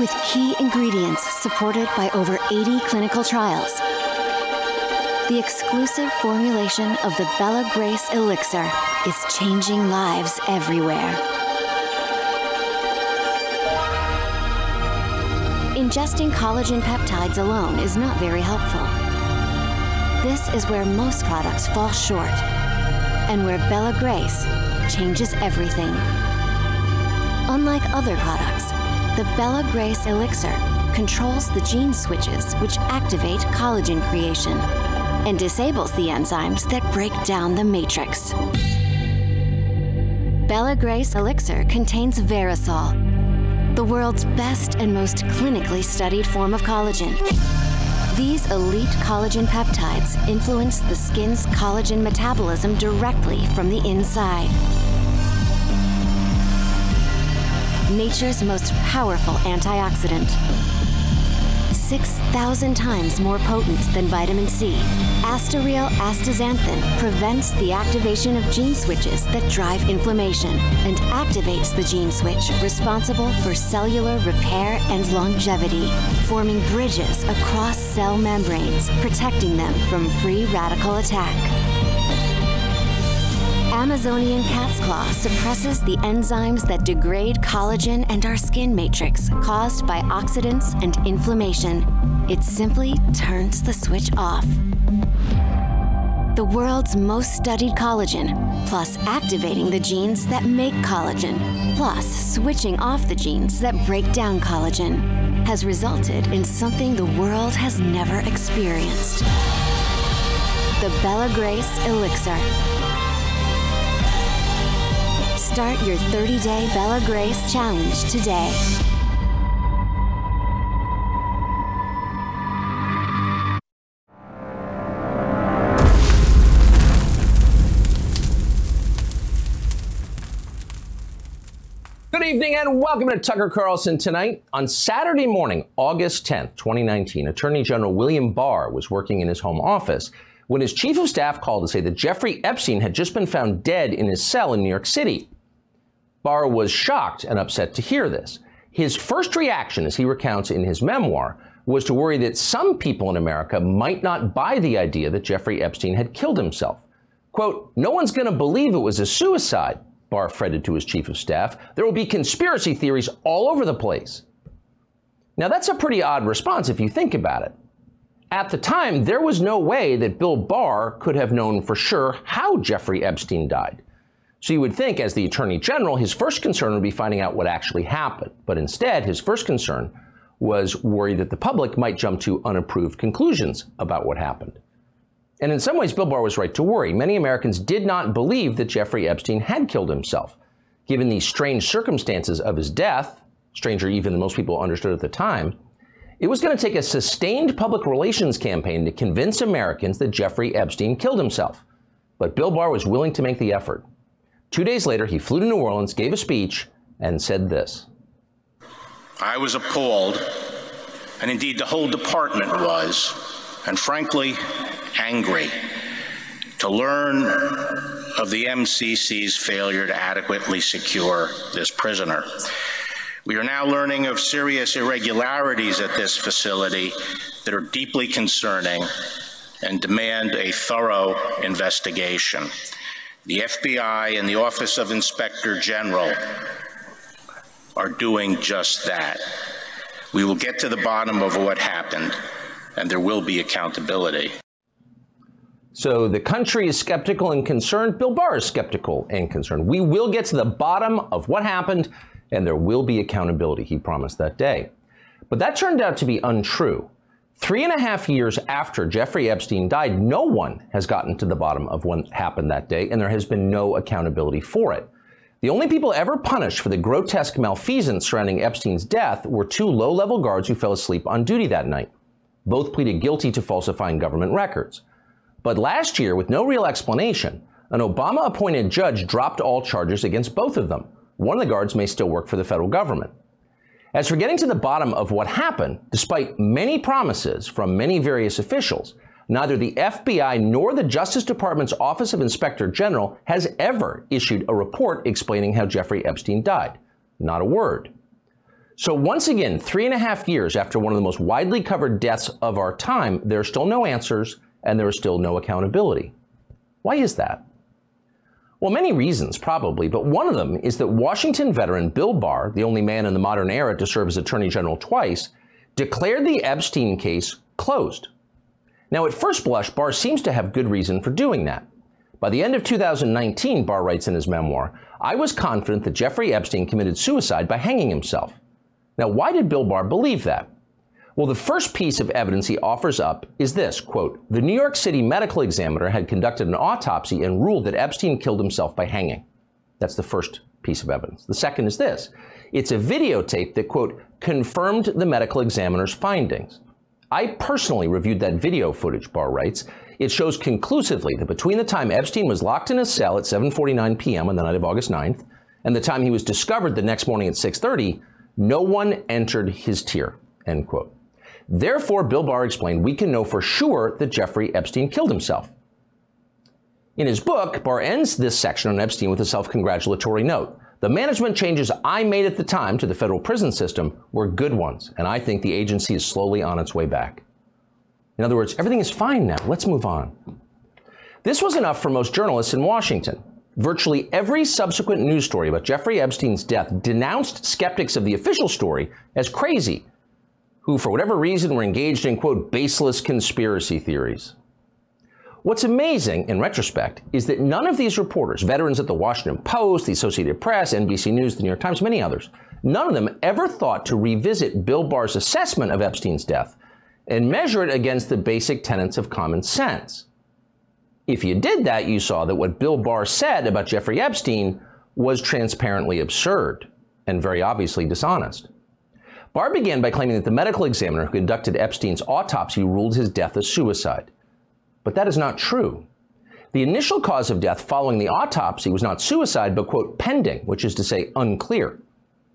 with key ingredients supported by over 80 clinical trials. The exclusive formulation of the Bella Grace Elixir is changing lives everywhere. Ingesting collagen peptides alone is not very helpful. This is where most products fall short, and where Bella Grace changes everything. Unlike other products, the Bella Grace Elixir controls the gene switches which activate collagen creation and disables the enzymes that break down the matrix. Bella Grace Elixir contains Verisol, the world's best and most clinically studied form of collagen. These elite collagen peptides influence the skin's collagen metabolism directly from the inside. Nature's most powerful antioxidant 6,000 times more potent than vitamin C. AstaReal astaxanthin prevents the activation of gene switches that drive inflammation and activates the gene switch responsible for cellular repair and longevity, forming bridges across cell membranes, protecting them from free radical attack. Amazonian cat's claw suppresses the enzymes that degrade collagen and our skin matrix caused by oxidants and inflammation. It simply turns the switch off. The world's most studied collagen, plus activating the genes that make collagen, plus switching off the genes that break down collagen, has resulted in something the world has never experienced. The Bella Grace Elixir Start your 30 day Bella Grace challenge today. Good evening and welcome to Tucker Carlson tonight. On Saturday morning, August 10th, 2019, Attorney General William Barr was working in his home office when his chief of staff called to say that Jeffrey Epstein had just been found dead in his cell in New York City. Barr was shocked and upset to hear this. His first reaction, as he recounts in his memoir, was to worry that some people in America might not buy the idea that Jeffrey Epstein had killed himself. Quote, no one's going to believe it was a suicide, Barr fretted to his chief of staff. There will be conspiracy theories all over the place. Now, that's a pretty odd response if you think about it. At the time, there was no way that Bill Barr could have known for sure how Jeffrey Epstein died. So you would think, as the Attorney General, his first concern would be finding out what actually happened. But instead, his first concern was worry that the public might jump to unapproved conclusions about what happened. And in some ways, Bill Barr was right to worry. Many Americans did not believe that Jeffrey Epstein had killed himself. Given the strange circumstances of his death, stranger even than most people understood at the time, it was going to take a sustained public relations campaign to convince Americans that Jeffrey Epstein killed himself. But Bill Barr was willing to make the effort. Two days later, he flew to New Orleans, gave a speech, and said this I was appalled, and indeed the whole department was, and frankly, angry to learn of the MCC's failure to adequately secure this prisoner. We are now learning of serious irregularities at this facility that are deeply concerning and demand a thorough investigation. The FBI and the Office of Inspector General are doing just that. We will get to the bottom of what happened, and there will be accountability. So the country is skeptical and concerned. Bill Barr is skeptical and concerned. We will get to the bottom of what happened, and there will be accountability, he promised that day. But that turned out to be untrue. Three and a half years after Jeffrey Epstein died, no one has gotten to the bottom of what happened that day, and there has been no accountability for it. The only people ever punished for the grotesque malfeasance surrounding Epstein's death were two low level guards who fell asleep on duty that night. Both pleaded guilty to falsifying government records. But last year, with no real explanation, an Obama appointed judge dropped all charges against both of them. One of the guards may still work for the federal government. As for getting to the bottom of what happened, despite many promises from many various officials, neither the FBI nor the Justice Department's Office of Inspector General has ever issued a report explaining how Jeffrey Epstein died. Not a word. So, once again, three and a half years after one of the most widely covered deaths of our time, there are still no answers and there is still no accountability. Why is that? Well, many reasons, probably, but one of them is that Washington veteran Bill Barr, the only man in the modern era to serve as Attorney General twice, declared the Epstein case closed. Now, at first blush, Barr seems to have good reason for doing that. By the end of 2019, Barr writes in his memoir, I was confident that Jeffrey Epstein committed suicide by hanging himself. Now, why did Bill Barr believe that? Well, the first piece of evidence he offers up is this quote, The New York City medical examiner had conducted an autopsy and ruled that Epstein killed himself by hanging. That's the first piece of evidence. The second is this it's a videotape that, quote, confirmed the medical examiner's findings. I personally reviewed that video footage, Barr writes. It shows conclusively that between the time Epstein was locked in his cell at 7:49 p.m. on the night of August 9th and the time he was discovered the next morning at 6:30, no one entered his tier, end quote. Therefore, Bill Barr explained, we can know for sure that Jeffrey Epstein killed himself. In his book, Barr ends this section on Epstein with a self congratulatory note. The management changes I made at the time to the federal prison system were good ones, and I think the agency is slowly on its way back. In other words, everything is fine now. Let's move on. This was enough for most journalists in Washington. Virtually every subsequent news story about Jeffrey Epstein's death denounced skeptics of the official story as crazy, who, for whatever reason, were engaged in, quote, baseless conspiracy theories. What's amazing, in retrospect, is that none of these reporters, veterans at the Washington Post, the Associated Press, NBC News, the New York Times, many others, none of them ever thought to revisit Bill Barr's assessment of Epstein's death and measure it against the basic tenets of common sense. If you did that, you saw that what Bill Barr said about Jeffrey Epstein was transparently absurd and very obviously dishonest. Barr began by claiming that the medical examiner who conducted Epstein's autopsy ruled his death a suicide. But that is not true. The initial cause of death following the autopsy was not suicide, but, quote, pending, which is to say, unclear.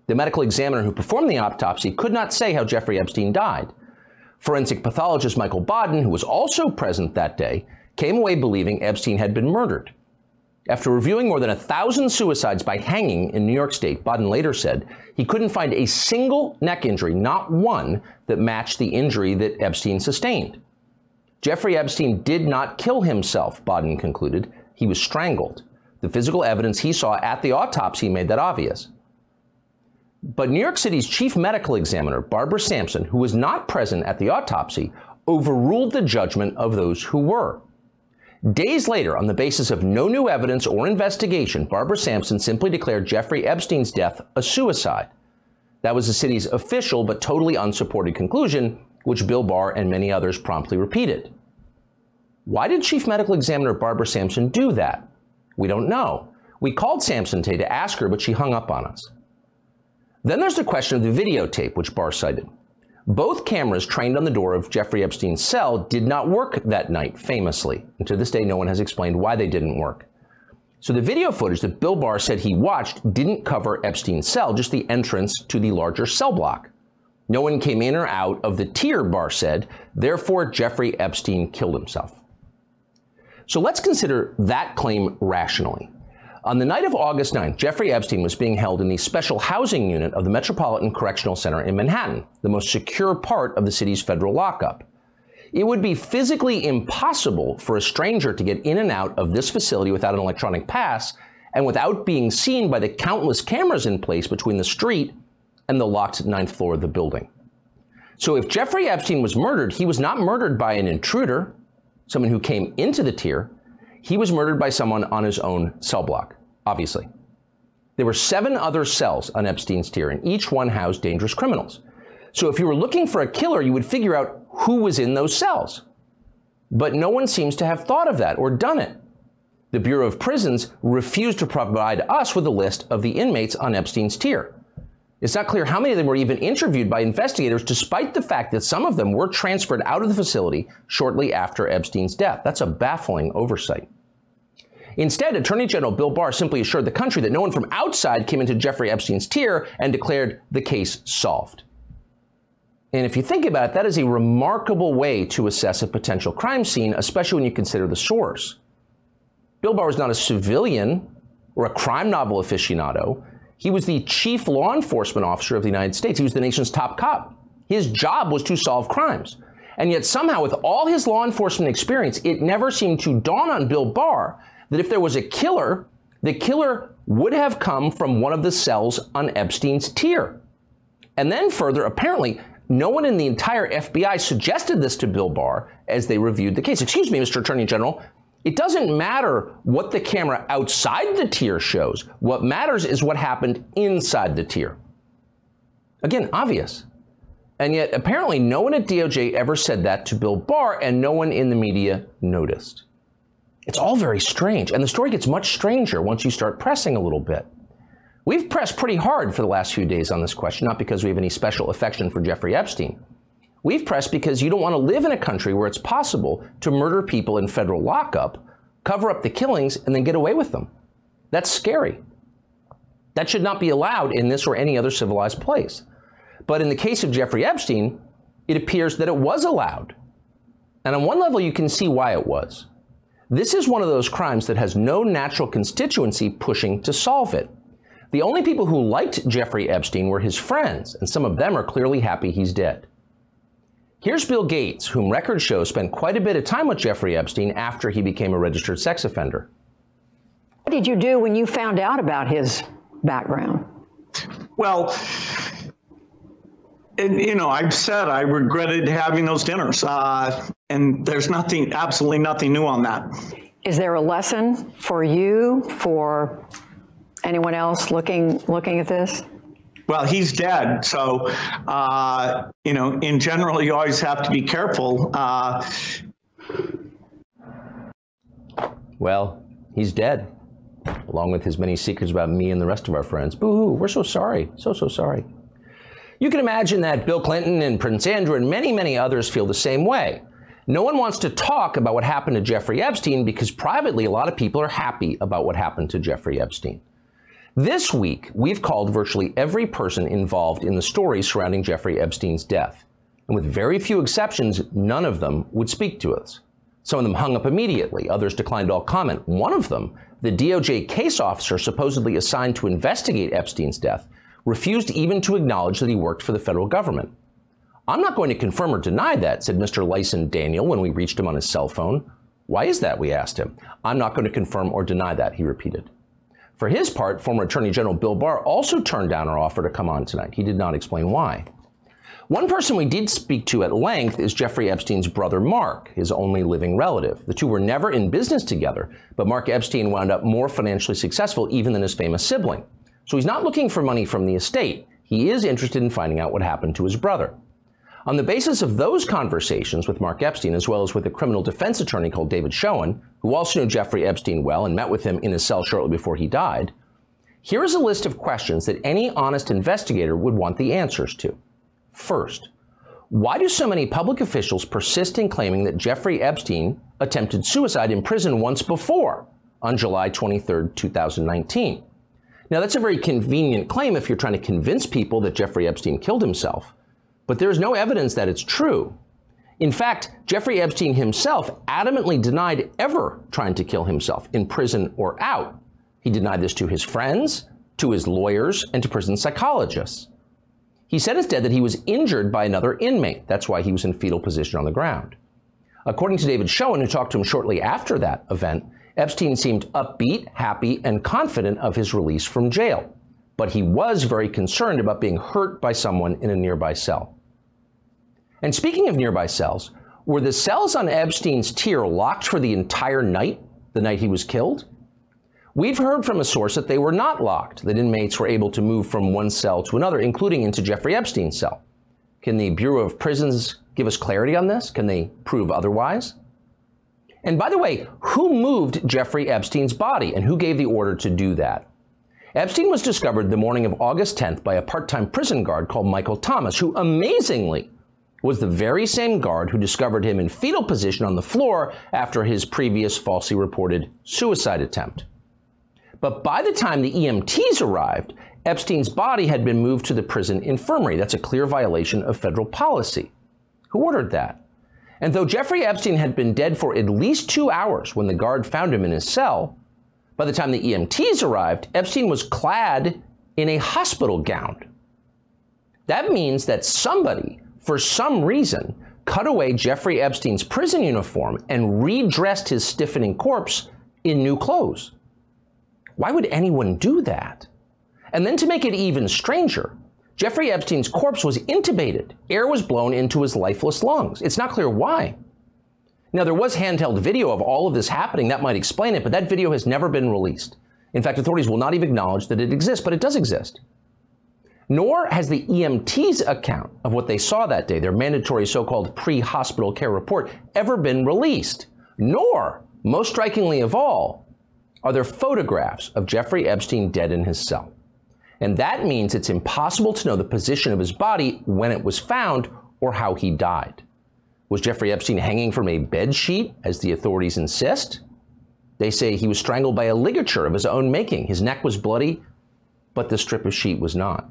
The medical examiner who performed the autopsy could not say how Jeffrey Epstein died. Forensic pathologist Michael Baden, who was also present that day, came away believing Epstein had been murdered. After reviewing more than a thousand suicides by hanging in New York State, Baden later said he couldn't find a single neck injury, not one, that matched the injury that Epstein sustained. Jeffrey Epstein did not kill himself, Baden concluded. He was strangled. The physical evidence he saw at the autopsy made that obvious. But New York City's chief medical examiner, Barbara Sampson, who was not present at the autopsy, overruled the judgment of those who were. Days later, on the basis of no new evidence or investigation, Barbara Sampson simply declared Jeffrey Epstein's death a suicide. That was the city's official but totally unsupported conclusion, which Bill Barr and many others promptly repeated. Why did Chief Medical Examiner Barbara Sampson do that? We don't know. We called Sampson today to ask her, but she hung up on us. Then there's the question of the videotape, which Barr cited. Both cameras trained on the door of Jeffrey Epstein's cell did not work that night, famously. And to this day, no one has explained why they didn't work. So the video footage that Bill Barr said he watched didn't cover Epstein's cell, just the entrance to the larger cell block. No one came in or out of the tier, Barr said. Therefore, Jeffrey Epstein killed himself. So let's consider that claim rationally. On the night of August 9th, Jeffrey Epstein was being held in the special housing unit of the Metropolitan Correctional Center in Manhattan, the most secure part of the city's federal lockup. It would be physically impossible for a stranger to get in and out of this facility without an electronic pass and without being seen by the countless cameras in place between the street and the locked ninth floor of the building. So if Jeffrey Epstein was murdered, he was not murdered by an intruder, someone who came into the tier. He was murdered by someone on his own cell block, obviously. There were seven other cells on Epstein's tier, and each one housed dangerous criminals. So if you were looking for a killer, you would figure out who was in those cells. But no one seems to have thought of that or done it. The Bureau of Prisons refused to provide us with a list of the inmates on Epstein's tier. It's not clear how many of them were even interviewed by investigators, despite the fact that some of them were transferred out of the facility shortly after Epstein's death. That's a baffling oversight. Instead, Attorney General Bill Barr simply assured the country that no one from outside came into Jeffrey Epstein's tier and declared the case solved. And if you think about it, that is a remarkable way to assess a potential crime scene, especially when you consider the source. Bill Barr was not a civilian or a crime novel aficionado. He was the chief law enforcement officer of the United States. He was the nation's top cop. His job was to solve crimes. And yet, somehow, with all his law enforcement experience, it never seemed to dawn on Bill Barr that if there was a killer, the killer would have come from one of the cells on Epstein's tier. And then, further, apparently, no one in the entire FBI suggested this to Bill Barr as they reviewed the case. Excuse me, Mr. Attorney General. It doesn't matter what the camera outside the tier shows. What matters is what happened inside the tier. Again, obvious. And yet, apparently, no one at DOJ ever said that to Bill Barr, and no one in the media noticed. It's all very strange, and the story gets much stranger once you start pressing a little bit. We've pressed pretty hard for the last few days on this question, not because we have any special affection for Jeffrey Epstein. We've pressed because you don't want to live in a country where it's possible to murder people in federal lockup, cover up the killings, and then get away with them. That's scary. That should not be allowed in this or any other civilized place. But in the case of Jeffrey Epstein, it appears that it was allowed. And on one level, you can see why it was. This is one of those crimes that has no natural constituency pushing to solve it. The only people who liked Jeffrey Epstein were his friends, and some of them are clearly happy he's dead. Here's Bill Gates, whom records show spent quite a bit of time with Jeffrey Epstein after he became a registered sex offender. What did you do when you found out about his background? Well, and you know, I've said I regretted having those dinners, uh, and there's nothing, absolutely nothing new on that. Is there a lesson for you, for anyone else looking looking at this? Well, he's dead, so uh, you know, in general, you always have to be careful. Uh, well, he's dead, along with his many secrets about me and the rest of our friends. Boo hoo! We're so sorry, so so sorry. You can imagine that Bill Clinton and Prince Andrew and many, many others feel the same way. No one wants to talk about what happened to Jeffrey Epstein because privately, a lot of people are happy about what happened to Jeffrey Epstein. This week, we've called virtually every person involved in the story surrounding Jeffrey Epstein's death. And with very few exceptions, none of them would speak to us. Some of them hung up immediately, others declined all comment. One of them, the DOJ case officer supposedly assigned to investigate Epstein's death, refused even to acknowledge that he worked for the federal government. I'm not going to confirm or deny that, said Mr. Lyson Daniel when we reached him on his cell phone. Why is that? We asked him. I'm not going to confirm or deny that, he repeated. For his part, former Attorney General Bill Barr also turned down our offer to come on tonight. He did not explain why. One person we did speak to at length is Jeffrey Epstein's brother Mark, his only living relative. The two were never in business together, but Mark Epstein wound up more financially successful even than his famous sibling. So he's not looking for money from the estate. He is interested in finding out what happened to his brother. On the basis of those conversations with Mark Epstein, as well as with a criminal defense attorney called David Schoen, who also knew Jeffrey Epstein well and met with him in his cell shortly before he died, here is a list of questions that any honest investigator would want the answers to. First, why do so many public officials persist in claiming that Jeffrey Epstein attempted suicide in prison once before, on July 23, 2019? Now, that's a very convenient claim if you're trying to convince people that Jeffrey Epstein killed himself, but there's no evidence that it's true. In fact, Jeffrey Epstein himself adamantly denied ever trying to kill himself in prison or out. He denied this to his friends, to his lawyers, and to prison psychologists. He said instead that he was injured by another inmate. That's why he was in fetal position on the ground. According to David Schoen, who talked to him shortly after that event, Epstein seemed upbeat, happy, and confident of his release from jail. But he was very concerned about being hurt by someone in a nearby cell. And speaking of nearby cells, were the cells on Epstein's tier locked for the entire night, the night he was killed? We've heard from a source that they were not locked, that inmates were able to move from one cell to another, including into Jeffrey Epstein's cell. Can the Bureau of Prisons give us clarity on this? Can they prove otherwise? And by the way, who moved Jeffrey Epstein's body and who gave the order to do that? Epstein was discovered the morning of August 10th by a part time prison guard called Michael Thomas, who amazingly was the very same guard who discovered him in fetal position on the floor after his previous falsely reported suicide attempt. But by the time the EMTs arrived, Epstein's body had been moved to the prison infirmary. That's a clear violation of federal policy. Who ordered that? And though Jeffrey Epstein had been dead for at least two hours when the guard found him in his cell, by the time the EMTs arrived, Epstein was clad in a hospital gown. That means that somebody, for some reason, cut away Jeffrey Epstein's prison uniform and redressed his stiffening corpse in new clothes. Why would anyone do that? And then to make it even stranger, Jeffrey Epstein's corpse was intubated. Air was blown into his lifeless lungs. It's not clear why. Now, there was handheld video of all of this happening that might explain it, but that video has never been released. In fact, authorities will not even acknowledge that it exists, but it does exist. Nor has the EMT's account of what they saw that day, their mandatory so called pre hospital care report, ever been released. Nor, most strikingly of all, are there photographs of Jeffrey Epstein dead in his cell. And that means it's impossible to know the position of his body when it was found or how he died. Was Jeffrey Epstein hanging from a bed sheet, as the authorities insist? They say he was strangled by a ligature of his own making. His neck was bloody, but the strip of sheet was not.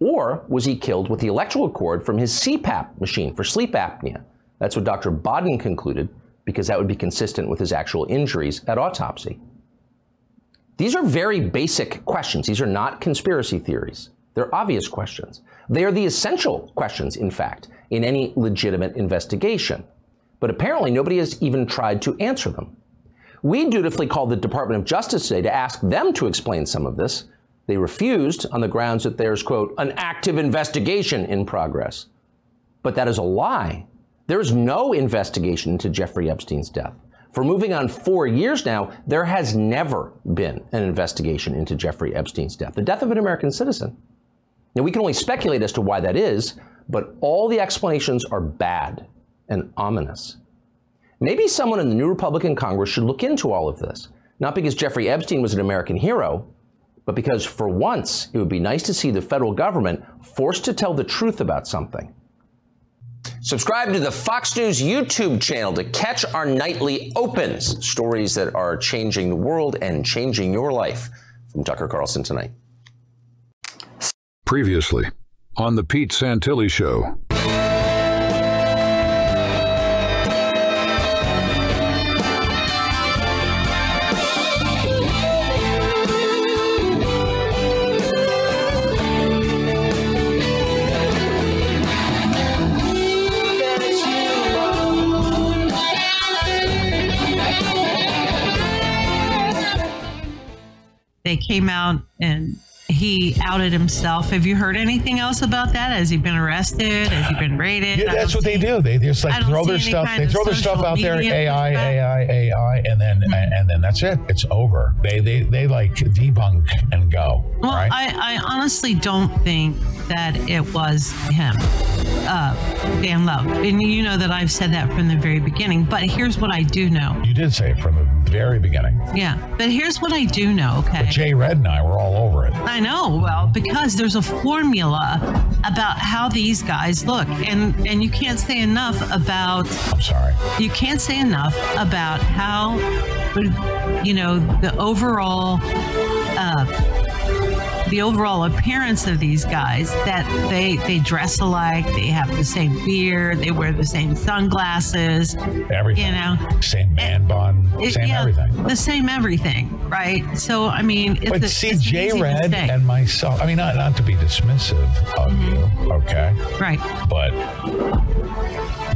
Or was he killed with the electrical cord from his CPAP machine for sleep apnea? That's what Dr. Baden concluded, because that would be consistent with his actual injuries at autopsy. These are very basic questions. These are not conspiracy theories. They're obvious questions. They are the essential questions, in fact, in any legitimate investigation. But apparently, nobody has even tried to answer them. We dutifully called the Department of Justice today to ask them to explain some of this. They refused on the grounds that there's, quote, an active investigation in progress. But that is a lie. There is no investigation into Jeffrey Epstein's death. For moving on four years now, there has never been an investigation into Jeffrey Epstein's death, the death of an American citizen. Now, we can only speculate as to why that is, but all the explanations are bad and ominous. Maybe someone in the new Republican Congress should look into all of this, not because Jeffrey Epstein was an American hero, but because for once it would be nice to see the federal government forced to tell the truth about something. Subscribe to the Fox News YouTube channel to catch our nightly opens, stories that are changing the world and changing your life. From Tucker Carlson tonight. Previously on The Pete Santilli Show. They came out and he outed himself. Have you heard anything else about that? Has he been arrested? Has he been raided? Yeah, that's what they do. They just like throw their stuff. They throw their stuff out there. AI, AI, AI, and then mm-hmm. and then that's it. It's over. They they they like debunk and go. Well, right? I, I honestly don't think that it was him, uh, Dan Lowe. And you know that I've said that from the very beginning. But here's what I do know. You did say it from the very beginning. Yeah, but here's what I do know. Okay. But Jay Red and I were all over it. I know. Well, because there's a formula about how these guys look, and and you can't say enough about. I'm sorry. You can't say enough about how, you know, the overall. Uh, the overall appearance of these guys that they they dress alike, they have the same beard, they wear the same sunglasses, everything, you know, same man bun, same yeah, everything, the same everything, right? So I mean, it's but a, see, Jay Red and myself. I mean, not not to be dismissive of mm-hmm. you, okay, right, but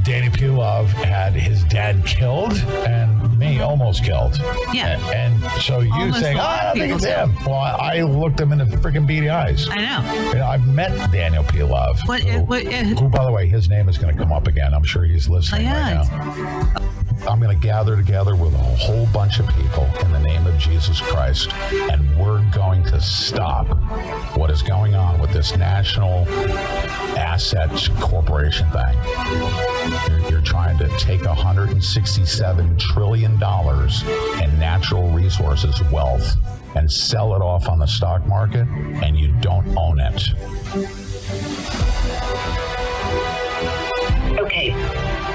Danny Pilov had his dad killed and me almost killed. Yeah. And, and so you almost saying, oh, I don't think it's him. Well, I looked him in the freaking beady eyes. I know. You know I've met Daniel Pilov. What, who, what, uh, who, by the way, his name is going to come up again. I'm sure he's listening oh, yeah, right now. I'm going to gather together with a whole bunch of people in the name of Jesus Christ, and we're going to stop what is going on with this national assets corporation thing. You're, trying to take 167 trillion dollars in natural resources wealth and sell it off on the stock market, and you don't own it. Okay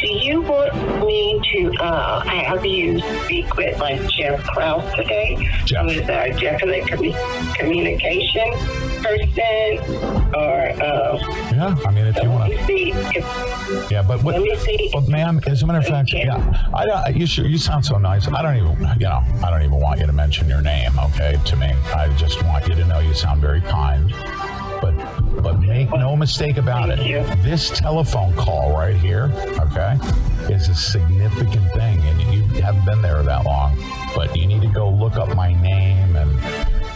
do you want me to uh, have you speak with like Jeff Krause today, Jeff. who is our definite communication person? Or uh, yeah, I mean, if you want to see. If, yeah, but what, let me see. But ma'am, as a matter of fact, yeah, I, you should, you sound so nice. I don't even, you know, I don't even want you to mention your name. Okay, to me, I just want you to know you sound very kind. But but make no mistake about it. This telephone call right here, okay, is a significant thing, and you haven't been there that long. But you need to go look up my name and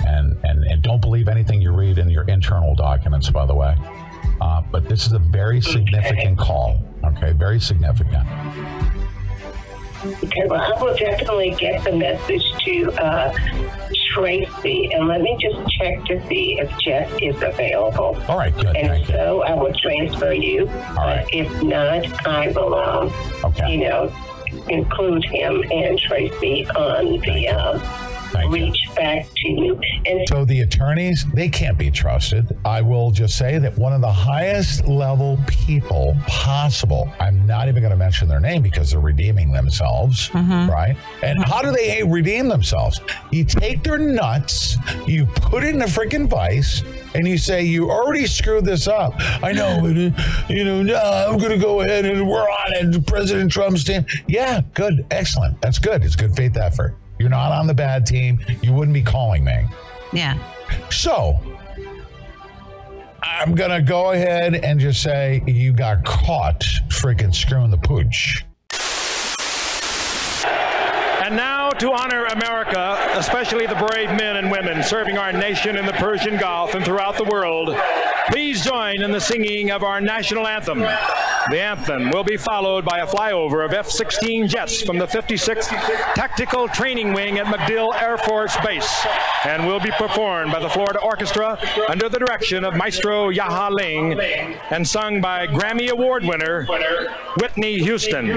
and and, and don't believe anything you read in your internal documents, by the way. Uh, but this is a very significant call. Okay, very significant. Okay, well, I will definitely get the message to uh, Tracy, and let me just check to see if Jeff is available. All right, good. And Thank so you. I will transfer you. All right. if not, I will, um, okay. you know, include him and Tracy on the. Um, Thank reach you. back to you. And so the attorneys, they can't be trusted. I will just say that one of the highest level people possible, I'm not even going to mention their name because they're redeeming themselves, Mm-hmm. right? And how do they redeem themselves? You take their nuts, you put it in a freaking vice, and you say, You already screwed this up. I know, but, uh, you know, no, I'm going to go ahead and we're on it. President Trump's team. Yeah, good. Excellent. That's good. It's good faith effort. You're not on the bad team. You wouldn't be calling me. Yeah. So I'm going to go ahead and just say you got caught freaking screwing the pooch. And now to honor America, especially the brave men and women serving our nation in the Persian Gulf and throughout the world, please join in the singing of our national anthem. The anthem will be followed by a flyover of F 16 jets from the 56th Tactical Training Wing at MacDill Air Force Base and will be performed by the Florida Orchestra under the direction of Maestro Jahja Ling and sung by Grammy Award winner Whitney Houston.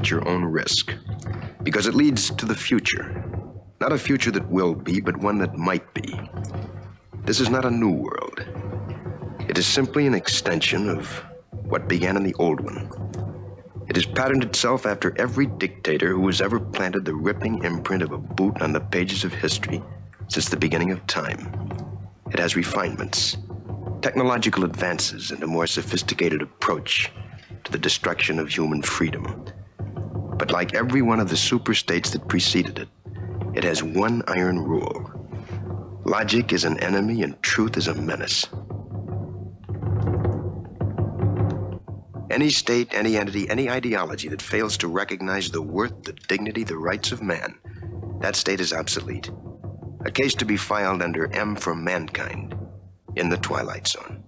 At your own risk because it leads to the future. Not a future that will be, but one that might be. This is not a new world. It is simply an extension of what began in the old one. It has patterned itself after every dictator who has ever planted the ripping imprint of a boot on the pages of history since the beginning of time. It has refinements, technological advances, and a more sophisticated approach to the destruction of human freedom. But like every one of the super states that preceded it, it has one iron rule logic is an enemy and truth is a menace. Any state, any entity, any ideology that fails to recognize the worth, the dignity, the rights of man, that state is obsolete. A case to be filed under M for Mankind in the Twilight Zone.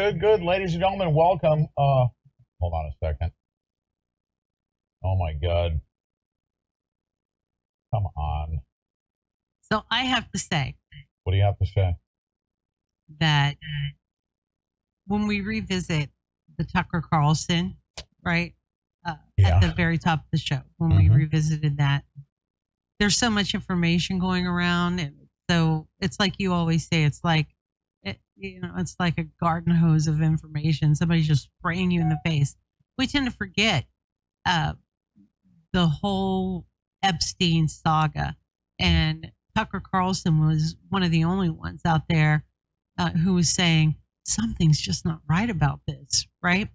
Good, good. Ladies and gentlemen, welcome. Uh, hold on a second. Oh my God. Come on. So I have to say What do you have to say? that when we revisit the Tucker Carlson, right, uh, Yeah. at the very top of the show, when we revisited that, there's so much information going around, and so it's like you always say, it's like, you know, it's like a garden hose of information. Somebody's just spraying you in the face. We tend to forget uh, the whole Epstein saga, and Tucker Carlson was one of the only ones out there uh, who was saying something's just not right about this, right?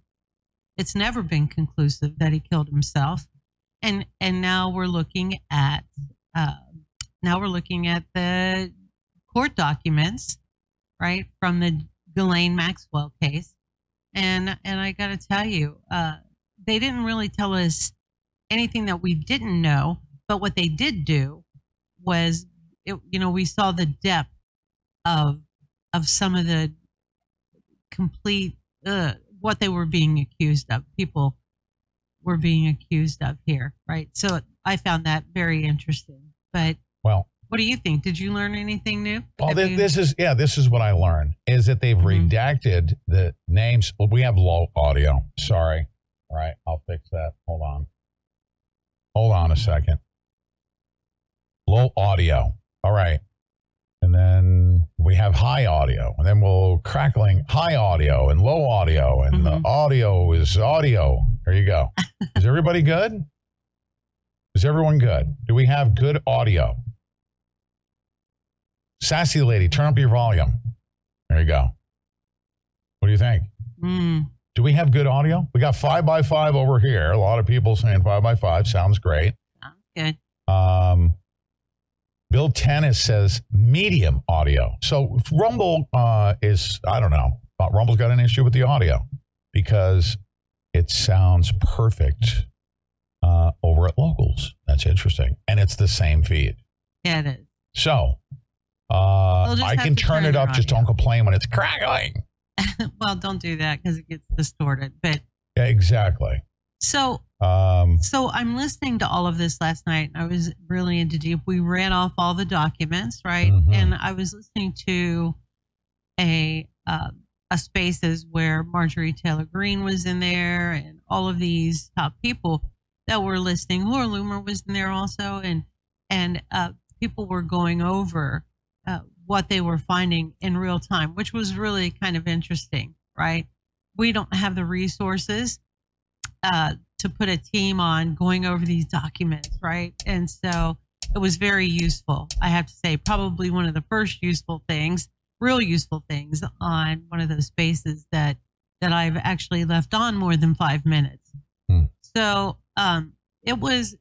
It's never been conclusive that he killed himself, and and now we're looking at uh, now we're looking at the court documents, right, from the Ghislaine Maxwell case, and and I got to tell you, uh, they didn't really tell us anything that we didn't know, but what they did do was, it, you know, we saw the depth of of some of the complete uh, what they were being accused of. People were being accused of here, right? So I found that very interesting. But Well, what do you think? Did you learn anything new? Well, this, you- this is yeah, this is what I learned is that they've mm-hmm. redacted the names. Well, we have low audio. Sorry. All right, I'll fix that. Hold on. Hold on a second. Low audio. All right. And then we have high audio, and then we'll crackling high audio and low audio, and the mm-hmm. audio is audio. There you go. is everybody good? Is everyone good? Do we have good audio? Sassy lady, turn up your volume. There you go. What do you think? Mm. Do we have good audio? We got five by five over here. A lot of people saying five by five sounds great. Good. Um, Bill Tennis says medium audio. So Rumble uh, is, I don't know, Rumble's got an issue with the audio because it sounds perfect uh, over at locals. That's interesting. And it's the same feed. Yeah, it is. So uh, I can turn it up. Just don't complain when it's crackling. well, don't do that because it gets distorted. But Yeah, exactly. so Um, So I'm listening to all of this last night. and I was really into deep. We ran off all the documents, right? Mhm. And I was listening to a uh, a spaces where Marjorie Taylor Greene was in there, and all of these top people that were listening. Laura Loomer was in there also, and and uh, people were going over uh, what they were finding in real time, which was really kind of interesting, right? We don't have the resources uh, to put a team on going over these documents, right? And so it was very useful. I have to say, probably one of the first useful things, real useful things on one of those spaces that that I've actually left on more than five minutes. So um, it was,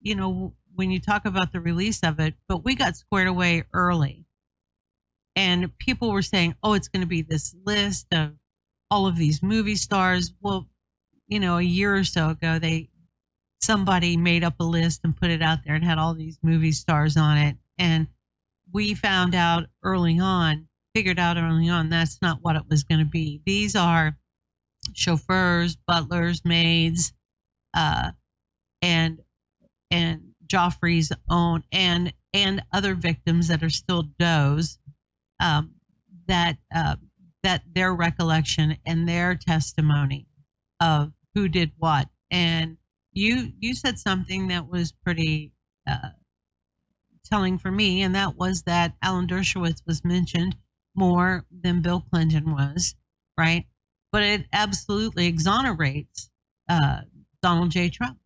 you know, when you talk about the release of it, but we got squared away early, and people were saying, "Oh, it's going to be this list of all of these movie stars." Well, you know, a year or so ago, they somebody made up a list and put it out there and had all these movie stars on it. And we found out early on, figured out early on, that's not what it was going to be. These are chauffeurs, butlers, maids, uh, and and Joffrey's own and and other victims that are still does um, that uh, that their recollection and their testimony of who did what. And you you said something that was pretty uh, telling for me, and that was that Alan Dershowitz was mentioned more than Bill Clinton was, right? But it absolutely exonerates uh, Donald J. Trump,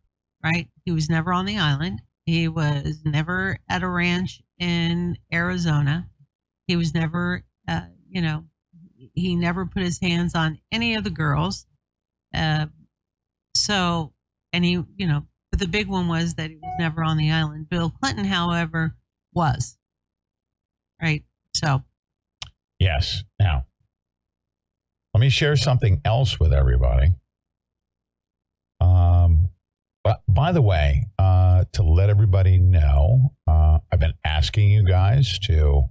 right? He was never on the island. He was never at a ranch in Arizona. He was never, uh, you know, he never put his hands on any of the girls. Uh, so, and he, you know, but the big one was that he was never on the island. Bill Clinton, however, was. Right. So, Yes. Now, let me share something else with everybody. But by the way, uh, to let everybody know, uh, I've been asking you guys to,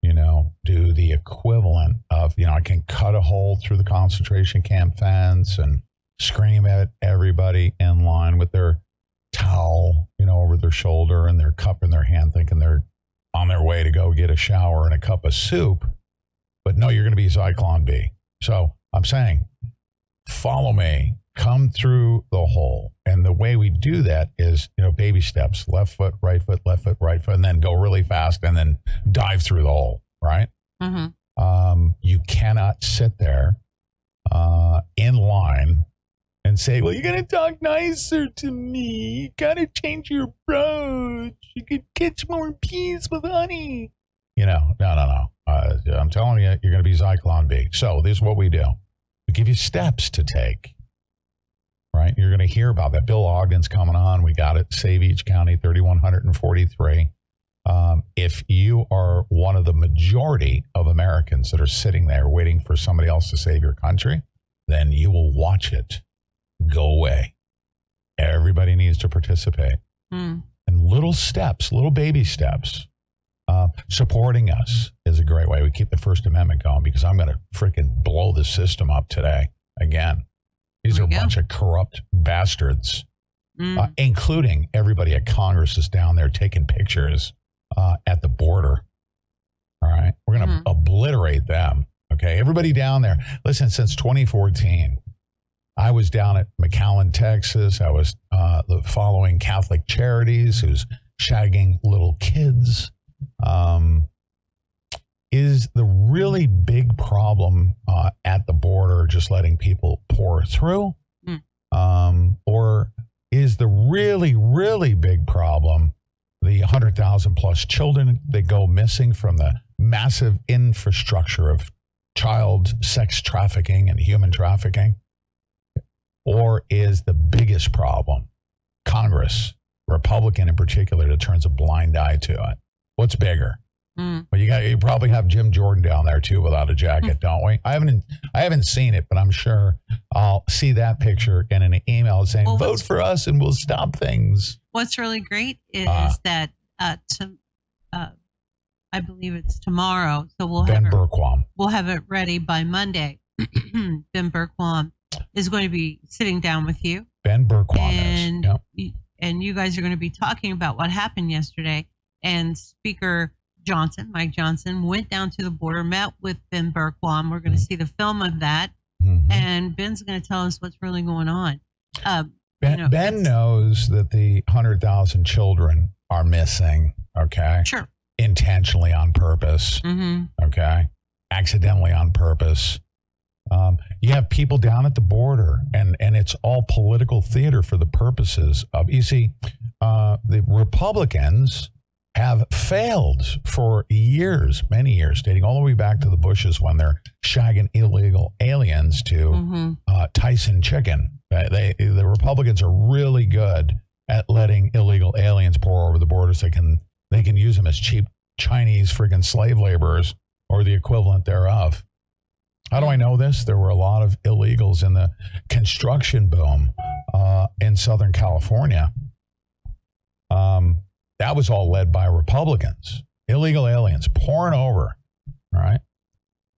you know, do the equivalent of, you know, I can cut a hole through the concentration camp fence and scream at everybody in line with their towel, you know, over their shoulder and their cup in their hand, thinking they're on their way to go get a shower and a cup of soup. But no, you're going to be Zyklon B. So I'm saying, follow me, come through the hole. And the way we do that is, you know, baby steps left foot, right foot, left foot, right foot, and then go really fast and then dive through the hole, right? mm-hmm. Um, you cannot sit there uh, in line and say, well, you got to talk nicer to me. You got to change your approach. You could catch more peas with honey. You know, no, no, no. Uh, I'm telling you, you're going to be Zyklon B. So this is what we do. We give you steps to take, right? You're going to hear about that. Bill Ogden's coming on. We got it. Save each county, 3,143. Um, if you are one of the majority of Americans that are sitting there waiting for somebody else to save your country, then you will watch it go away. Everybody needs to participate. Mm. And little steps, little baby steps. Uh, supporting us is a great way. We keep the First Amendment going because I'm going to freaking blow the system up today again. These are a bunch of corrupt bastards, Mm. uh, including everybody at Congress is down there taking pictures uh, at the border. All right. We're going to obliterate them. Okay. Everybody down there. Listen, since 2014, I was down at McAllen, Texas. I was uh, following Catholic Charities, who's shagging little kids. Um, is the really big problem uh, at the border just letting people pour through? Mm. Um, or is the really, really big problem the 100,000 plus children that go missing from the massive infrastructure of child sex trafficking and human trafficking? Or is the biggest problem Congress, Republican in particular, that turns a blind eye to it? What's bigger? Mm. Well, you got you probably have Jim Jordan down there too without a jacket, don't we? I haven't I haven't seen it, but I'm sure I'll see that picture in an email saying Well, vote for us and we'll stop things. What's really great is Ah. that uh, to, uh, I believe it's tomorrow, so we'll Ben have it, we'll have it ready by Monday. ben Bergquam is going to be sitting down with you, Ben Bergquam and is. Yep. and you guys are going to be talking about what happened yesterday. And Speaker Johnson, Mike Johnson, went down to the border, met with Ben Bergquam. We're going to see the film of that, Mhm. and Ben's going to tell us what's really going on. Um, Ben, know, ben knows that the 100,000 children are missing, okay? Sure. Intentionally on purpose, hmm okay? Accidentally on purpose. Um, you have people down at the border, and, and it's all political theater for the purposes of, you see, uh, the Republicans have failed for years, many years, dating all the way back to the Bushes when they're shagging illegal aliens to hmm uh, Tyson chicken. Uh, They, the Republicans are really good at letting illegal aliens pour over the borders. They can they can use them as cheap Chinese friggin' slave laborers or the equivalent thereof. How do I know this? There were a lot of illegals in the construction boom uh, in Southern California. Um, that was all led by Republicans. Illegal aliens pouring over, all right?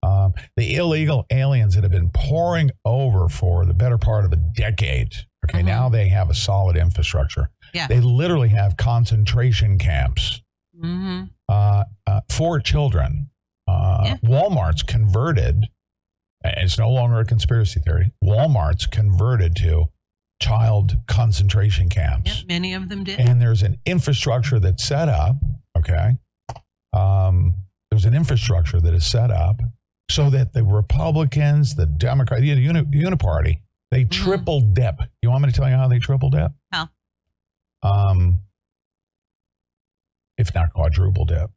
Um, the illegal aliens that have been pouring over for the better part of a decade. Okay, now they have a solid infrastructure. Yeah. They literally have concentration camps hmm uh, uh, for children. Uh, Walmart's converted, it's no longer a conspiracy theory. Walmart's converted to child concentration camps Many of them did. and there's an infrastructure that's set up. Okay, um, there's an infrastructure that is set up so that the Republicans, the Democrats, the uni, Uniparty, they triple dip. You want me to tell you how they triple dip? How? Um, if not quadruple dip,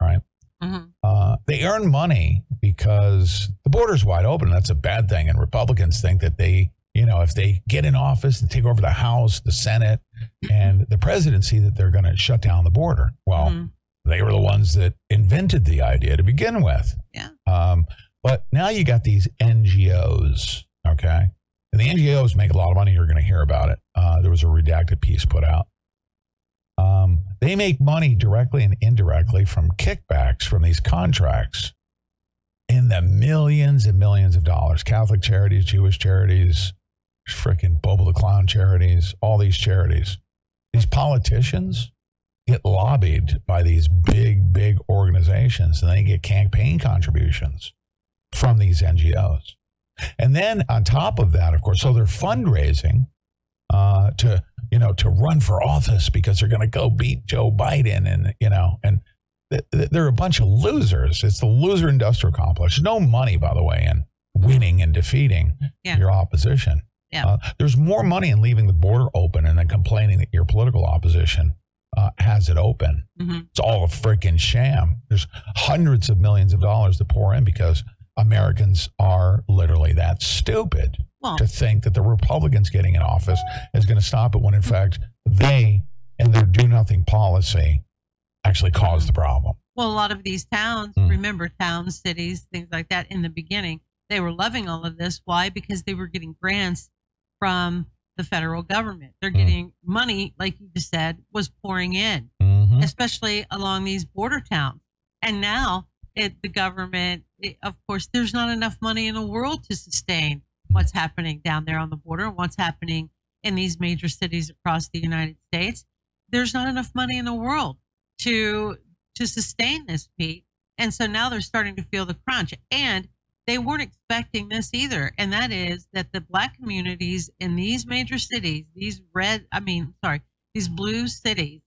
right? Mhm. Uh, they earn money because the border's wide open. That's a bad thing. And Republicans think that they, you know, if they get in office and take over the House, the Senate, and the presidency, that they're going to shut down the border. Well, Mhm. they were the ones that invented the idea to begin with. Yeah. Um, but now you got these NGOs, okay? And the NGOs make a lot of money. You're going to hear about it. Uh, there was a redacted piece put out. Um, they make money directly and indirectly from kickbacks from these contracts in the millions and millions of dollars. Catholic charities, Jewish charities, freaking Bobo the Clown charities, all these charities. These politicians get lobbied by these big, big organizations and they get campaign contributions from these NGOs. And then on top of that, of course, so they're fundraising uh, to you know to run for office because they're going to go beat Joe Biden and you know and th- th- they're a bunch of losers. It's the loser industrial complex. No money, by the way, in winning and defeating Yeah. your opposition. Yeah. Uh, there's more money in leaving the border open and then complaining that your political opposition uh, has it open. Mhm. It's all a freaking sham. There's hundreds of millions of dollars to pour in because Americans are literally that stupid Well- to think that the Republicans getting in office is going to stop it when, in fact, they and their do nothing policy actually caused the problem. Well, a lot of these towns, Mm. remember towns, cities, things like that in the beginning, they were loving all of this. Why? Because they were getting grants from the federal government. They're Mm. getting money, like you just said, was pouring in, Mhm. especially along these border towns. And now it, the government, it, of course, there's not enough money in the world to sustain what's happening down there on the border and what's happening in these major cities across the United States. There's not enough money in the world to to sustain this, Pete. And so now they're starting to feel the crunch. And they weren't expecting this either. And that is that the black communities in these major cities, these red, I mean, sorry, these blue cities,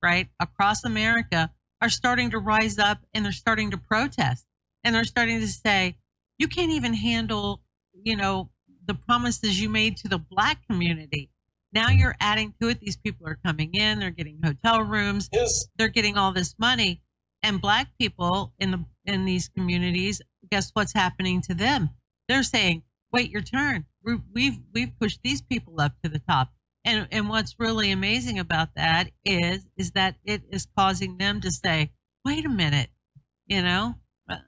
right, across America are starting to rise up and they're starting to protest and they're starting to say, you can't even handle, you know, the promises you made to the black community. Now you're adding to it. These people are coming in, they're getting hotel rooms, they're getting all this money. And black people in the in these communities, guess what's happening to them? They're saying, "Wait your turn. We've we've, we've pushed these people up to the top." And and what's really amazing about that is is that it is causing them to say, "Wait a minute, you know, uh,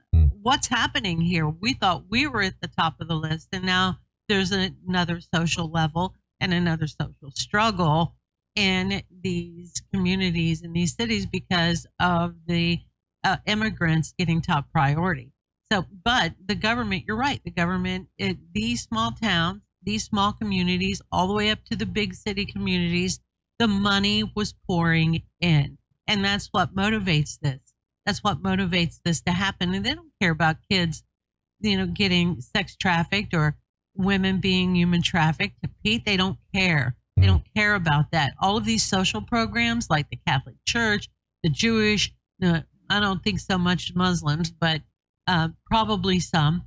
what's happening here? We thought we were at the top of the list, and now there's another social level and another social struggle in these communities in these cities because of the uh, immigrants getting top priority. So, but the government, you're right, the government, it, these small towns, these small communities, all the way up to the big city communities, the money was pouring in. And that's what motivates this. That's what motivates this to happen. And they don't care about kids, you know, getting sex trafficked or women being human trafficked. To Pete, they don't care. They don't care about that. All of these social programs, like the Catholic Church, the Jewish, the I don't think so much Muslims, but uh, probably some,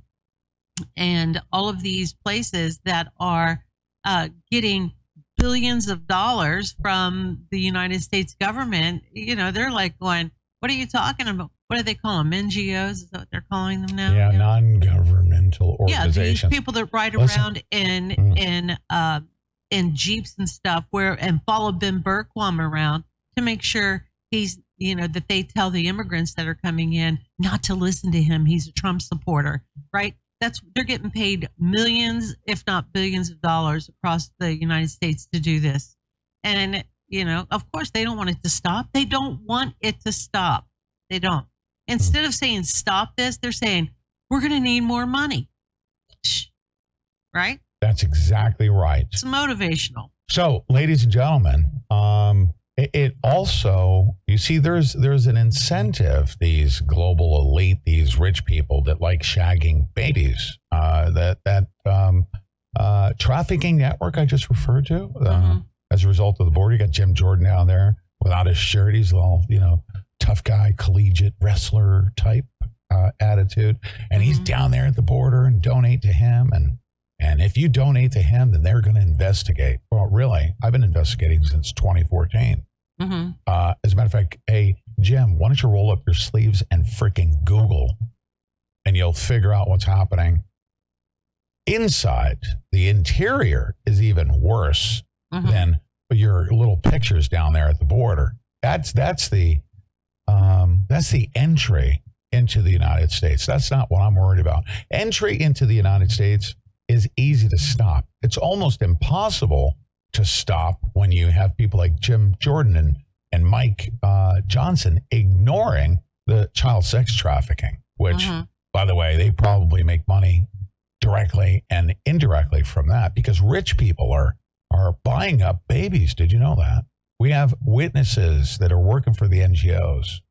and all of these places that are uh, getting billions of dollars from the United States government. You know, they're like going, "What are you talking about? What do they call them? NGOs? Is that what they're calling them now?" Yeah, non-governmental organizations. yeah, these people that ride Listen. around in Mm. in uh, in jeeps and stuff, where and follow Ben Bergquam around to make sure he's you know that they tell the immigrants that are coming in not to listen to him. He's a Trump supporter, right? That's they're getting paid millions, if not billions, of dollars across the United States to do this, and you know, of course, they don't want it to stop. They don't want it to stop. They don't. Instead of saying stop this, they're saying we're going to need more money. Right? That's exactly right. It's motivational. So, ladies and gentlemen, um, it, also you see there's there's an incentive. These global elite, these rich people that like shagging babies. Uh, that that um, uh, trafficking network I just referred to. Uh, As a result of the border, you got Jim Jordan down there without his shirt. He's all you know, tough guy, collegiate wrestler type uh, attitude, and he's down there at the border and donate to him and. And if you donate to him, then they're going to investigate. Well, really, I've been investigating since 2014. Mm-hmm. Uh, as a matter of fact, hey, Jim, why don't you roll up your sleeves and freaking Google and you'll figure out what's happening inside. The interior is even worse than your little pictures down there at the border. That's that's the um, that's the entry into the United States. That's not what I'm worried about. Entry into the United States is easy to stop. It's almost impossible to stop when you have people like Jim Jordan and, and Mike uh, Johnson ignoring the child sex trafficking, which, Mhm. by the way, they probably make money directly and indirectly from that because rich people are are buying up babies. Did you know that? We have witnesses that are working for the NGOs.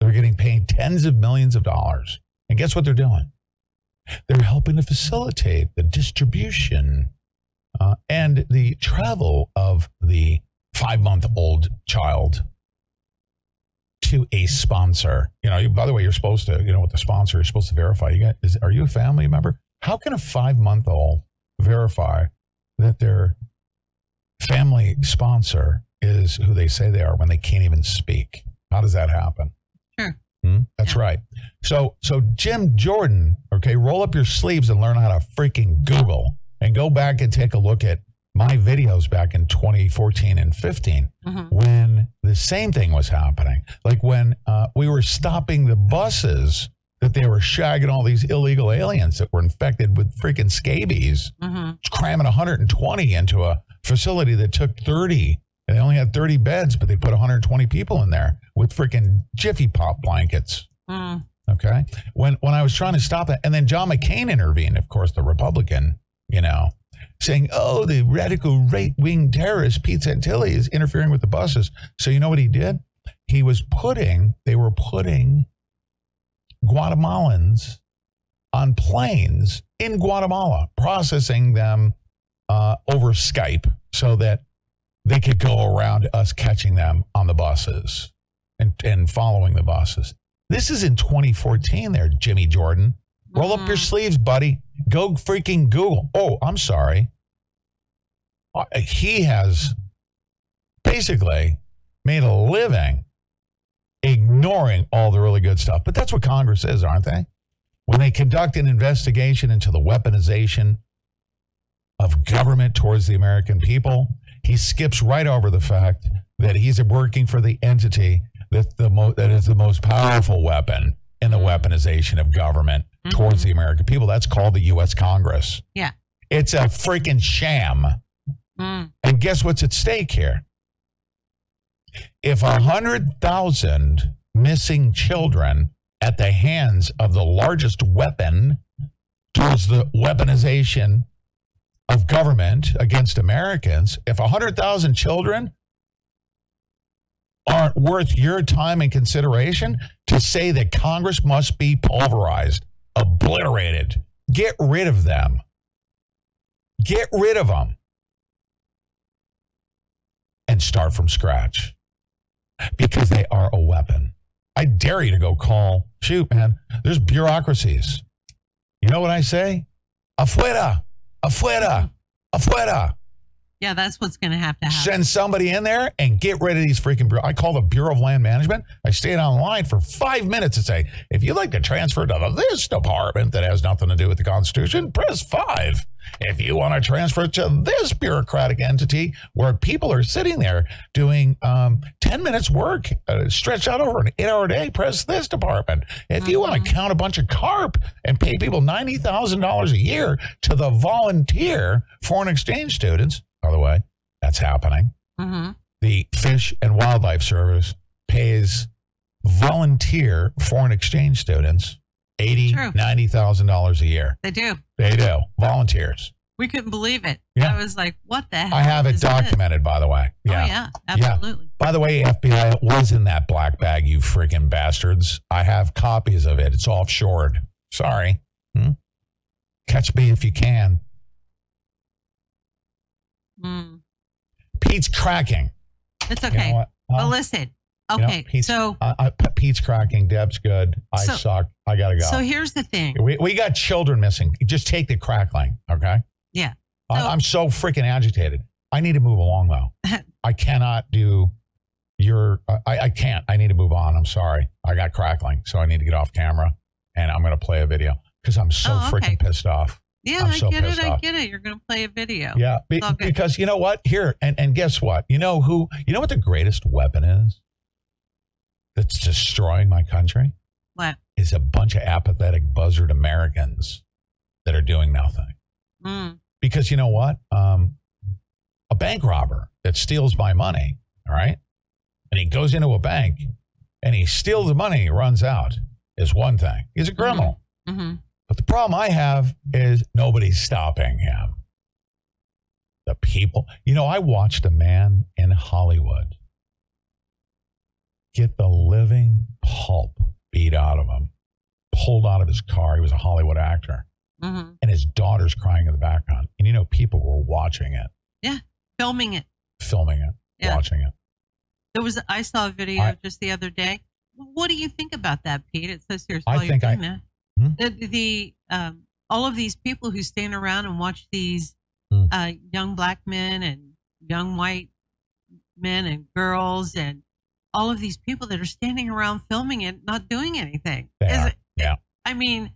They're getting paid tens of millions of dollars. And guess what they're doing? They're helping to facilitate the distribution uh, and the travel of the five month old child to a sponsor. You know, by the way, you're supposed to, you know, with the sponsor, you're supposed to verify. You got, is, are you a family member? How can a five month old verify that their family sponsor is who they say they are when they can't even speak? How does that happen? Hmm? That's right. So, so Jim Jordan, okay, roll up your sleeves and learn how to freaking Google and go back and take a look at my videos back in 2014 and 15 when the same thing was happening. Like when uh, we were stopping the buses that they were shagging all these illegal aliens that were infected with freaking scabies, Mm-hmm. cramming 120 into a facility that took 30. And they only had 30 beds, but they put 120 people in there with freaking Jiffy Pop blankets. Mm. Okay. When when I was trying to stop that, and then John McCain intervened, of course, the Republican, you know, saying, "Oh, the radical right wing terrorist Pete Santilli is interfering with the buses." So you know what he did? He was putting they were putting Guatemalans on planes in Guatemala, processing them uh, over Skype so that they could go around us catching them on the buses. and, and following the buses. This is in 2014 there, Jimmy Jordan. Roll up your sleeves, buddy. Go freaking Google. Oh, I'm sorry. Uh, He has basically made a living ignoring all the really good stuff. But that's what Congress is, aren't they? When they conduct an investigation into the weaponization of government towards the American people, he skips right over the fact that he's working for the entity that the mo- that is the most powerful weapon in the weaponization of government towards the American people. That's called the U.S. Congress. Yeah. It's a freaking sham. Mm. And guess what's at stake here? If a hundred thousand missing children at the hands of the largest weapon towards the weaponization of government against Americans, if a hundred thousand children aren't worth your time and consideration to say that Congress must be pulverized, obliterated, get rid of them. Get rid of them and start from scratch because they are a weapon. I dare you to go call. Shoot, man, there's bureaucracies. You know what I say? Afuera, afuera, afuera. Yeah, that's what's going to have to happen. Send somebody in there and get rid of these freaking. I call the Bureau of Land Management. I stayed online for five minutes and say, if you'd like to transfer to this department that has nothing to do with the Constitution, press five. If you want to transfer to this bureaucratic entity where people are sitting there doing um, 10 minutes work uh, stretched out over an eight hour day, press this department. If you want to count a bunch of carp and pay people $90,000 a year to the volunteer foreign exchange students, by the way, that's happening. Mm-hmm. The Fish and Wildlife Service pays volunteer foreign exchange students eighty, True. ninety thousand dollars a year. They do. They do volunteers. We couldn't believe it. Yeah. I was like, what the hell? I have it documented, by the way. Yeah. Oh, yeah, absolutely. By the way, FBI it was in that black bag, you freaking bastards. I have copies of it. It's offshored. Sorry. Hmm? Catch me if you can. Mm. Pete's cracking. It's You okay. know what? But Huh? listen, You know, okay, Pete's, so I, I, Pete's cracking. Deb's good. I So- suck. I gotta go. so here's the thing. we, we got children missing. Just take the crackling, okay? Yeah. I, I'm so freaking agitated. I need to move along though. I cannot do your. I, I can't. I need to move on. I'm sorry. I got crackling, so I need to get off camera, and I'm going to play a video because I'm so Oh, okay. freaking pissed off. Yeah, I'm I so get it. pissed I get it. You're going to play a video. Yeah, be- It's all good. because you know what? Here and and guess what? You know who? You know what the greatest weapon is? That's destroying my country What? is a bunch of apathetic buzzard Americans that are doing nothing. Mm. Because you know what? Um, a bank robber that steals my money, all right, and he goes into a bank and he steals the money, runs out, is one thing. He's a criminal. hmm But the problem I have is nobody's stopping him. The people, you know, I watched a man in Hollywood get the living pulp beat out of him, pulled out of his car. He was a Hollywood actor, hmm and his daughter's crying in the background. And you know, people were watching it, Yeah, filming it. filming it, Yeah. watching it. There was. I saw a video I- just the other day. What do you think about that, Pete? It says here. I you're think I- Hmm? The, the um, all of these people who stand around and watch these Hmm. uh, young black men and young white men and girls and all of these people that are standing around filming it, not doing anything. Is it- yeah, I mean,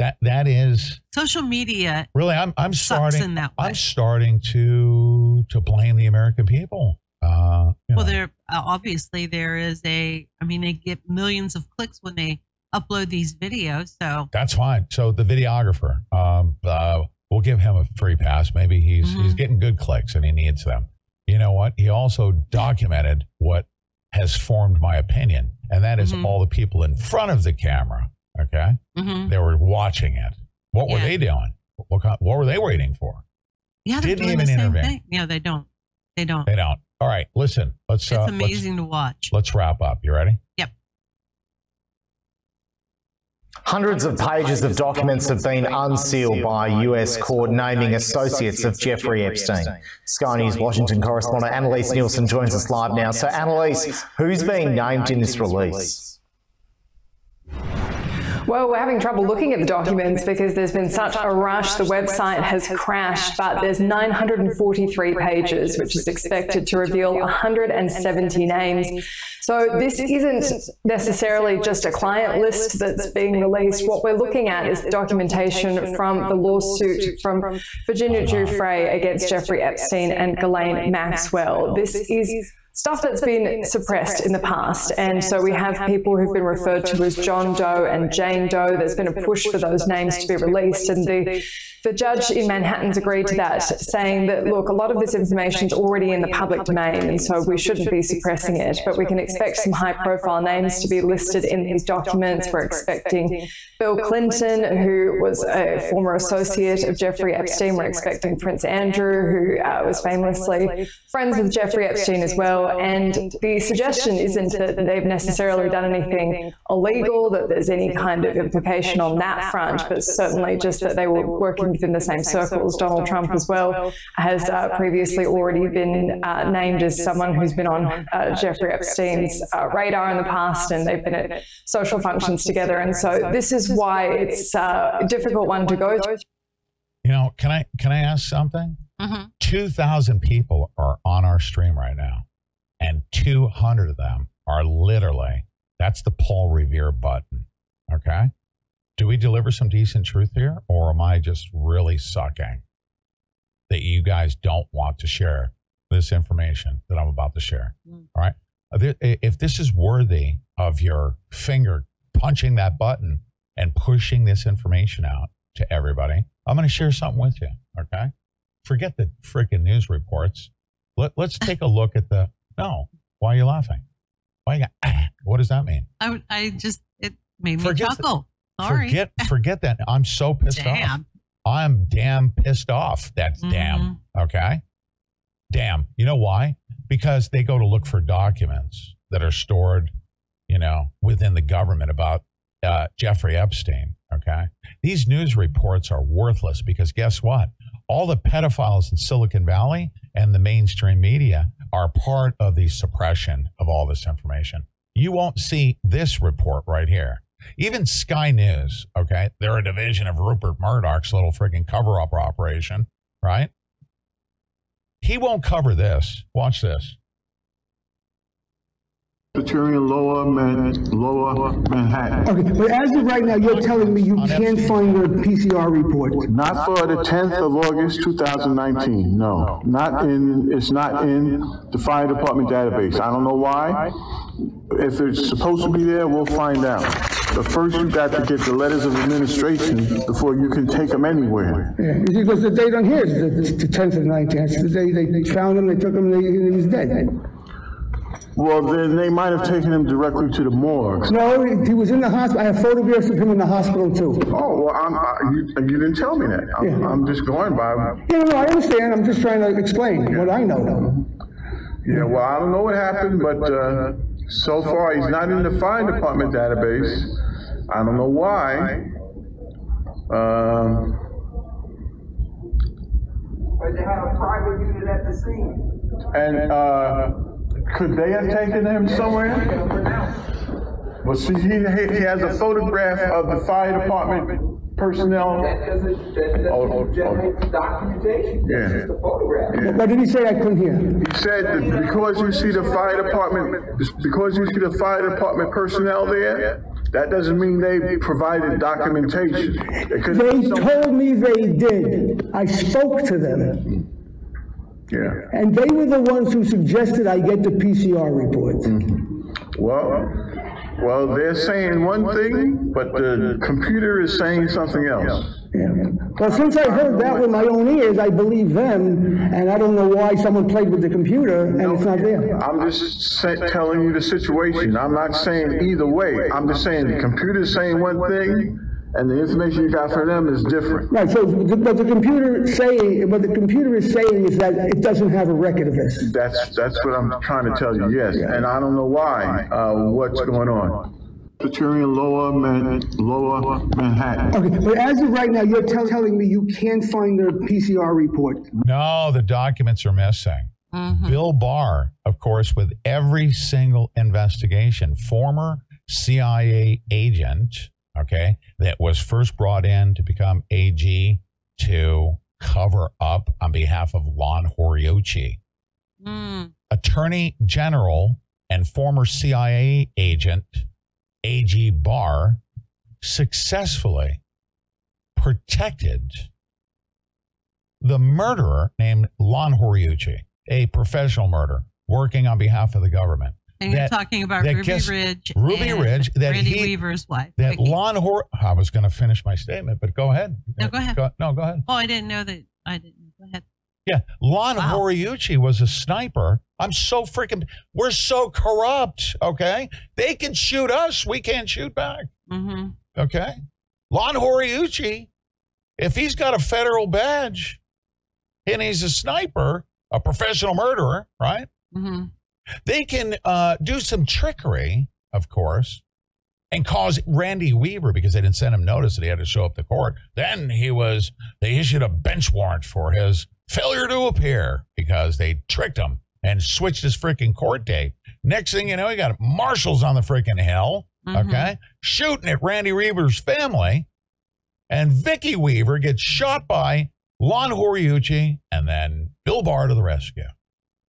that that is social media really. I'm I'm starting. in that way. I'm starting to to blame the American people. Uh, Well, know. there obviously there is a. I mean, they get millions of clicks when they upload these videos. So That's fine. So the videographer, um, uh, we'll give him a free pass. Maybe he's Mm-hmm. he's getting good clicks and he needs them. You know what? He also documented what has formed my opinion, and that is Mhm. all the people in front of the camera. Okay, Mhm. they were watching it. What were they doing? What kind, what were they waiting for? yeah, they're Didn't even the intervene. thing. Yeah, they don't. They don't. They don't. All right, listen. Let's. It's uh, let's- amazing to watch. Let's wrap up. You ready? Yep. Hundreds of pages of documents have been unsealed by a US court naming associates of Jeffrey Epstein. Sky News Washington correspondent Annalise Nielsen joins us live now. So, Annalise, who's being named in this release? Well, we're having trouble looking at the documents because there's been such a rush. The website has crashed, but there's 943 pages, which is expected to reveal 170 names. So this isn't necessarily just a client list that's being released. What we're looking at is documentation from the lawsuit from Virginia Giuffre against Jeffrey Epstein and Ghislaine Maxwell. This is stuff that's been suppressed in the past. And so we have people who've been referred to as John Doe and Jane Doe. There's been a push for those names to be released. And the, the judge in Manhattan's agreed to that, saying that, look, a lot of this information is already in the public domain, and so we shouldn't be suppressing it. But we can expect some high profile names to be listed in these documents. We're expecting Bill Clinton, who was a former associate of Jeffrey Epstein. We're expecting Prince Andrew, who uh, was famously friends with Jeffrey Epstein as well. And the suggestion isn't that they've necessarily done anything illegal, that there's any kind of implication on that front, but certainly just that they were working within the same circles. Donald Trump, as well, has uh, previously already been uh, named as someone who's been on uh, Jeffrey Epstein's uh, radar in the past, and they've been at social functions together. And so this is why it's uh, a difficult one to go through. You know, can I can I ask something? Two thousand people are on our stream right now, and two hundred of them are literally that's the Paul Revere button. Okay, do we deliver some decent truth here, or am I just really sucking that you guys don't want to share this information that I'm about to share? All right, Uh, if this is worthy of your finger punching that button and pushing this information out to everybody, I'm going to share something with you. Okay. Forget the freaking news reports. Let, let's take a look at the. No. Why are you laughing? Why you what does that mean? I, I just, it made me Forget the- Sorry. Forget forget that. I'm so pissed off. I'm damn pissed off. That's damn. Okay. Damn. You know why? Because they go to look for documents that are stored, you know, within the government about uh, Jeffrey Epstein. Okay. These news reports are worthless because guess what? All the pedophiles in Silicon Valley and the mainstream media are part of the suppression of all this information. You won't see this report right here. Even Sky News, okay, they're a division of Rupert Murdoch's little freaking cover up operation, right? He won't cover this. Watch this. Presbyterian Lower Man, Lower Manhattan. Okay, but as of right now, you're telling me you can't find your PCR report. Not for the 10th of August 2019, no. Not in, it's not in the fire department database. I don't know why. If it's supposed to be there, we'll find out. But first you got to get the letters of administration before you can take them anywhere. Yeah, because the date on here is the- the 10th of 19. That's the day they found him, they took him, they- he was dead. Well, then they might have taken him directly to the morgue. No, he was in the hospital. I have photographs of him in the hospital too. Oh, well, I'm, I, you, you didn't tell me that. I'm, I'm just going by. Yeah, no, I understand. I'm just trying to explain what I know. Though. Yeah, well, I don't know what happened, but uh, so far he's not in the fire department database. I don't know why. Um, But they had a private unit at the scene. and uh, could they have taken him somewhere? Well, see, he, he has a photograph of the fire department personnel. That doesn't, that doesn't Oh, oh, oh. generate documentation. Yeah. It's just a photograph. What did he say? I couldn't hear. He said that because you see the fire department, because you see the fire department personnel there, that doesn't mean they provided documentation. It could They told me they did. I spoke to them. Yeah. And they were the ones who suggested I get the PCR report. Mm-hmm. Well, well, they're saying one thing, but the computer is saying something else. Yeah. Well, since I heard that with my own ears, I believe them, and I don't know why someone played with the computer and it's not there. I'm just sa- telling you the situation. I'm not saying either way. I'm just saying the computer's saying one thing, and the information you got for them is different. Right, so, the- but the computer saying, what the computer is saying is that it doesn't have a record of this. That's, that's what I'm trying to tell you, yes. And I don't know why, uh, what's going on. Presbyterian Lower Man, Lower Manhattan. Okay, but as of right now, you're tell- telling me you can't find the PCR report. No, the documents are missing. Bill Barr, of course, with every single investigation, former CIA agent, okay, that was first brought in to become AG to cover up on behalf of Lon Horiuchi. Hmm. Attorney General and former CIA agent AG Barr successfully protected the murderer named Lon Horiuchi, a professional murderer working on behalf of the government. And you're talking about Ruby kissed- Ridge. Ruby Ridge, that Randy he- Weaver's wife. That Vicki. Lon Hor. I was going to finish my statement, but go ahead. No, go ahead. no, go ahead. Oh, I didn't know that. I didn't. Go ahead. Yeah, Lon Wow. Horiuchi was a sniper. I'm so freaking. We're so corrupt. Okay, they can shoot us. We can't shoot back. Mm-hmm. Okay, Lon Horiuchi, if he's got a federal badge, and he's a sniper, a professional murderer, right? Mm-hmm. They can uh, do some trickery, of course, and cause Randy Weaver because they didn't send him notice that he had to show up to court. Then he was they issued a bench warrant for his failure to appear because they tricked him and switched his freaking court date. Next thing you know, he got marshals on the freaking hill, Mhm. okay, shooting at Randy Weaver's family, and Vicki Weaver gets shot by Lon Horiuchi, and then Bill Barr to the rescue.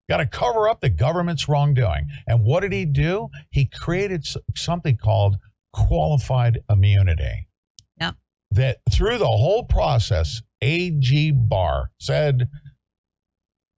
Got to cover up the government's wrongdoing. And what did he do? He created something called qualified immunity. Yep. That through the whole process, AG Barr said,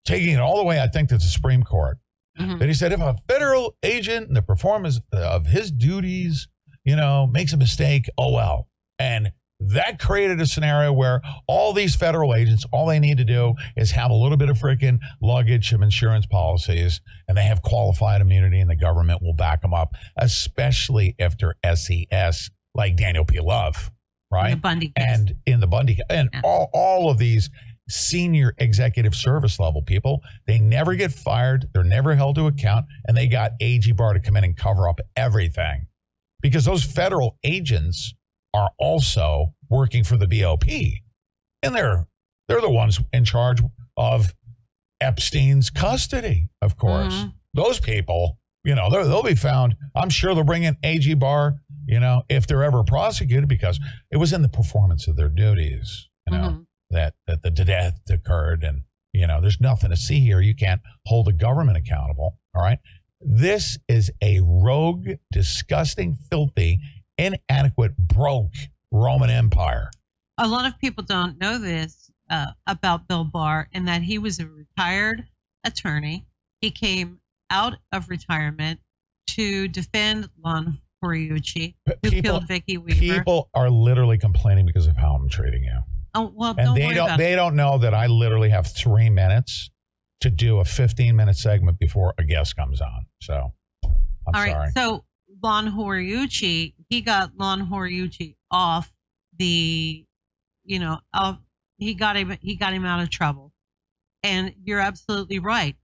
taking it all the way, I think, to the Supreme Court, Mhm. that he said if a federal agent in the performance of his duties, you know, makes a mistake, oh well. And that created a scenario where all these federal agents, all they need to do is have a little bit of freaking luggage, some insurance policies, and they have qualified immunity, and the government will back them up, especially if they're SES, like Daniel P. Love, right? The Bundy case. And in the Bundy, and all, all of these senior executive service level people, they never get fired, they're never held to account, and they got AG Barr to come in and cover up everything. Because those federal agents are also working for the BOP. And they're they're the ones in charge of Epstein's custody, of course. Mhm. Those people, you know, they'll be found. I'm sure they'll bring in AG Barr, you know, if they're ever prosecuted, because it was in the performance of their duties, you know, Mhm. that, that the death occurred. And, you know, there's nothing to see here. You can't hold the government accountable. All right. This is a rogue, disgusting, filthy, inadequate, broke Roman Empire. A lot of people don't know this uh, about Bill Barr, in that he was a retired attorney. He came out of retirement to defend Lon Horiuchi, who people- killed Vicki Weaver. People are literally complaining because of how I'm treating you. oh well, and don't they don't they it. don't know that I literally have three minutes to do a 15 minute segment before a guest comes on. So I'm All right, sorry. so Lon Horiuchi, he got Lon Horiuchi off the, you know, off, he got him he got him out of trouble, and you're absolutely right.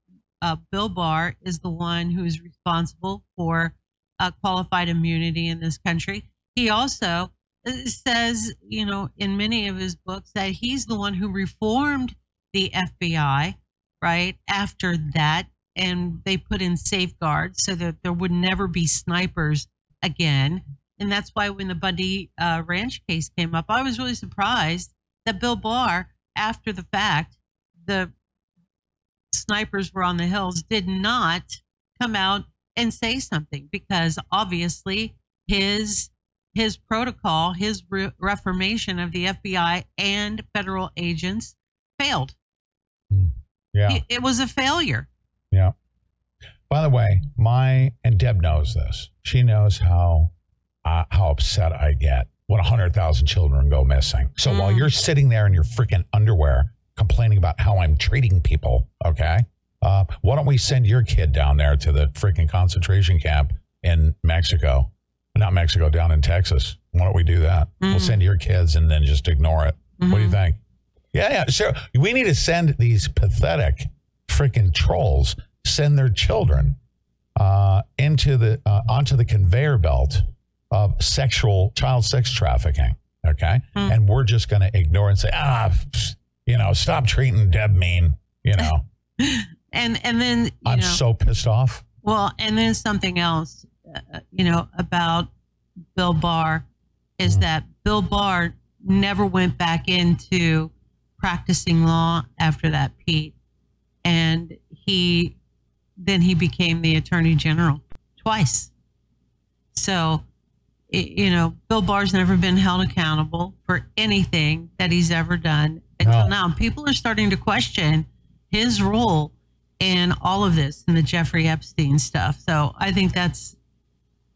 Uh, Bill Barr is the one who is responsible for uh, qualified immunity in this country. He also uh, says, you know, in many of his books that he's the one who reformed the FBI, right? After that, and they put in safeguards so that there would never be snipers again. And that's why when the Bundy uh, Ranch case came up, I was really surprised that Bill Barr, after the fact, the snipers were on the hills, did not come out and say something because obviously his his protocol, his re- reformation of the FBI and federal agents failed. yeah. It, it was a failure. Yeah. By the way, my and Deb knows this. She knows how uh, how upset I get when 100,000 children go missing. So while Mm. you're sitting there in your freaking underwear complaining about how I'm treating people, okay? Uh, why don't we send your kid down there to the freaking concentration camp in Mexico? Not Mexico, down in Texas. Why don't we do that? We'll Mhm. send your kids and then just ignore it. What do you Mhm. think? Yeah, yeah, sure. We need to send these pathetic freaking trolls send their children uh, into the uh, onto the conveyor belt of sexual child sex trafficking. Okay, Hmm. and we're just going to ignore and say, ah, you know, stop treating Deb mean. You know, And and then you I'm know, so pissed off. Well, and then something else, uh, you know, about Bill Barr is Mm-hmm. that Bill Barr never went back into practicing law after that, Pete. And he then he became the attorney general twice. So, you know, Bill Barr's never been held accountable for anything that he's ever done until No. now. People are starting to question his role in all of this and the Jeffrey Epstein stuff. So I think that's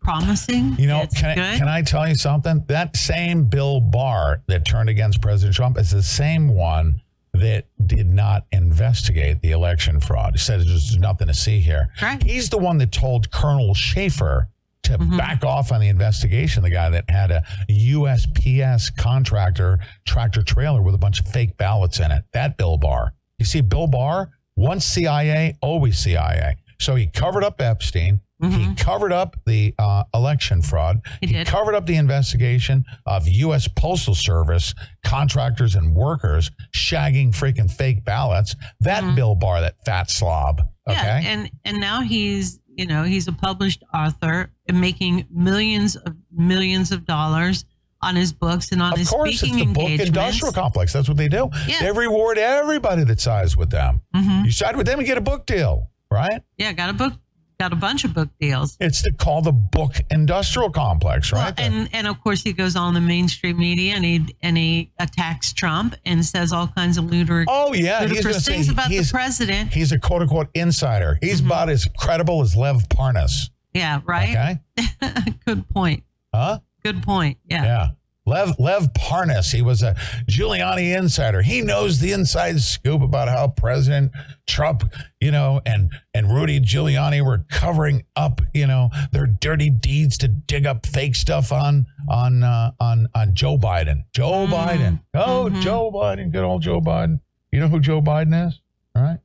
promising. You know, can I, can I tell you something? That same Bill Barr that turned against President Trump is the same one that did not investigate the election fraud. He said there's nothing to see here. Right. He's the one that told Colonel Schaefer to Mm-hmm. back off on the investigation. The guy that had a USPS contractor tractor trailer with a bunch of fake ballots in it. That Bill Barr. You see, Bill Barr, once CIA, always CIA. So he covered up Epstein. He covered up the uh, election fraud. Mm-hmm. He did. covered up the investigation of U.S. Postal Service contractors and workers shagging freaking fake ballots. That Bill Barr, that fat slob. Okay. Mm-hmm. Yeah, and and now he's you know he's a published author and making millions of millions of dollars on his books and on of his course, it's speaking the book industrial complex. That's what they do. Yeah. They reward everybody that sides with them. Mhm. You side with them and get a book deal, right? Yeah, got a book, got a bunch of book deals. It's the, called the book industrial complex, right? Well, and and of course he goes on the mainstream media and he and he attacks Trump and says all kinds of ludicrous, Oh yeah, ludicrous gonna say things about the president. He's a quote unquote insider. He's mm-hmm. about as credible as Lev Parnas. Yeah, right. Okay. Good point. Huh? Good point. Yeah. Yeah. Lev Lev Parnas, he was a Giuliani insider. He knows the inside scoop about how President Trump, you know, and and Rudy Giuliani were covering up, you know, their dirty deeds to dig up fake stuff on on uh, on on Joe Biden. Joe Biden. Oh, Joe Biden. Good old Joe Biden. You know who Joe Biden is? All right.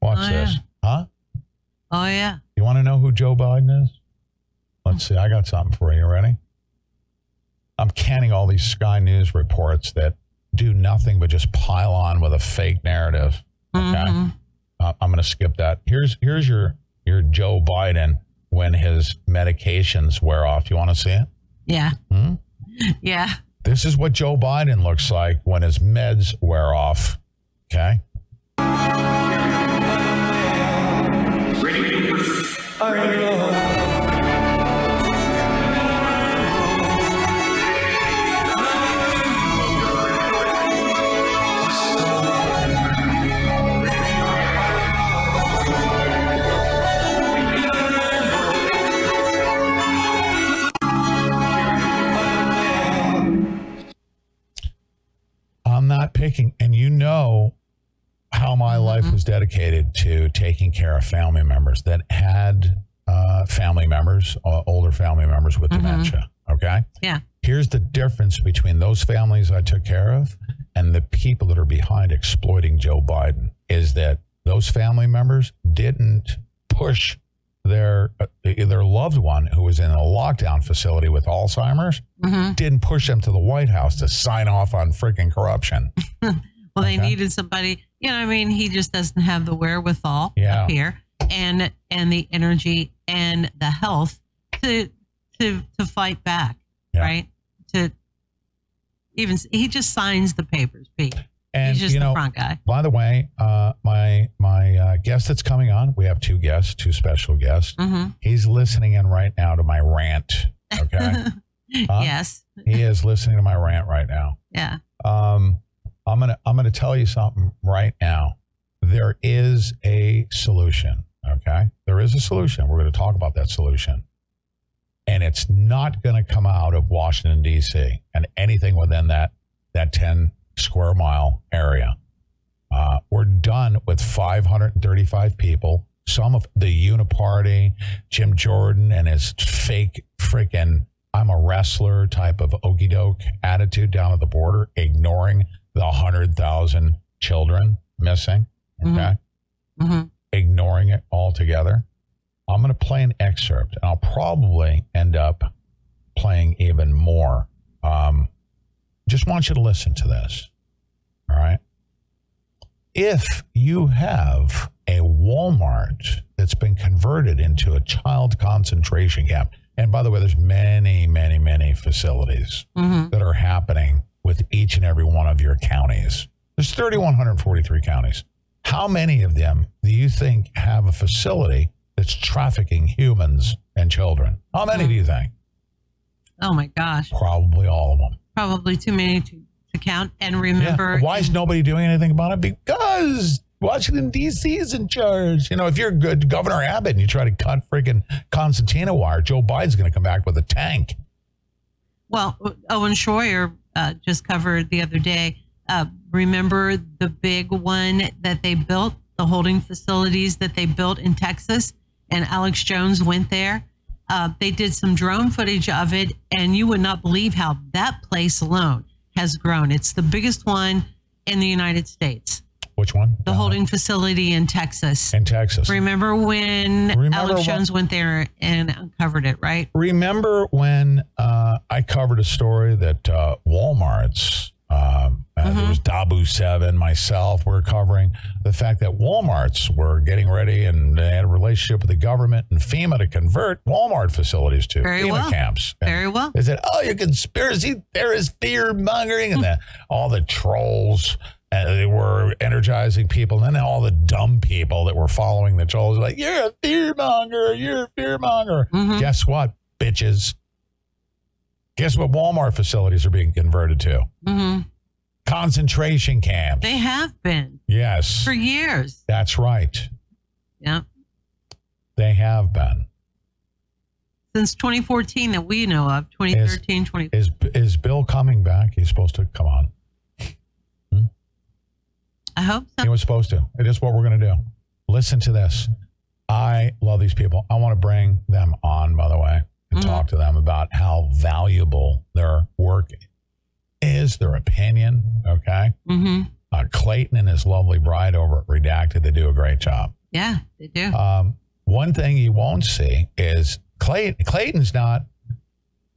Watch Oh, this. yeah. Huh? Oh yeah. You want to know who Joe Biden is? Let's see. I got something for you. Ready? I'm canning all these Sky News reports that do nothing but just pile on with a fake narrative. Okay, Mhm. uh, I'm going to skip that. Here's here's your your Joe Biden when his medications wear off. You want to see it? Yeah. Hmm? Yeah. This is what Joe Biden looks like when his meds wear off. Okay. I'm not picking, and you know how my life was dedicated to taking care of family members that had uh, family members, uh, older family members with dementia. Okay. Yeah. Here's the difference between those families I took care of and the people that are behind exploiting Joe Biden is that those family members didn't push their uh, their loved one who was in a lockdown facility with Alzheimer's Mm-hmm. didn't push them to the White House to sign off on freaking corruption. Well, they needed somebody. You know, I mean, he just doesn't have the wherewithal Yeah. up here, and and the energy and the health to to to fight back, Yeah. right? To even he just signs the papers, Pete. And you know, by the way, uh, my my uh, guest that's coming on, we have two guests, two special guests. Mm-hmm. He's listening in right now to my rant. Okay, Huh? Yes. he is listening to my rant right now. Yeah. Um, I'm gonna I'm gonna tell you something right now. There is a solution. Okay, there is a solution. We're going to talk about that solution, and it's not going to come out of Washington D.C. and anything within that that 10 square mile area. Uh, we're done with 535 people. Some of the Uniparty, Jim Jordan, and his fake freaking I'm a wrestler type of okey doke attitude down at the border, ignoring the 100,000 children missing. Okay. Mm-hmm. Ignoring it altogether. I'm going to play an excerpt, and I'll probably end up playing even more. Um, just want you to listen to this. All right. If you have a Walmart that's been converted into a child concentration camp, and by the way, there's many, many, many facilities Mhm. that are happening with each and every one of your counties. There's 3,143 counties. How many of them do you think have a facility that's trafficking humans and children? How many do you think? Oh my gosh. Probably all of them. Probably too many to, to count. And remember, Why is nobody doing anything about it? Because Washington D.C. is in charge. You know, if you're good Governor Abbott and you try to cut freaking concertina wire, Joe Biden's going to come back with a tank. well, Owen Schroyer uh, just covered the other day. Uh, remember the big one that they built, the holding facilities that they built in Texas, and Alex Jones went there. Uh, they did some drone footage of it, and you would not believe how that place alone has grown. It's the biggest one in the United States. Which one? The holding facility in Texas. In Texas. Remember when Remember Alex when- Jones went there and uncovered it, right? Remember when uh, I covered a story that uh, Walmart's, um, uh, there was Dabu 7, myself, we're covering the fact that Walmart's were getting ready and they had a relationship with the government and FEMA to convert Walmart facilities to Very FEMA well. camps. And Very well. They said, oh, you're conspiracy theorist, fear mongering, and the, all the trolls. And they were energizing people, and then all the dumb people that were following the trolls, like, you're a fear monger, you're a fear monger. Guess what, bitches? Guess what Walmart facilities are being converted to? hmm Concentration camps. They have been Yes, for years. that's right. Yeah. They have been. Since 2014 that we know of, 2013, 20. Is is Bill coming back? He's supposed to come on. Hmm? I hope so. He was supposed to. It is what we're going to do. Listen to this. I love these people. I want to bring them on, by the way, and mm-hmm. talk to them about how valuable their work is, their opinion. Okay. Mm-hmm. Uh, Clayton and his lovely bride over at Redacted, they do a great job. Yeah, they do. Um, one thing you won't see is Clayton. Clayton's not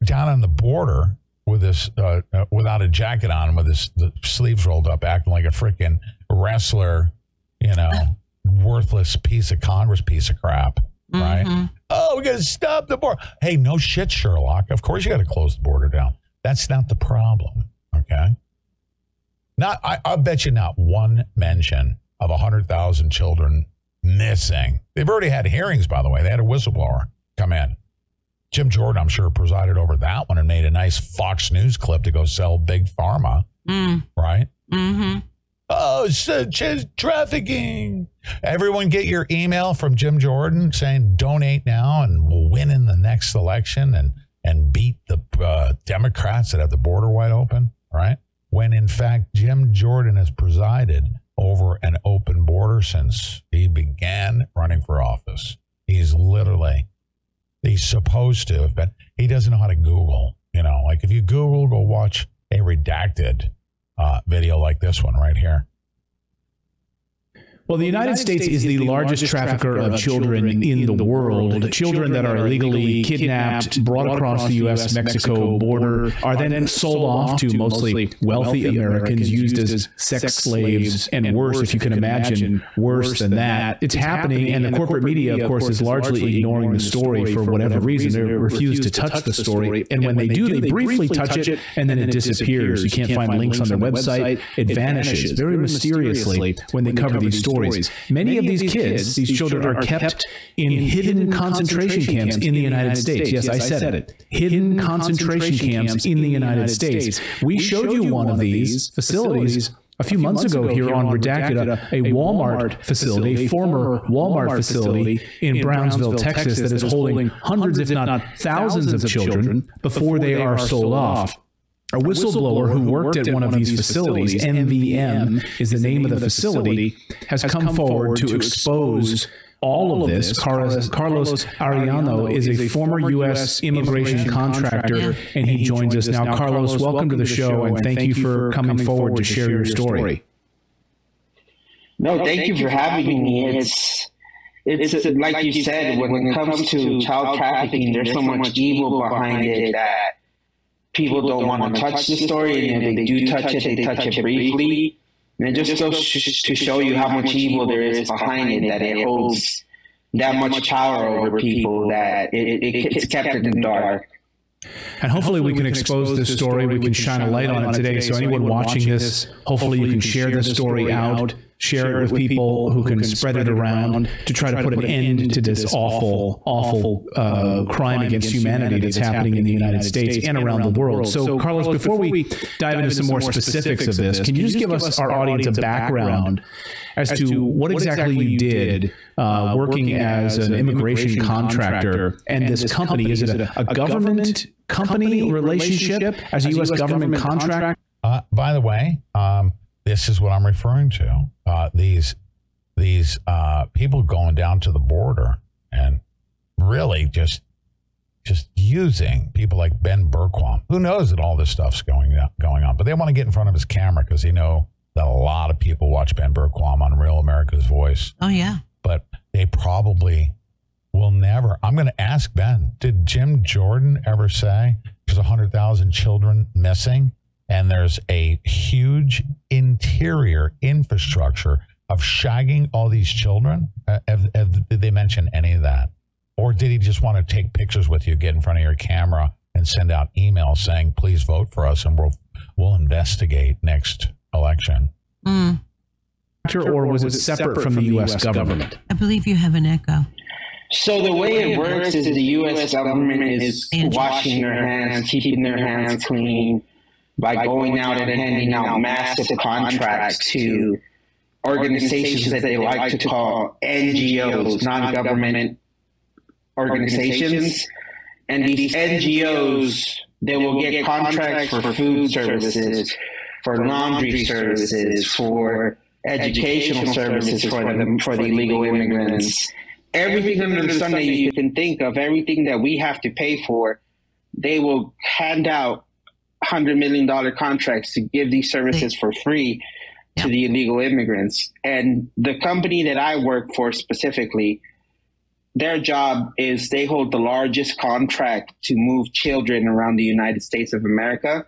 down on the border with this uh, uh, without a jacket on, with his the sleeves rolled up, acting like a freaking wrestler. You know, worthless piece of Congress piece of crap. Right? Mhm. Oh, we got to stop the border. Hey, no shit, Sherlock. Of course you got to close the border down. That's not the problem. Okay. Not, I, I bet you not one mention of 100,000 children missing. They've already had hearings, by the way. They had a whistleblower come in. Jim Jordan, I'm sure, presided over that one and made a nice Fox News clip to go sell big pharma, Mm. right? Mm-hmm. Oh, such as trafficking. Everyone get your email from Jim Jordan saying donate now and we'll win in the next election and, and beat the uh, Democrats that have the border wide open, right? When in fact, Jim Jordan has presided over an open border since he began running for office. He's literally, he's supposed to been, he doesn't know how to Google. You know, like if you Google, go watch a redacted uh, video like this one right here. Well, the United, States, is the largest trafficker of children in the world. Children that are illegally kidnapped, brought across the U.S. Mexico border, are then sold off to mostly wealthy Americans, used as sex slaves, and worse, if you can imagine, worse than that. It's happening, and the corporate media, of course, is largely ignoring the story for whatever reason. They refuse to touch the story, and when they do, they briefly touch it, and then it disappears. You can't find links on their website. It vanishes very mysteriously when they cover these stories. Many of these kids, these children, are kept in hidden concentration camps in the United States. Yes, I said it. Hidden concentration camps in the United States. We showed you one of these facilities a few months ago here on Redacted, a, a Walmart facility, a former Walmart facility in Brownsville, Texas, that is holding hundreds, if not thousands, of children before they are sold off. A whistleblower who worked at one of these facilities, MVM is the name of the facility, has come forward to expose all of this. Carlos, Carlos Ariano is a former U.S. immigration contractor, and he joins us now. Carlos, welcome to the show, and thank you for coming forward to share your story. No, thank you for having me. It's it's like you said, when it comes to child trafficking, there's so much evil behind it that people don't want to touch the story, and if they do touch it, they touch it briefly. And it just goes to show you how much evil there is behind it, that it holds that much power over people, that it, it, it's kept in the dark. And hopefully, we can expose this story. We can shine a light on it today. So, anyone watching this, hopefully, you can share this story out, share it with people who can spread it around to try to put an end to this awful, awful uh, crime against humanity that's happening in the United States and around the world. So, Carlos, before we dive into some more specifics of this, can you just give us our audience a background as to what exactly you did uh, working as an immigration contractor and this company? Is it a, a government company relationship as a U.S. government contract? Uh, by the way, um, this is what I'm referring to. Uh, these these uh, people going down to the border and really just just using people like Ben Bergquam, who knows that all this stuff's going going on, but they want to get in front of his camera because they know that a lot of people watch Ben Bergquam on Real America's Voice. Oh yeah. They probably will never. I'm going to ask Ben. Did Jim Jordan ever say there's 100,000 children missing and there's a huge interior infrastructure of shagging all these children? Uh, have, have, did they mention any of that? Or did he just want to take pictures with you, get in front of your camera, and send out emails saying, please vote for us and we'll, we'll investigate next election? Mm. Or was it separate from the U.S. government? I believe you have an echo. So the way it works is the U.S. government is washing their hands, keeping their hands clean by going out and handing out massive contracts to organizations that they like to call NGOs, non-government organizations. And these NGOs, they will get contracts for food services, for laundry services, for educational services for the, for the illegal immigrants. Everything under the sun that you can think of, everything that we have to pay for, they will hand out hundred million dollar contracts to give these services for free to the illegal immigrants. And the company that I work for specifically, their job is they hold the largest contract to move children around the United States of America.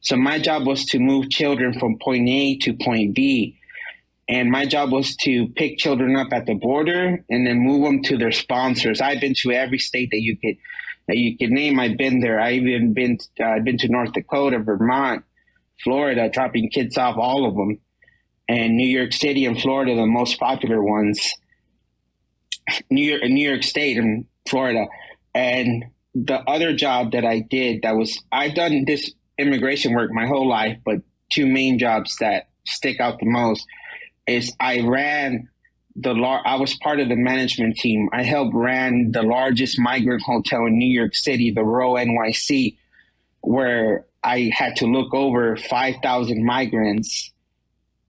So my job was to move children from point A to point B. And my job was to pick children up at the border and then move them to their sponsors. I've been to every state that you could that you could name. I've been there. I even been uh, I've been to North Dakota, Vermont, Florida, dropping kids off, all of them, and New York City and Florida, the most popular ones. New York, New York State and Florida, and the other job that I did that was I've done this immigration work my whole life, but two main jobs that stick out the most is I ran the lar- I was part of the management team. I helped ran the largest migrant hotel in New York City, the Row NYC, where I had to look over 5,000 migrants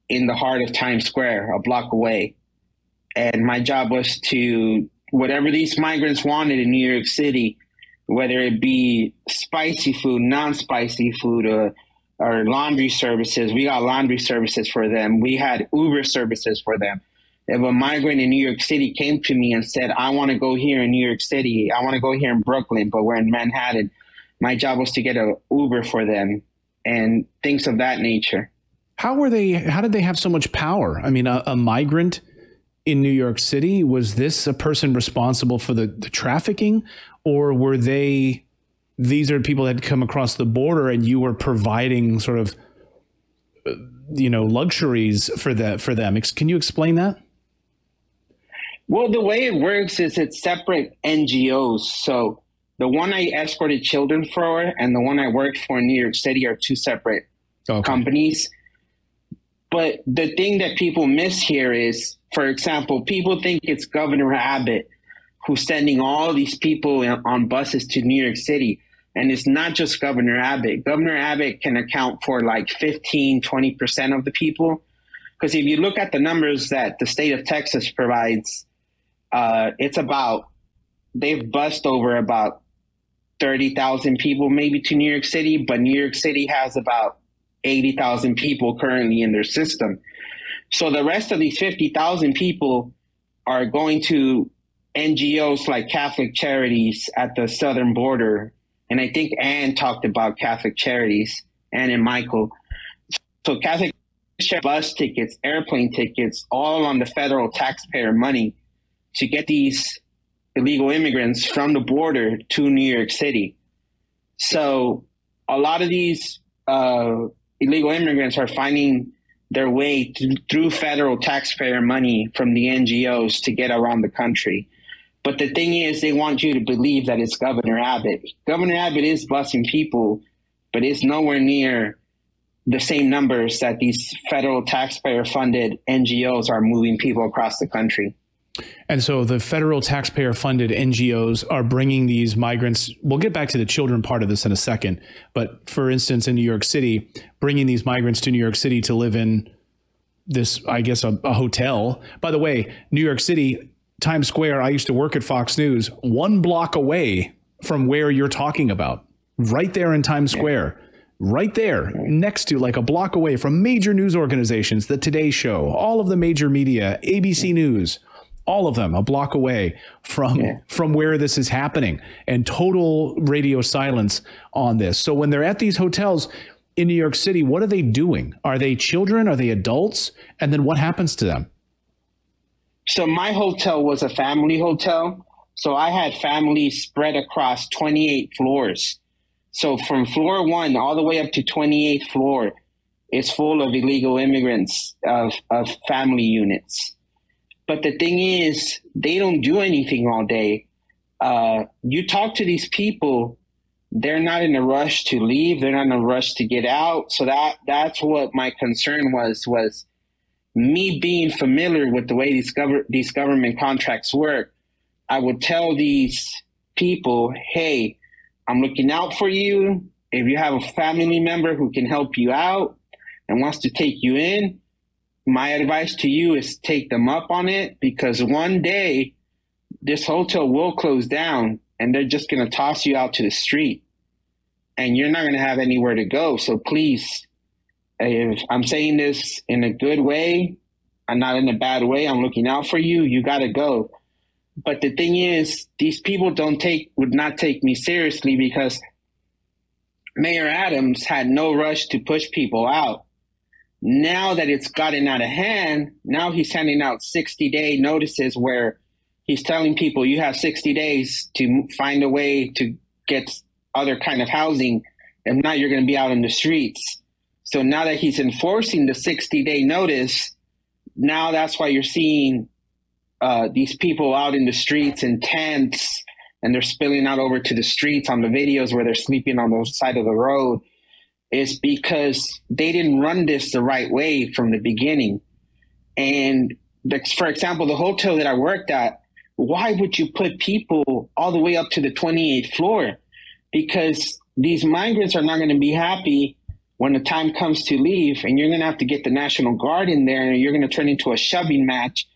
in the heart of Times Square, a block away. And my job was to whatever these migrants wanted in New York City, whether it be spicy food, non-spicy food, or or laundry services. We got laundry services for them. We had Uber services for them. If a migrant in New York City came to me and said, I want to go here in New York City, I want to go here in Brooklyn, but we're in Manhattan, my job was to get an Uber for them and things of that nature. How were they? How did they have so much power? I mean, a, a migrant in New York City was this a person responsible for the, the trafficking, or were they? These are people that come across the border, and you were providing sort of, uh, you know, luxuries for that for them. Can you explain that? Well, the way it works is it's separate NGOs. So the one I escorted children for and the one I worked for in New York City are two separate companies. But the thing that people miss here is, for example, people think it's Governor Abbott who's sending all these people on buses to New York City. And it's not just Governor Abbott. Governor Abbott can account for like 15, 20% of the people. Because if you look at the numbers that the state of Texas provides, uh, it's about, they've bussed over about 30,000 people maybe to New York City, but New York City has about 80,000 people currently in their system. So the rest of these 50,000 people, are going to NGOs like Catholic Charities at the southern border. And I think Ann talked about Catholic Charities, Ann and Michael. So Catholic bus tickets, airplane tickets, all on the federal taxpayer money to get these illegal immigrants from the border to New York City. So a lot of these uh, illegal immigrants are finding their way th- through federal taxpayer money from the NGOs to get around the country. But the thing is, they want you to believe that it's Governor Abbott. Governor Abbott is busing people, but it's nowhere near the same numbers that these federal taxpayer funded NGOs are moving people across the country. And so the federal taxpayer funded NGOs are bringing these migrants. We'll get back to the children part of this in a second. But for instance, in New York City, bringing these migrants to New York City to live in this, I guess, a, a hotel. By the way, New York City, Times Square, I used to work at Fox News, one block away from where you're talking about, right there in Times Square. Right there, next to like a block away from major news organizations, the Today Show, all of the major media, ABC News, all of them a block away from from where this is happening. And total radio silence on this. So when they're at these hotels in new york city what are they doing? Are they children? Are they adults? And then what happens to them So my hotel was a family hotel. So I had families spread across 28 floors. So from floor one all the way up to 28th floor is full of illegal immigrants of, of family units. But the thing is, they don't do anything all day. Uh, you talk to these people, they're not in a rush to leave. They're not in a rush to get out. So that that's what my concern was was me being familiar with the way these these government contracts work. I would tell these people, "Hey, I'm looking out for you. If you have a family member who can help you out and wants to take you in, my advice to you is take them up on it because one day this hotel will close down and they're just going to toss you out to the street and you're not going to have anywhere to go. So please, if I'm saying this in a good way, I'm not in a bad way, I'm looking out for you, you got to go. But the thing is, these people don't take, would not take me seriously because Mayor Adams had no rush to push people out. Now that it's gotten out of hand, now he's handing out 60 day notices where he's telling people you have 60 days to find a way to get other kind of housing. If not, you're going to be out in the streets. So now that he's enforcing the 60 day notice, now that's why you're seeing uh, these people out in the streets in tents and they're spilling out over to the streets on the videos where they're sleeping on the side of the road is because they didn't run this the right way from the beginning. And the, for example, the hotel that I worked at, why would you put people all the way up to the 28th floor? Because these migrants are not going to be happy when the time comes to leave, and you're going to have to get the National Guard in there, and you're going to turn into a shoving match.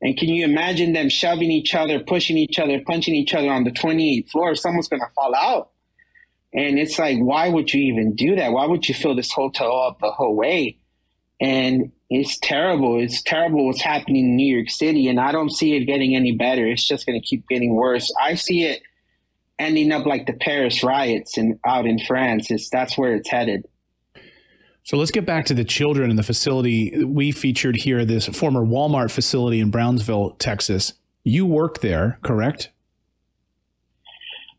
And can you imagine them shoving each other, pushing each other, punching each other on the 28th floor? Someone's going to fall out. And it's like, why would you even do that? Why would you fill this hotel up the whole way? And it's terrible. It's terrible what's happening in New York City. And I don't see it getting any better. It's just going to keep getting worse. I see it ending up like the Paris riots in, out in France. It's, that's where it's headed. So let's get back to the children in the facility we featured here, this former Walmart facility in Brownsville, Texas. You work there, correct?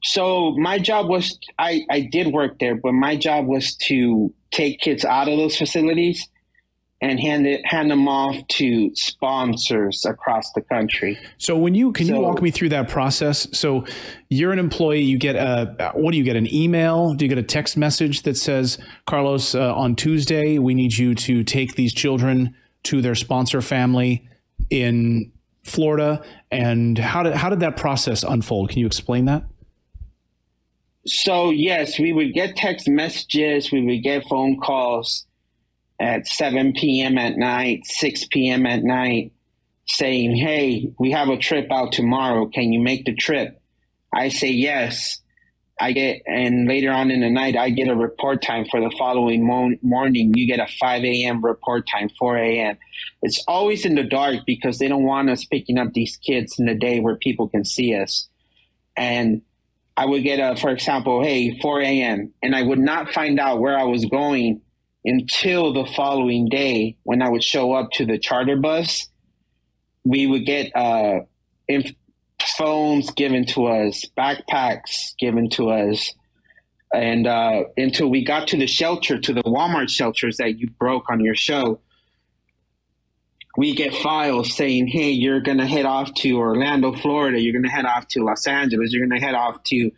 So my job was I, I did work there, but my job was to take kids out of those facilities and hand it hand them off to sponsors across the country. So when you can you walk me through that process? So you're an employee, you get a what do you get an email? Do you get a text message that says Carlos uh, on Tuesday we need you to take these children to their sponsor family in Florida and how did how did that process unfold? Can you explain that? So yes, we would get text messages, we would get phone calls at 7 p.m. at night, 6 p.m. at night, saying, "Hey, we have a trip out tomorrow. Can you make the trip?" I say yes. I get, and later on in the night, I get a report time for the following mo- morning. You get a 5 a.m. report time, 4 a.m. It's always in the dark because they don't want us picking up these kids in the day where people can see us. And I would get a, for example, hey, 4 a.m. And I would not find out where I was going until the following day when I would show up to the charter bus. We would get uh, inf- phones given to us, backpacks given to us. And uh, until we got to the shelter, to the Walmart shelters that you broke on your show, we get files saying, hey, you're going to head off to Orlando, Florida. You're going to head off to Los Angeles. You're going to head off to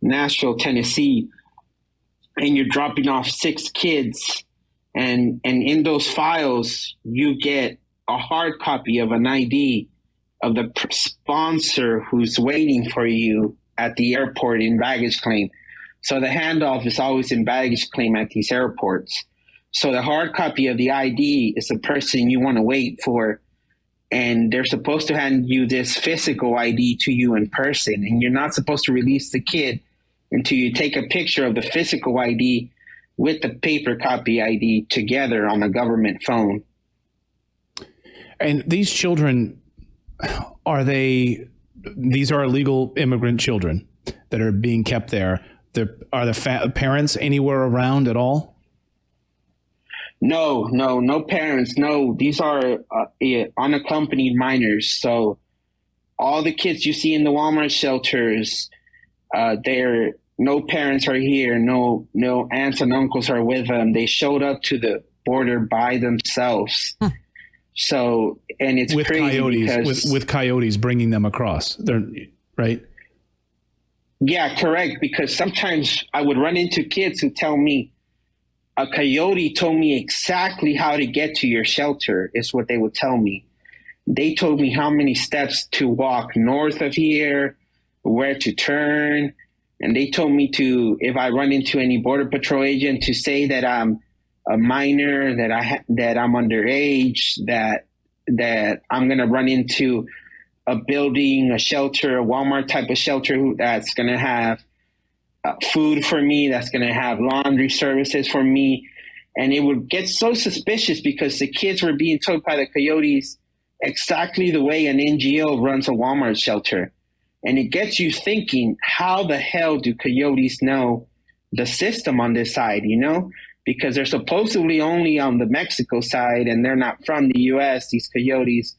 Nashville, Tennessee. And you're dropping off six kids. And, and in those files, you get a hard copy of an ID of the sponsor who's waiting for you at the airport in baggage claim. So the handoff is always in baggage claim at these airports. So the hard copy of the ID is the person you want to wait for. And they're supposed to hand you this physical ID to you in person. And you're not supposed to release the kid until you take a picture of the physical ID with the paper copy ID together on a government phone. And these children, are they? These are illegal immigrant children that are being kept there. They're, are the fa- parents anywhere around at all? No, no, no parents. No, these are uh, unaccompanied minors. So all the kids you see in the Walmart shelters, uh, they're no parents are here. No, no aunts and uncles are with them. They showed up to the border by themselves. So, and it's with crazy coyotes, because with, with coyotes bringing them across. They're right. Yeah, correct. Because sometimes I would run into kids who tell me, a coyote told me exactly how to get to your shelter, is what they would tell me. They told me how many steps to walk north of here, where to turn. And they told me to, if I run into any border patrol agent, to say that I'm a minor, that I ha- that I'm underage, that that I'm gonna run into a building, a shelter, a Walmart type of shelter that's to have uh, food for me, that's to have laundry services for me. And it would get so suspicious because the kids were being told by the coyotes exactly the way an NGO runs a Walmart shelter. And it gets you thinking, how the hell do coyotes know the system on this side, you know? Because they're supposedly only on the Mexico side and they're not from the US, these coyotes,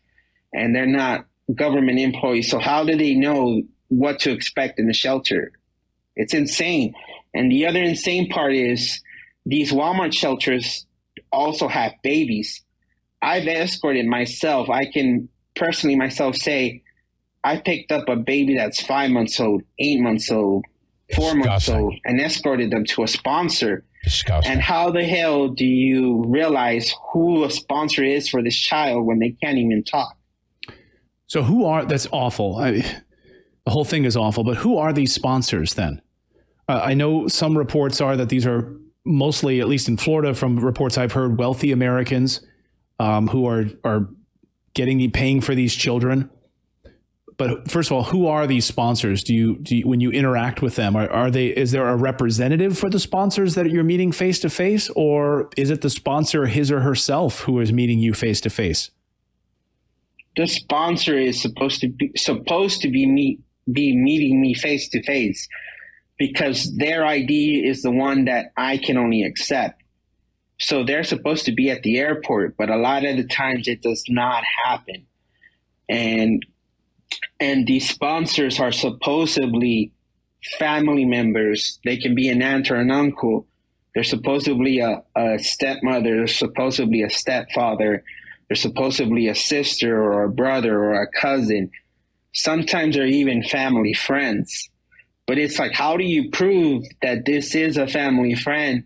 and they're not government employees. So how do they know what to expect in the shelter? It's insane. And the other insane part is these Walmart shelters also have babies. I've escorted myself. I can personally myself say I picked up a baby that's five months old, eight months old, four months old, and escorted them to a sponsor. Disgusting. And how the hell do you realize who a sponsor is for this child when they can't even talk? So who are? That's awful. I, the whole thing is awful. But who are these sponsors then? Uh, I know some reports are that these are mostly, at least in Florida, from reports I've heard, wealthy Americans um, who are are getting the paying for these children. But first of all, who are these sponsors? Do you, do you when you interact with them, are, are they? Is there a representative for the sponsors that you're meeting face to face, or is it the sponsor his or herself who is meeting you face to face? the sponsor is supposed to be supposed to be meet be meeting me face to face because their ID is the one that I can only accept. So they're supposed to be at the airport, but a lot of the times it does not happen. And and these sponsors are supposedly family members. They can be an aunt or an uncle. They're supposedly a, a stepmother. They're supposedly a stepfather. They're supposedly a sister or a brother or a cousin. Sometimes they're even family friends. But it's like, how do you prove that this is a family friend?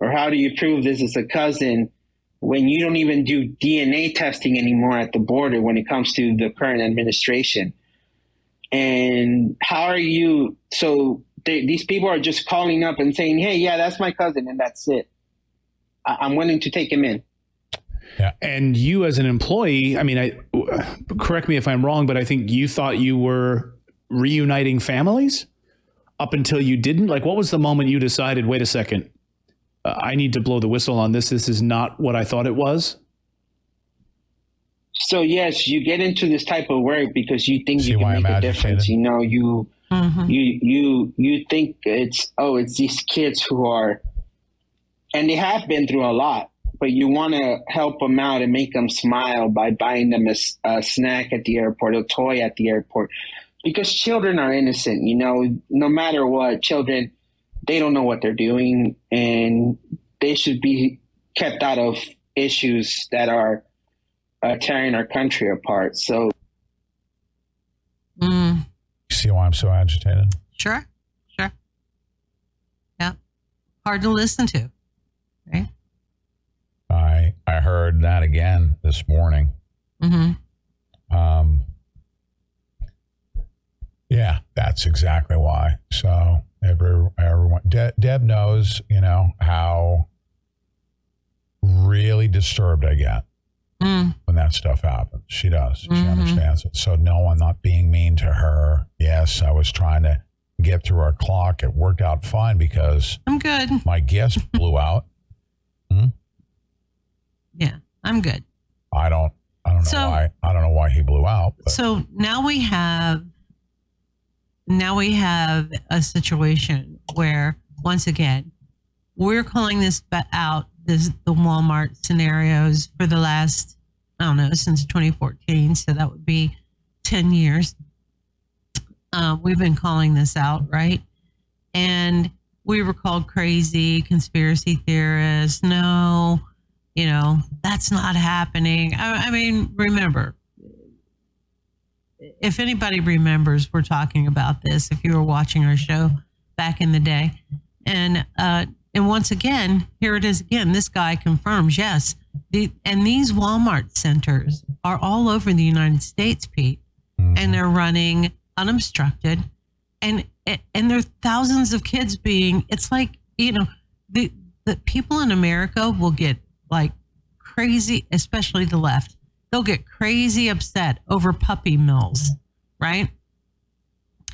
Or how do you prove this is a cousin when you don't even do DNA testing anymore at the border when it comes to the current administration? And how are you? So they, these people are just calling up and saying, hey, yeah, that's my cousin, and that's it. I, I'm willing to take him in. Yeah. And you as an employee, I mean, I correct me if I'm wrong, but I think you thought you were reuniting families. up until you didn't? Like, what was the moment you decided, wait a second, uh, I need to blow the whistle on this? This is not what I thought it was? So yes, you get into this type of work because you think you why can I'm make a difference. You know, you you you you think it's oh, it's these kids who are, and they have been through a lot, but you want to help them out and make them smile by buying them a snack at the airport, a toy at the airport, because children are innocent. You know, no matter what, children they don't know what they're doing, and they should be kept out of issues that are uh, tearing our country apart. So Mm, See why I'm so agitated? sure, sure. Yeah, hard to listen to. Right. I I heard that again this morning. Mm-hmm. Um, yeah, that's exactly why. So every everyone, De- Deb knows, you know how really disturbed I get Mm. when that stuff happens. She does. She Mhm. understands it. So no, I'm not being mean to her. Yes, I was trying to get through our clock. It worked out fine because I'm good. my guest blew out. Yeah, I'm good. I don't. I don't know So- why. I don't know why he blew out. But So now we have now we have a situation where once again we're calling this out this the Walmart scenarios for the last I don't know since 2014 so that would be 10 years. Uh, we've been calling this out right? And we were called crazy conspiracy theorists. No you know that's not happening. I, I mean remember if anybody remembers, we're talking about this. If you were watching our show back in the day, and uh, and once again, here it is again. This guy confirms, yes, the and these Walmart centers are all over the United States, Pete, and they're running unobstructed, and and there are thousands of kids being. It's like you know, the the people in America will get like crazy, especially the left. They'll get crazy upset over puppy mills, right?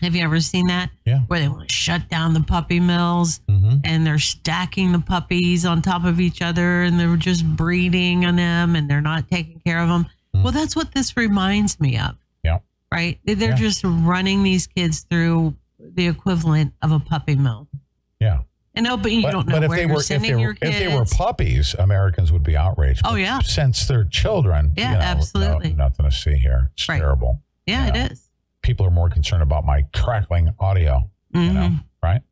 Have you ever seen that? Yeah. Where they want to shut down the puppy mills mm-hmm. and they're stacking the puppies on top of each other and they're just breeding on them and they're not taking care of them. Mm. Well, that's what this reminds me of. Yeah. Right? They're Yeah. just running these kids through the equivalent of a puppy mill. Yeah. And no, but you but, don't know but if where they you're were if they were your if they were puppies, Americans would be outraged. Oh, yeah. Since they're children, Yeah, you know, absolutely. no- nothing to see here. It's Right. terrible. yeah, you know. it is. People are more concerned about my crackling audio. You know, Mhm. right?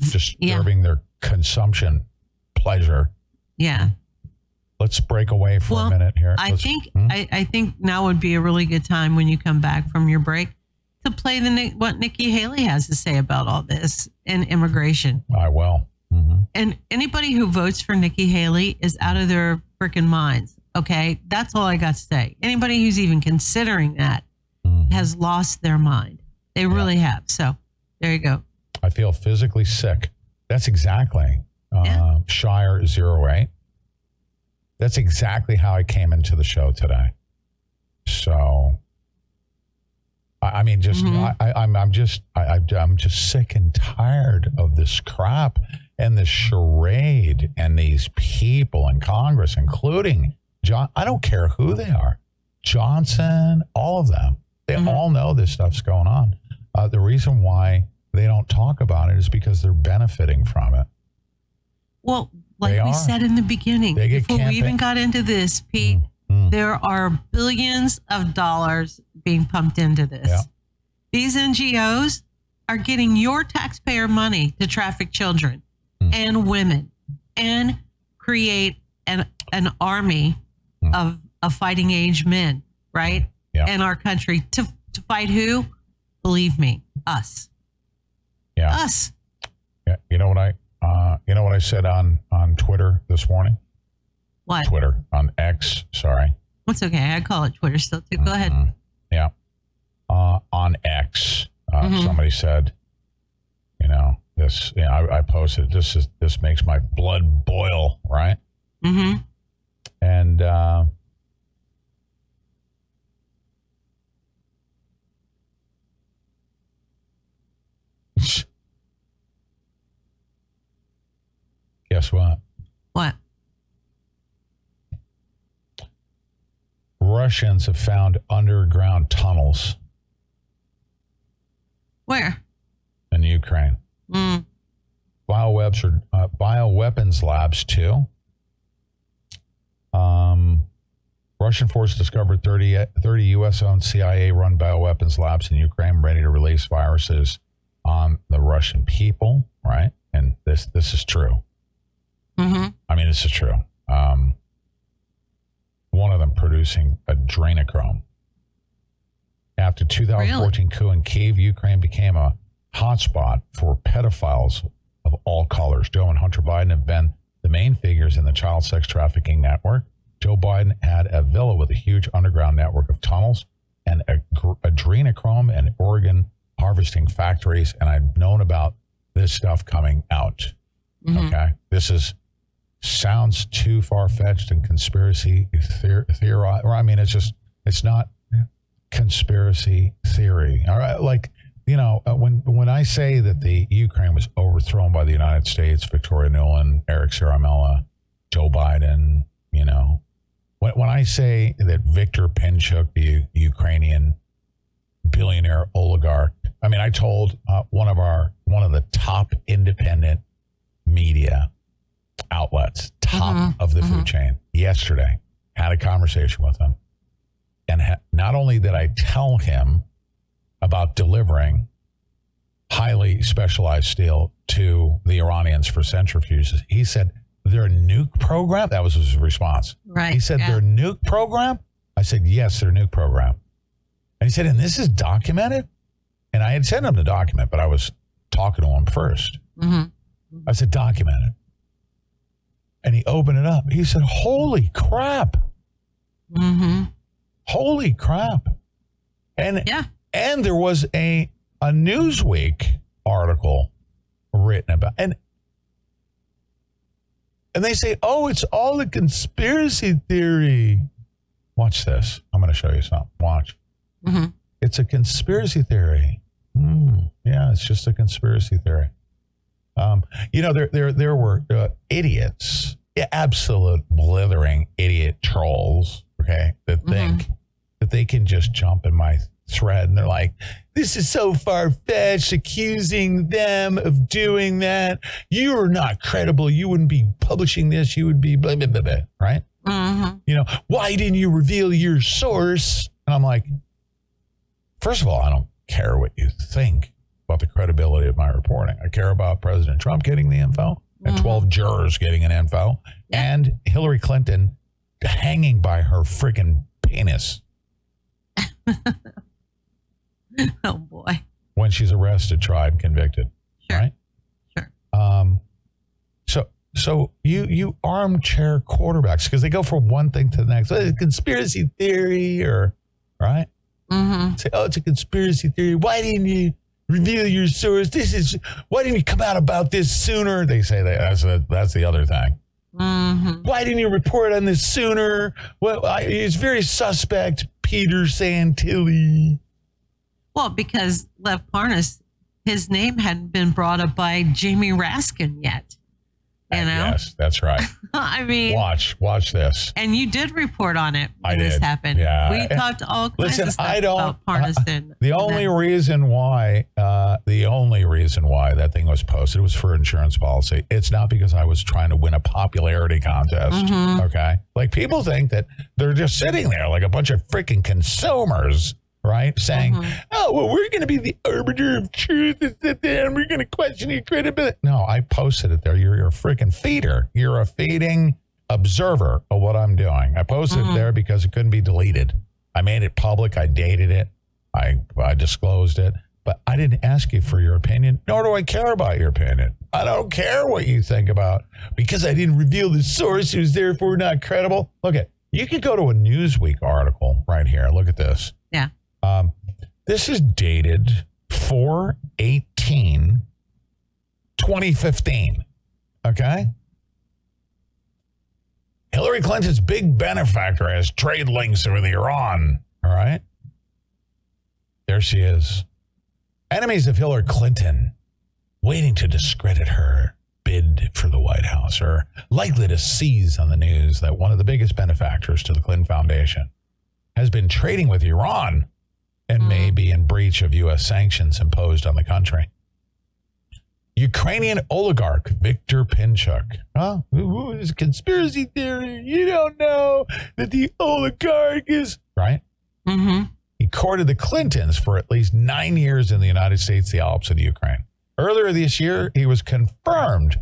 Disturbing their consumption pleasure. Yeah. Let's break away for Well, a minute here. I Let's- think Hmm? I, I think now would be a really good time when you come back from your break to play the what Nikki Haley has to say about all this and immigration. I will. Mm-hmm. And anybody who votes for Nikki Haley is out of their freaking minds. Okay, that's all I got to say. Anybody who's even considering that Mm-hmm. has lost their mind. They really have. So there you go. I feel physically sick. That's exactly uh, Shire Zero Eight. That's exactly how I came into the show today. So, I, I mean, just I, I, I'm I'm just I, I'm just sick and tired of this crap and this charade and these people in Congress, including John. I don't care who they are, Johnson, all of them. They mm-hmm. all know this stuff's going on. Uh, the reason why they don't talk about it is because they're benefiting from it. Well, like They we are. said in the beginning, before we even got into this, Pete, mm. Mm. there are billions of dollars being pumped into this. These NGOs are getting your taxpayer money to traffic children mm. and women and create an an army mm. of of fighting age men, right? Yeah. In our country to to fight who? Believe me, us. Yeah. Us. Yeah. You know what I uh, you know what I said on on Twitter this morning? What? Twitter on X. Sorry. That's okay. I call it Twitter still too. Go ahead. Mm-hmm. Yeah. Uh, on X, uh, mm-hmm. somebody said, you know, this. You know, I, I, posted this is this makes my blood boil, right? Mm-hmm. And uh, guess what? What? Russians have found underground tunnels Where? in Ukraine. Mm. Biowebs are uh, bioweapons labs too. Um, Russian forces discovered 30, 30 U.S.-owned CIA-run bioweapons labs in Ukraine, ready to release viruses on the Russian people. Right, and this this is true. Mm-hmm. I mean, this is true. Um, one of them producing adrenochrome. After 2014 coup in Kiev, Ukraine became a hotspot for pedophiles of all colors. Joe and Hunter Biden have been the main figures in the child sex trafficking network. Joe Biden had a villa with a huge underground network of tunnels and adrenochrome and organ harvesting factories. And I've known about this stuff coming out. Mm-hmm. Okay. This is sounds too far fetched and conspiracy theor- theory. Or I mean, it's just, it's not conspiracy theory. All right. Like, you know, uh, when when I say that the Ukraine was overthrown by the United States, Victoria Nuland, Eric Ciaramella, Joe Biden, you know, when, when I say that Viktor Pinchuk, the U- Ukrainian billionaire oligarch, I mean, I told uh, one of our one of the top independent media outlets, top of the food chain, yesterday, had a conversation with him, and ha- not only did I tell him about delivering highly specialized steel to the Iranians for centrifuges. He said, their nuke program, that was his response. Right, He said, yeah. their nuke program? I said, yes, their nuke program. And he said, and this is documented? And I had sent him the document, but I was talking to him first. Mm-hmm. I said, documented. And he opened it up. He said, holy crap. Mm-hmm. Holy crap. And yeah. and there was a a Newsweek article written about and and they say, "Oh, it's all a conspiracy theory." Watch this. I'm going to show you something. Watch. Mm-hmm. It's a conspiracy theory. Hmm. yeah, it's just a conspiracy theory. Um, you know, there there there were uh, idiots, absolute blithering idiot trolls, okay, that think that they can just jump in my thread and they're like, "This is so far fetched, accusing them of doing that. You are not credible. You wouldn't be publishing this. You would be blah blah blah, blah right? Mm-hmm. You know, why didn't you reveal your source?" And I'm like, first of all, I don't care what you think about the credibility of my reporting. I care about President Trump getting the info and 12 jurors getting an info and Hillary Clinton hanging by her freaking penis oh boy. when she's arrested, tried, convicted. Right? Sure. Um, so so you you armchair quarterbacks because they go from one thing to the next. Oh, conspiracy theory or right? Mm-hmm. Say, oh, it's a conspiracy theory. Why didn't you reveal your source? This is why didn't you come out about this sooner? They say that that's the that's the other thing. Mm-hmm. Why didn't you report on this sooner? Well, I, it's very suspect, Peter Santilli. Well, because Lev Parnas, his name hadn't been brought up by Jamie Raskin yet. You know? Yes, that's right. I mean, Watch, watch this. and you did report on it when I this did. happened. Yeah. We And- talked all kinds Listen, of stuff I don't. about Parnas and the only reason why, uh, the only reason why that thing was posted was for insurance policy. It's not because I was trying to win a popularity contest. Mhm. Okay, like people think that they're just sitting there like a bunch of freaking consumers. Right, saying, mm-hmm. "Oh, well, we're going to be the arbiter of truth, and we're going to question your credibility." No, I posted it there. You're, you're a freaking feeder. You're a feeding observer of what I'm doing. I posted it mm-hmm. there because it couldn't be deleted. I made it public. I dated it. I I disclosed it. But I didn't ask you for your opinion, nor do I care about your opinion. I don't care what you think about because I didn't reveal the source who's therefore not credible. Look at you could go to a Newsweek article right here. Look at this. Um, this is dated 4 18 2015. Okay. Hillary Clinton's big benefactor has trade links with Iran. All right. There she is. Enemies of Hillary Clinton waiting to discredit her bid for the White House or likely to seize on the news that one of the biggest benefactors to the Clinton Foundation has been trading with Iran and may be in breach of U.S. sanctions imposed on the country. Ukrainian oligarch Viktor Pinchuk. Oh, it's a conspiracy theory. You don't know that the oligarch is right. Mm-hmm. He courted the Clintons for at least nine years in the United States, the Alps, and Ukraine. Earlier this year, he was confirmed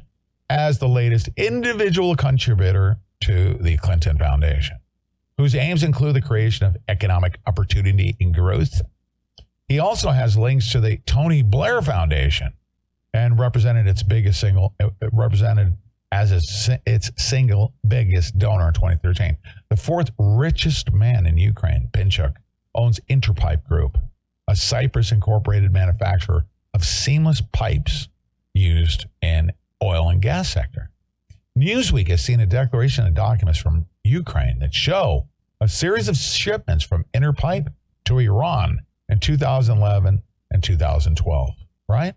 as the latest individual contributor to the Clinton Foundation, whose aims include the creation of economic opportunity and growth. He also has links to the Tony Blair Foundation and represented its biggest single, uh, represented as its, its single biggest donor in 2013. The fourth richest man in Ukraine, Pinchuk, owns Interpipe Group, a Cyprus incorporated manufacturer of seamless pipes used in oil and gas sector. Newsweek has seen a declaration of documents from Ukraine that show a series of shipments from Interpipe to Iran in 2011 and 2012, right?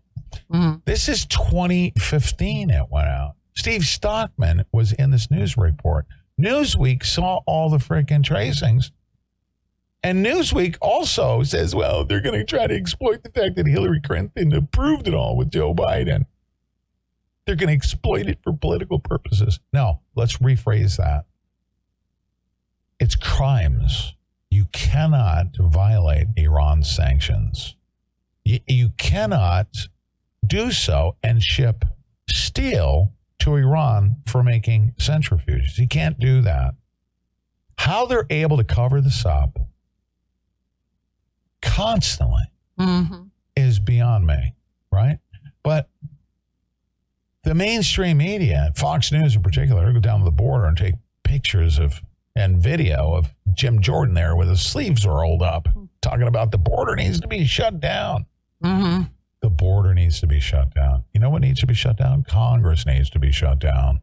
Mm-hmm. This is 2015 it went out. Steve Stockman was in this news report. Newsweek saw all the freaking tracings. And Newsweek also says, well, they're going to try to exploit the fact that Hillary Clinton approved it all with Joe Biden. They're going to exploit it for political purposes. No, let's rephrase that. It's crimes. You cannot violate Iran's sanctions. You, you cannot do so and ship steel to Iran for making centrifuges. You can't do that. How they're able to cover this up constantly Mm-hmm. is beyond me, right? But the mainstream media, Fox News in particular, go down to the border and take pictures of and video of Jim Jordan there with his sleeves rolled up, talking about the border needs to be shut down. Mm-hmm. The border needs to be shut down. You know what needs to be shut down? Congress needs to be shut down.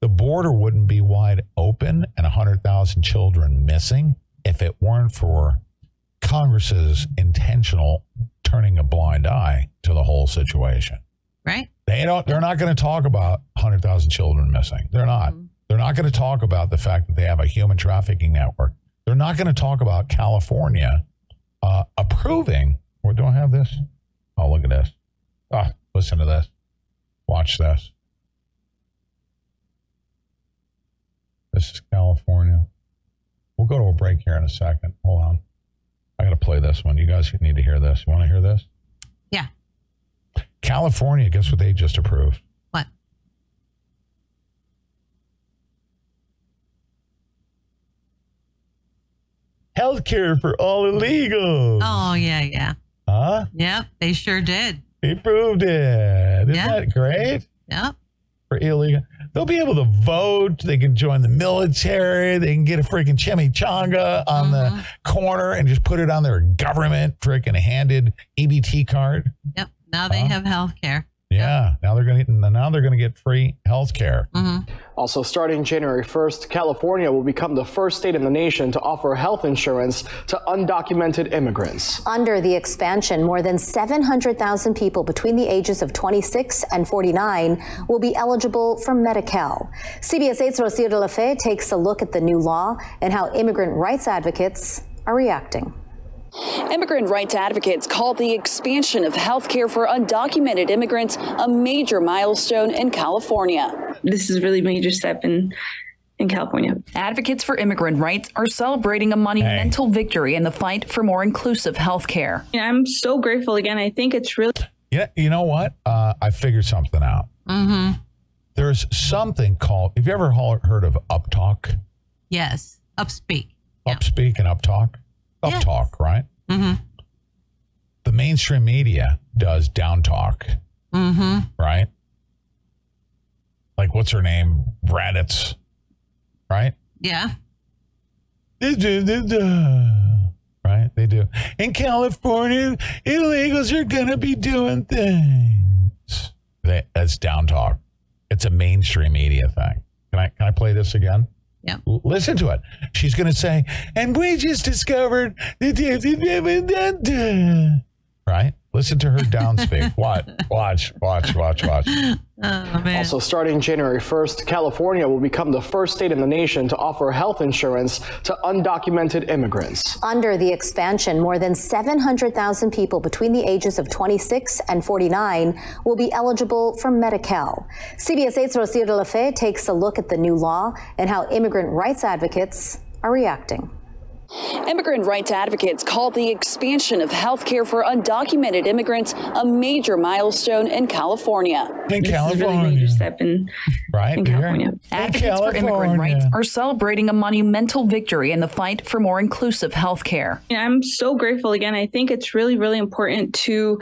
The border wouldn't be wide open and 100,000 children missing if it weren't for Congress's intentional turning a blind eye to the whole situation. Right? They don't. They're not going to talk about 100,000 children missing. They're not. They're not going to talk about the fact that they have a human trafficking network. They're not going to talk about California uh, approving. Or do I have this? Oh, look at this. Ah, listen to this. Watch this. This is California. We'll go to a break here in a second. Hold on. I got to play this one. You guys need to hear this. You want to hear this? Yeah. California, guess what they just approved? What? Healthcare for all illegals. Oh, yeah, yeah. Huh? Yep, they sure did. They proved it. Isn't Yeah. that great? Yep. For illegal. They'll be able to vote. They can join the military. They can get a freaking chimichanga on the uh-huh. corner and just put it on their government freaking handed EBT card. Yep. Now they have health care. Yeah. Now they're gonna now they're gonna get free health care. Mm-hmm. Also, starting January 1st, California will become the first state in the nation to offer health insurance to undocumented immigrants. Under the expansion, more than 700,000 people between the ages of 26 and 49 will be eligible for Medi-Cal. CBS 8's Rocio de la Fe takes a look at the new law and how immigrant rights advocates are reacting. Immigrant rights advocates call the expansion of health care for undocumented immigrants a major milestone in California. This is really a really major step in in California. Advocates for immigrant rights are celebrating a monumental victory in the fight for more inclusive health care. I'm so grateful again. I think it's really Yeah, you know what? Uh, I figured something out. Mm-hmm. There's something called. Have you ever heard of Uptalk? Yes. Upspeak. Upspeak and Uptalk. Uptalk, right? Mm-hmm. The mainstream media does Downtalk, Mm-hmm. right? Like what's her name? Raditz, right? Yeah. Right? They do. In California, illegals are gonna be doing things. That, that's down talk. It's a mainstream media thing. Can I can I play this again? Yeah. Listen to it. She's gonna say, and we just discovered right? Listen to her downspeak. Watch, watch, watch, watch, watch. Oh, also, starting January 1st, California will become the first state in the nation to offer health insurance to undocumented immigrants. Under the expansion, more than 700,000 people between the ages of 26 and 49 will be eligible for Medi-Cal. CBS 8's Rocio de la Fe takes a look at the new law and how immigrant rights advocates are reacting. Immigrant rights advocates call the expansion of health care for undocumented immigrants a major milestone in California. In This is a really major step in, right? in California. Advocates for immigrant rights are celebrating a monumental victory in the fight for more inclusive health care. I'm so grateful again. I think it's really, really important to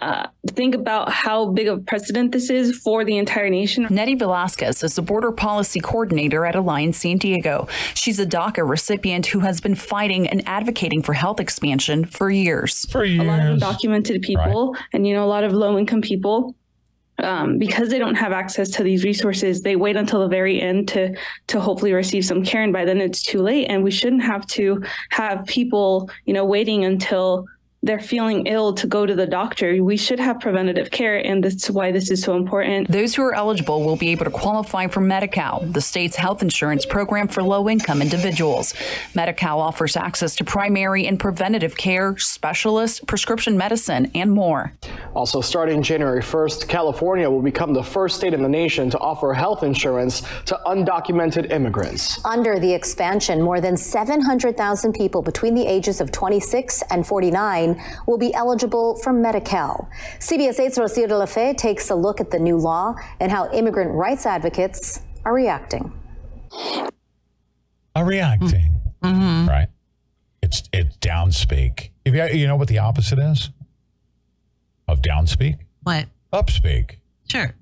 uh, think about how big of a precedent this is for the entire nation. Nettie Velasquez is the border policy coordinator at Alliance San Diego. She's a DACA recipient who has been fighting and advocating for health expansion for years. For years. a lot of undocumented people and you know a lot of low income people um, because they don't have access to these resources they wait until the very end to to hopefully receive some care and by then it's too late and we shouldn't have to have people you know waiting until they're feeling ill to go to the doctor we should have preventative care and that's why this is so important Those who are eligible will be able to qualify for Medi-Cal, the state's health insurance program for low-income individuals. Medi-Cal offers access to primary and preventative care, specialists, prescription medicine, and more. Also, starting January 1st, California will become the first state in the nation to offer health insurance to undocumented immigrants. Under the expansion, more than 700,000 people between the ages of 26 and 49 will be eligible for Medi-Cal. CBS 8's Rocio de la Fe takes a look at the new law and how immigrant rights advocates are reacting. Are reacting, mm-hmm. right? It's it's downspeak. If you, you know what the opposite is of downspeak? What? Upspeak. Sure.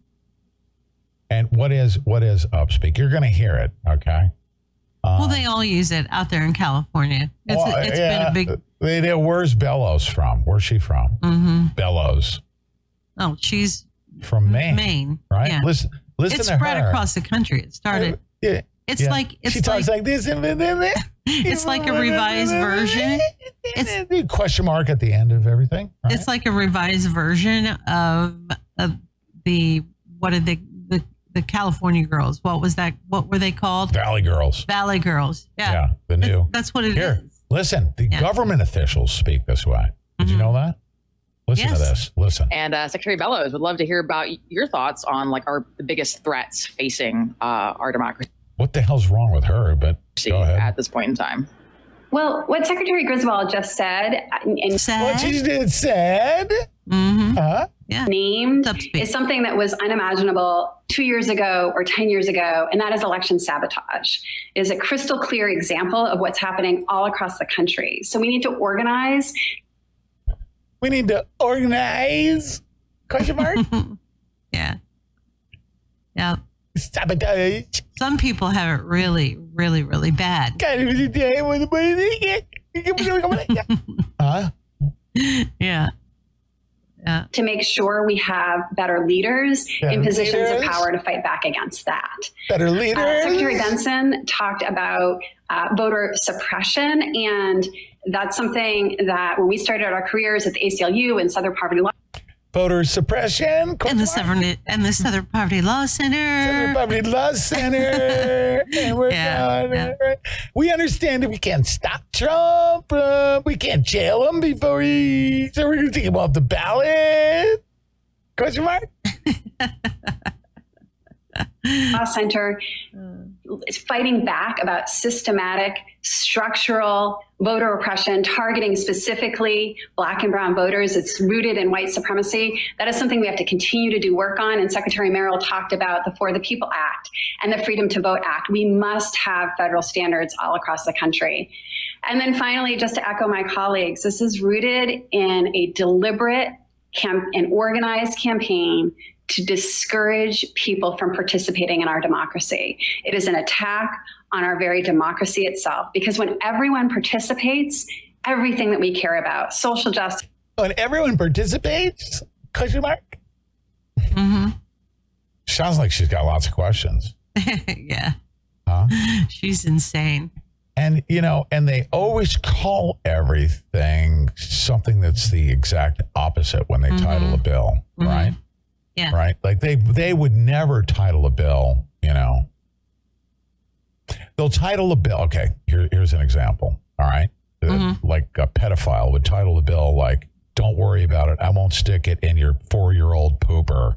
And what is what is upspeak? You're going to hear it, okay? Well, they all use it out there in California. It's, Well, it's yeah, been a big. they- they- where's Bellows from? Where's she from? Mhm. Bellows Oh, she's from Maine, Maine, right? yeah. Listen, listen it to spread her. across the country. It started. Yeah, It's yeah. like it's she talks like this. it's like a revised version. It's question mark at the end of everything. right? it's like a revised version of of the what did they the the California girls? What was that? What were they called? Valley Girls. Valley Girls. Yeah, Yeah, the new. that's what it is. Here, listen. The Yeah. government officials speak this way. Did you know that? Listen to this. Listen. And uh, Secretary Bellows would love to hear about your thoughts on like our the biggest threats facing uh, our democracy What the hell's wrong with her? But go ahead. at this point in time. Well, what Secretary Griswold just said, and said? What she did said, Mm-hmm. huh? named, is something that was unimaginable two years ago or 10 years ago, and that is election sabotage. It is a crystal clear example of what's happening all across the country. So we need to organize. We need to organize. Question mark? yeah. Yeah. Sabotage. Some people have it really, really, really bad. huh? Yeah. Yeah. To make sure we have better leaders in Better positions of power to fight back against that. Better Uh, leaders. Secretary Benson talked about uh, voter suppression, and that's something that when we started our careers at the ACLU and Southern Poverty Law. Voter suppression. And the Southern and the Southern Poverty Law Center. Southern Poverty Law Center. and we're Yeah, going, yeah. right? We understand that we can't stop Trump. uh, we can't jail him before he. So we're going to take him off the ballot. Question mark? Law Center is fighting back about systematic, structural voter oppression, targeting specifically Black and Brown voters. It's rooted in white supremacy. That is something we have to continue to do work on. And Secretary Merrill talked about the For the People Act and the Freedom to Vote Act. We must have federal standards all across the country. And then finally, just to echo my colleagues, this is rooted in a deliberate and organized campaign to discourage people from participating in our democracy. It is an attack on our very democracy itself because when everyone participates, everything that we care about, social justice, When everyone participates? Question mark? Mm-hmm. Sounds like she's got lots of questions. yeah. Huh? She's insane. And, you know, and they always call everything something that's the exact opposite when they title a bill, right? Yeah. Right? Like they they would never title a bill, you know. They'll title a bill. Okay, here, here's an example. All right. Uh, Like a pedophile would title a bill like, don't worry about it. I won't stick it in your four year old pooper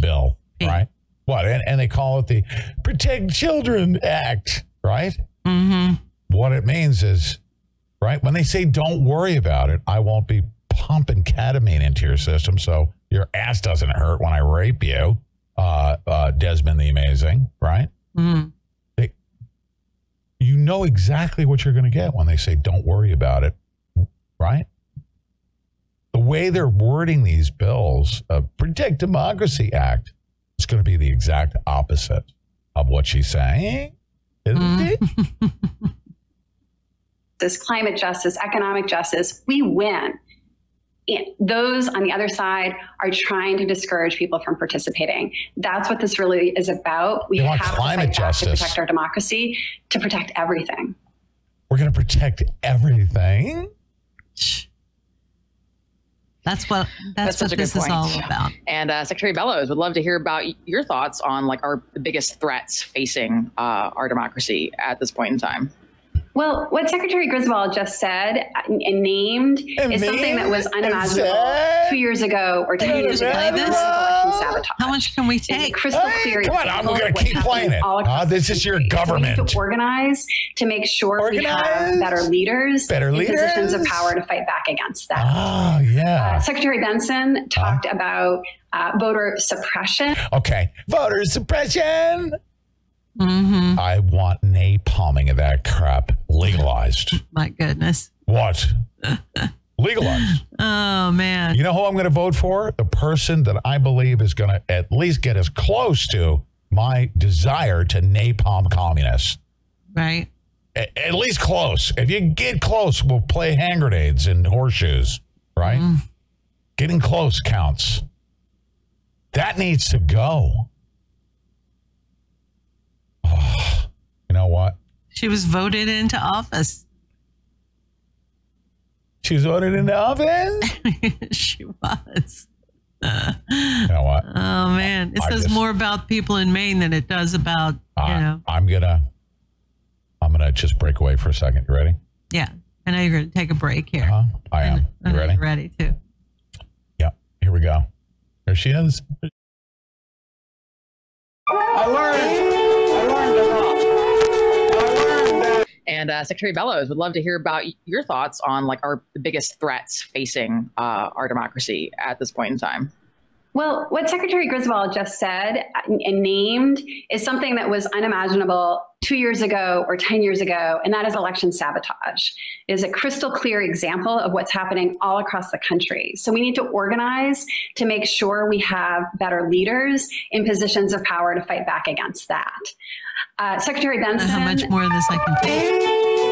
bill. Right? What? And, and they call it the Protect Children Act, right? Mm-hmm. What it means is, right, when they say don't worry about it, I won't be pumping ketamine into your system so your ass doesn't hurt when I rape you, uh, uh, Desmond the Amazing, right? Mm-hmm. They, you know exactly what you're going to get when they say don't worry about it, right? The way they're wording these bills, uh, Protect Democracy Act, is going to be the exact opposite of what she's saying. Isn't it? this climate justice, economic justice, we win. And those on the other side are trying to discourage people from participating. That's what this really is about. We They want have to climate fight back to protect our democracy, to protect everything. We're going to protect everything. That's what that's, such what a good this is point. all about. And uh, Secretary Bellows would love to hear about your thoughts on like our the biggest threats facing uh, our democracy at this point in time. Well, what Secretary Griswold just said and named is something that was unimaginable two years ago or 10 years ago. This this? is election sabotage. How much can we take? crystal clear. Come on, I'm going to keep playing it. all Uh, this is your government. need to organize to make sure we have better leaders Better in positions of power to fight back against that. Oh, yeah. Uh, Secretary Benson talked about uh, voter suppression. Okay. Voter suppression. Mm-hmm. I want napalming of that crap legalized. My goodness. What? legalized. Oh man. You know who I'm going to vote for? The person that I believe is going to at least get as close to my desire to napalm communists. Right. A- At least close. If you get close, we'll play hand grenades and horseshoes, right? Getting close counts. That needs to go. Oh, you know what? She was voted into office. She was voted into office? she was. You know what? Oh man, it I says just- more about people in Maine than it does about you I- know. I'm gonna I'm gonna just break away for a second. You ready? Yeah, I know you're going to take a break here. Huh? I am. I You ready? you're ready too. Yeah. Here we go. There she is. I learned, And uh, Secretary Bellows would love to hear about your thoughts on like our biggest threats facing uh, our democracy at this point in time. Well, what Secretary Griswold just said and named is something that was unimaginable two years ago or 10 years ago, and that is election sabotage. It is a crystal clear example of what's happening all across the country. So we need to organize to make sure we have better leaders in positions of power to fight back against that. Uh, Secretary I don't Benson. know how much more of this I can take.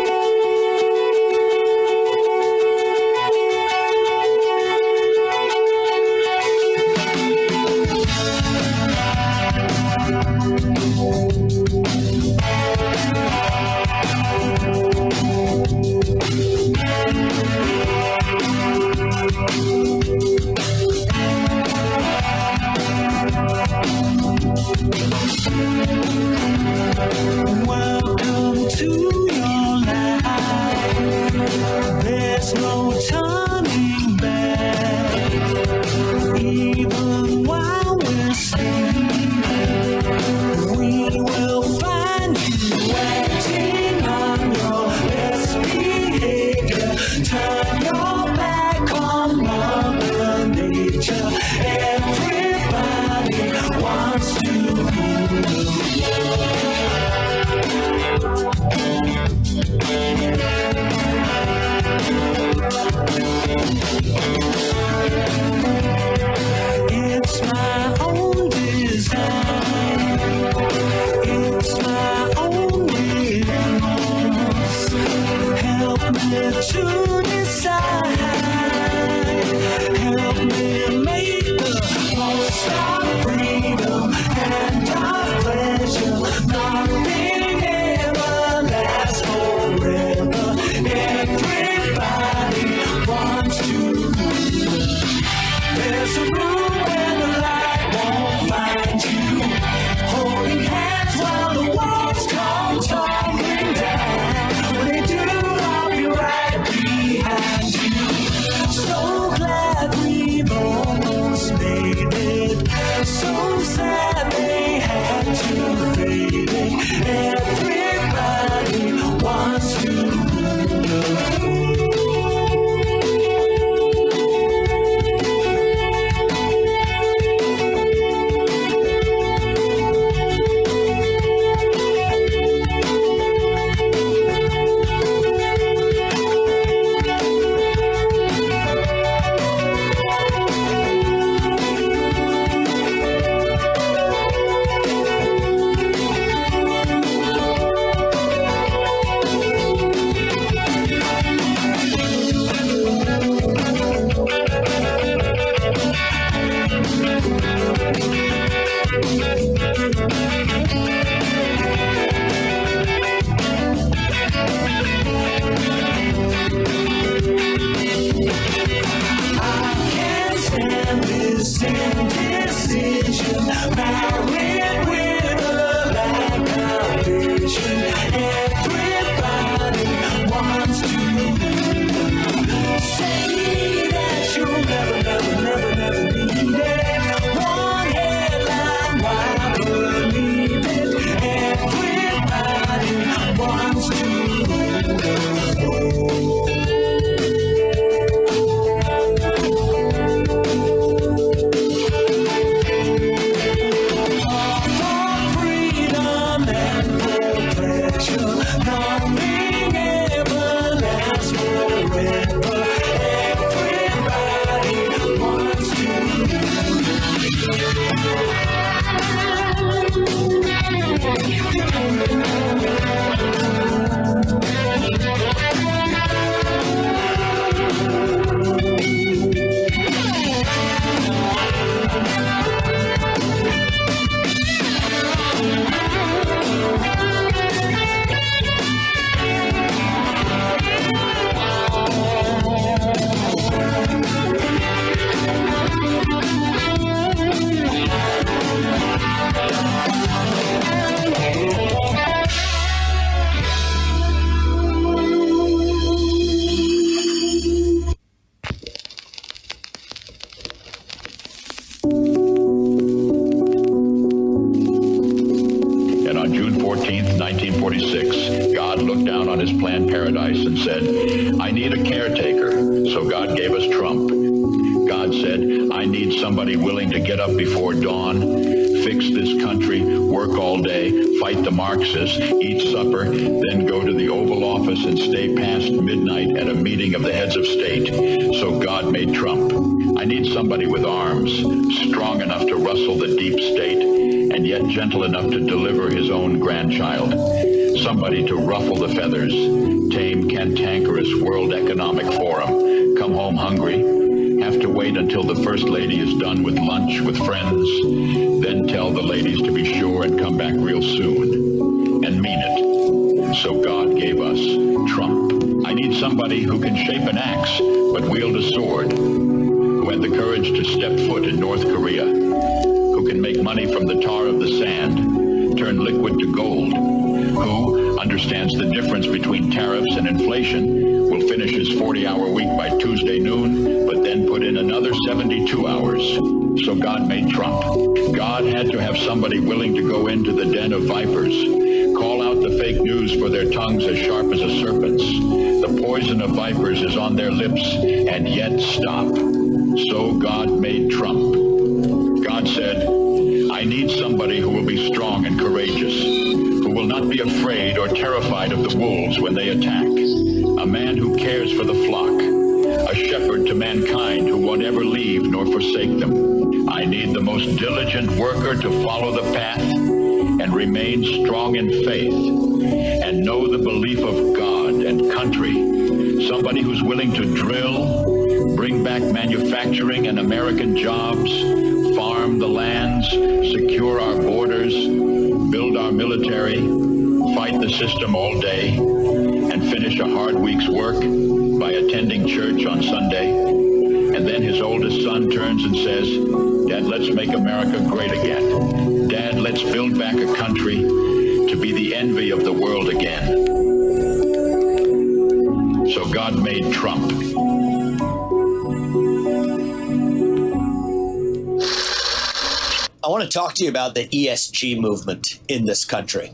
The ESG movement in this country.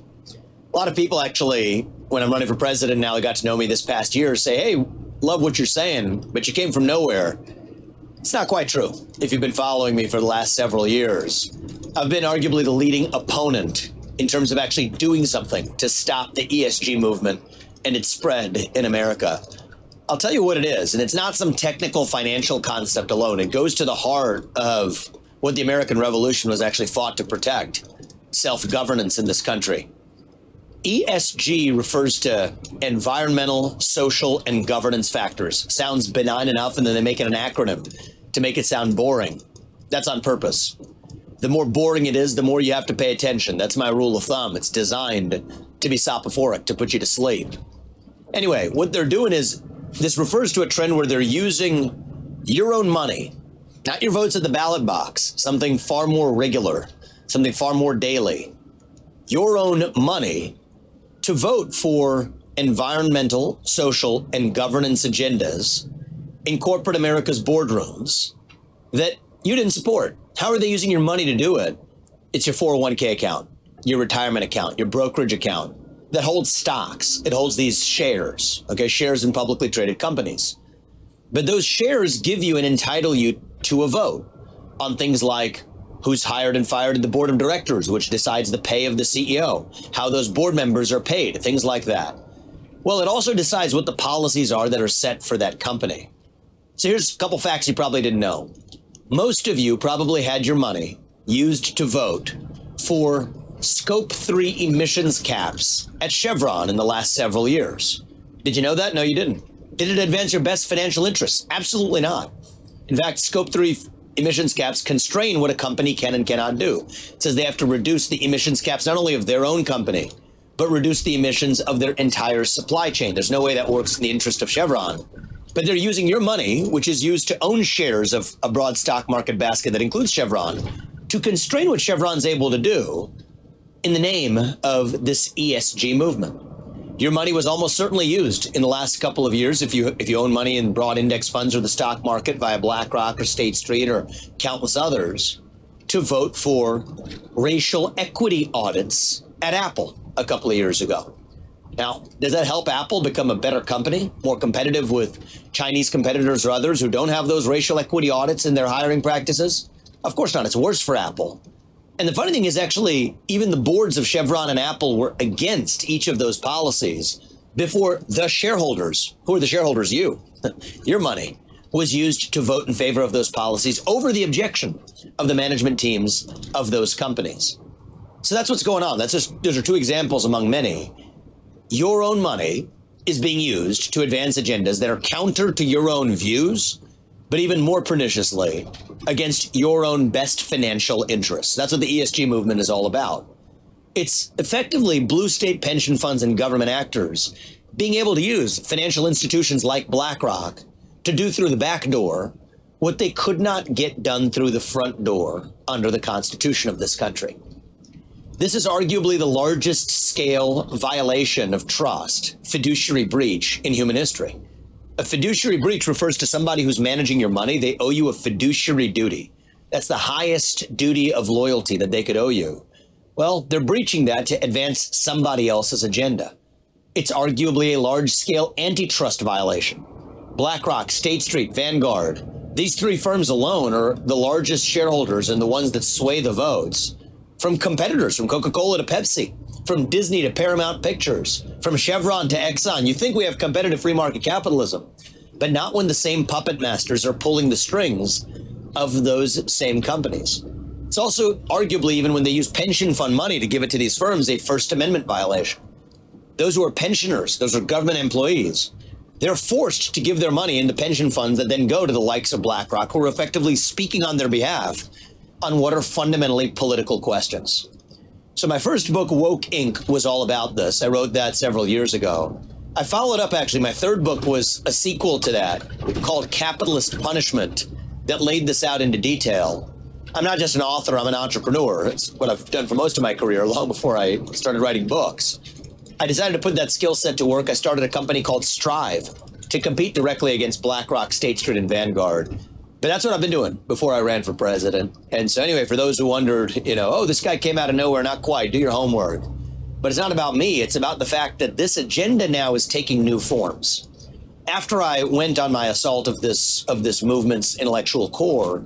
A lot of people actually, when I'm running for president now, they got to know me this past year, say, hey, love what you're saying, but you came from nowhere. It's not quite true. If you've been following me for the last several years, I've been arguably the leading opponent in terms of actually doing something to stop the ESG movement and its spread in America. I'll tell you what it is, and it's not some technical financial concept alone. It goes to the heart of what the American Revolution was actually fought to protect self governance in this country. ESG refers to environmental, social, and governance factors. Sounds benign enough, and then they make it an acronym to make it sound boring. That's on purpose. The more boring it is, the more you have to pay attention. That's my rule of thumb. It's designed to be soporific, to put you to sleep. Anyway, what they're doing is this refers to a trend where they're using your own money, not your votes at the ballot box, something far more regular, something far more daily, your own money to vote for environmental, social, and governance agendas in corporate America's boardrooms that you didn't support. How are they using your money to do it? It's your 401k account, your retirement account, your brokerage account that holds stocks. It holds these shares, okay, shares in publicly traded companies. But those shares give you and entitle you to a vote on things like who's hired and fired in the board of directors, which decides the pay of the CEO, how those board members are paid, things like that. Well, it also decides what the policies are that are set for that company. So here's a couple facts you probably didn't know. Most of you probably had your money used to vote for scope 3 emissions caps at Chevron in the last several years. Did you know that? No, you didn't. Did it advance your best financial interests? Absolutely not. In fact, scope 3 emissions caps constrain what a company can and cannot do. It says they have to reduce the emissions caps not only of their own company, but reduce the emissions of their entire supply chain. There's no way that works in the interest of Chevron. But they're using your money, which is used to own shares of a broad stock market basket that includes Chevron, to constrain what Chevron's able to do in the name of this ESG movement. Your money was almost certainly used in the last couple of years if you if you own money in broad index funds or the stock market via BlackRock or State Street or countless others to vote for racial equity audits at Apple a couple of years ago. Now, does that help Apple become a better company, more competitive with Chinese competitors or others who don't have those racial equity audits in their hiring practices? Of course not. It's worse for Apple. And the funny thing is, actually, even the boards of Chevron and Apple were against each of those policies before the shareholders, who are the shareholders? You, your money, was used to vote in favor of those policies over the objection of the management teams of those companies. So that's what's going on. That's just those are two examples among many. Your own money is being used to advance agendas that are counter to your own views, but even more perniciously, against your own best financial interests. That's what the ESG movement is all about. It's effectively blue state pension funds and government actors being able to use financial institutions like BlackRock to do through the back door what they could not get done through the front door under the Constitution of this country. This is arguably the largest scale violation of trust, fiduciary breach in human history. A fiduciary breach refers to somebody who's managing your money. They owe you a fiduciary duty. That's the highest duty of loyalty that they could owe you. Well, they're breaching that to advance somebody else's agenda. It's arguably a large scale antitrust violation. BlackRock, State Street, Vanguard, these three firms alone are the largest shareholders and the ones that sway the votes from competitors, from Coca Cola to Pepsi, from Disney to Paramount Pictures, from Chevron to Exxon. You think we have competitive free market capitalism, but not when the same puppet masters are pulling the strings of those same companies. It's also arguably, even when they use pension fund money to give it to these firms, a First Amendment violation. Those who are pensioners, those are government employees, they're forced to give their money into pension funds that then go to the likes of BlackRock, who are effectively speaking on their behalf on what are fundamentally political questions. So, my first book, Woke Inc., was all about this. I wrote that several years ago. I followed up, actually, my third book was a sequel to that called Capitalist Punishment that laid this out into detail. I'm not just an author, I'm an entrepreneur. It's what I've done for most of my career, long before I started writing books. I decided to put that skill set to work. I started a company called Strive to compete directly against BlackRock, State Street, and Vanguard. But that's what I've been doing before I ran for president. And so, anyway, for those who wondered, you know, oh, this guy came out of nowhere, not quite, do your homework. But it's not about me, it's about the fact that this agenda now is taking new forms. After I went on my assault of this of this movement's intellectual core,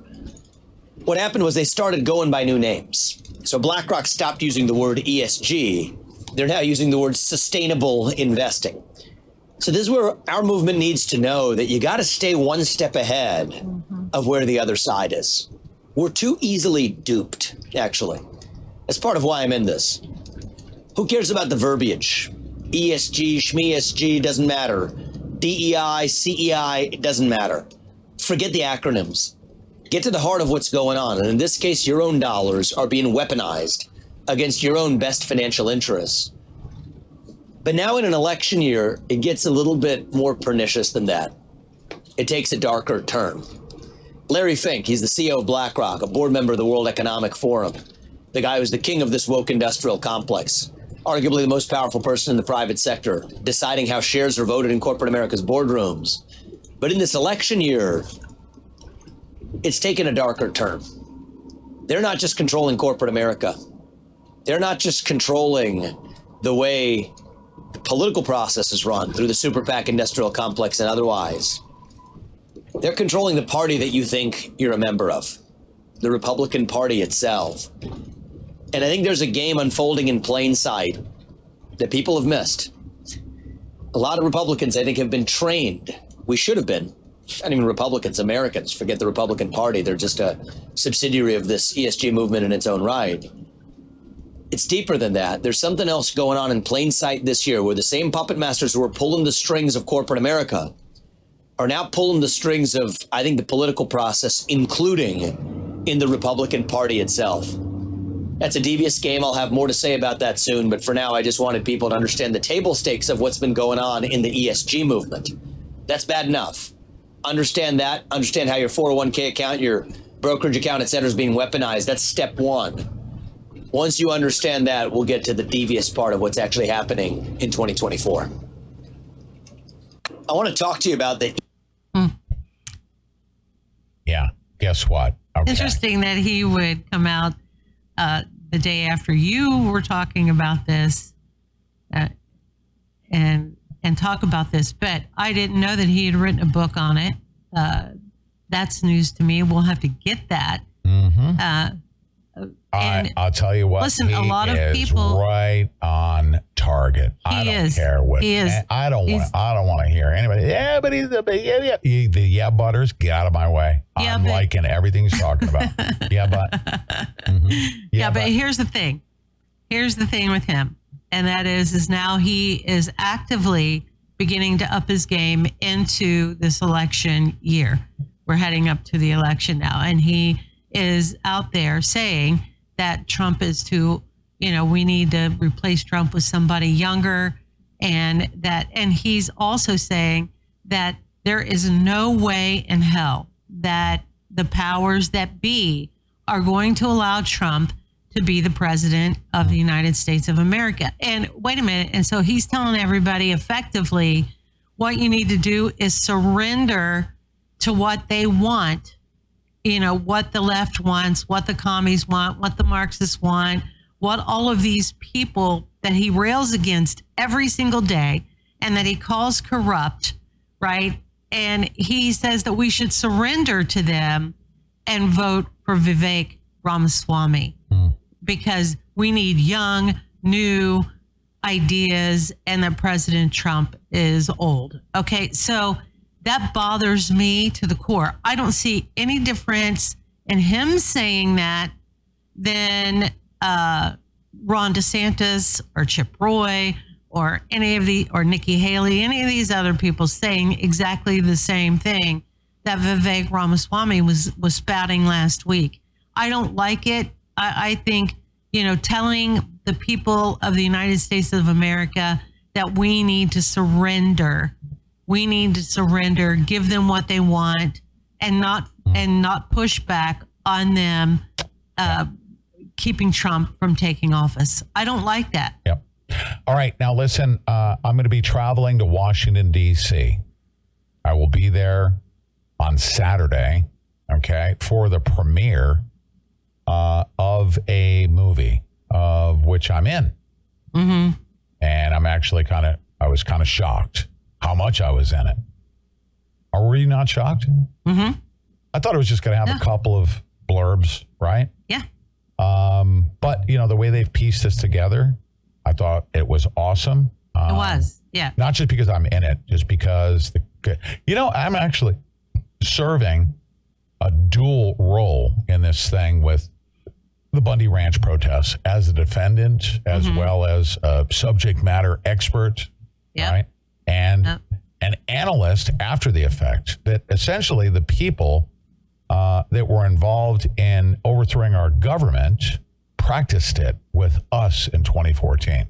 what happened was they started going by new names. So BlackRock stopped using the word ESG. They're now using the word sustainable investing. So this is where our movement needs to know that you got to stay one step ahead mm-hmm. Of where the other side is. We're too easily duped, actually. That's part of why I'm in this. Who cares about the verbiage? ESG, SG doesn't matter. DEI, CEI, it doesn't matter. Forget the acronyms. Get to the heart of what's going on. And in this case, your own dollars are being weaponized against your own best financial interests. But now in an election year, it gets a little bit more pernicious than that. It takes a darker turn. Larry Fink, he's the CEO of BlackRock, a board member of the World Economic Forum, the guy who's the king of this woke industrial complex, arguably the most powerful person in the private sector, deciding how shares are voted in corporate America's boardrooms. But in this election year, it's taken a darker turn. They're not just controlling corporate America. They're not just controlling the way the political process is run through the super PAC industrial complex and otherwise. They're controlling the party that you think you're a member of, the Republican Party itself. And I think there's a game unfolding in plain sight that people have missed. A lot of Republicans, I think, have been trained. We should have been. Not even Republicans, Americans. Forget the Republican Party. They're just a subsidiary of this ESG movement in its own right it's deeper than that. There's something else going on in plain sight this year where the same puppet masters who are pulling the strings of corporate America are now pulling the strings of, I think, the political process, including in the Republican Party itself. That's a devious game. I'll have more to say about that soon. But for now, I just wanted people to understand the table stakes of what's been going on in the ESG movement. That's bad enough. Understand that. Understand how your 401k account, your brokerage account, et cetera, is being weaponized. That's step one. Once you understand that, we'll get to the devious part of what's actually happening in 2024. I want to talk to you about the. Hmm. Yeah. Guess what? Okay. Interesting that he would come out uh, the day after you were talking about this. Uh, and and talk about this. But I didn't know that he had written a book on it. Uh, that's news to me. We'll have to get that. Mm-hmm. I, I'll tell you what. listen, a lot of people- right on target. I He don't is. care what. He is. I don't want. I don't want to hear anybody. Yeah, but he's a big. Yeah, yeah. The yeah, butters. Get out of my way. Yeah, I'm but- liking everything he's talking about. yeah, but. Mhm. yeah, but here's the thing. Here's the thing with him, and that is, is now he is actively beginning to up his game into this election year. We're heading up to the election now, and he is out there saying that Trump is to, you know, we need to replace Trump with somebody younger, and that, and he's also saying that there is no way in hell that the powers that be are going to allow Trump to be the president of the United States of America. And wait a minute. And so he's telling everybody effectively what you need to do is surrender to what they want, you know, what the left wants, what the commies want, what the Marxists want, what all of these people that he rails against every single day and that he calls corrupt, right? And he says that we should surrender to them and vote for Vivek Ramaswamy hmm. because we need young, new ideas and that President Trump is old. Okay, so that bothers me to the core. I don't see any difference in him saying that than uh, Ron DeSantis or Chip Roy or any of the or Nikki Haley, any of these other people saying exactly the same thing that Vivek Ramaswamy was was spouting last week. I don't like it. I, I think you know telling the people of the United States of America that we need to surrender. We need to surrender, give them what they want, and not and not push back on them, uh, keeping Trump from taking office. I don't like that. Yep. All right. Now, listen, uh, I'm going to be traveling to Washington, D.C. I will be there on Saturday, okay, for the premiere uh, of a movie of which I'm in. Mm-hmm. And I'm actually kind of, I was kind of shocked how much I was in it. Are you not shocked? Mm-hmm. I thought it was just going to have a couple of blurbs, right? Yeah. Um, but you know the way they've pieced this together, I thought it was awesome. It Um, was. Yeah. not just because I'm in it, just because the, you know I'm actually serving a dual role in this thing with the Bundy Ranch protests as a defendant as Mhm. well as a subject matter expert, Yep. right? And an analyst after the effect that essentially the people uh, that were involved in overthrowing our government practiced it with us in 2014.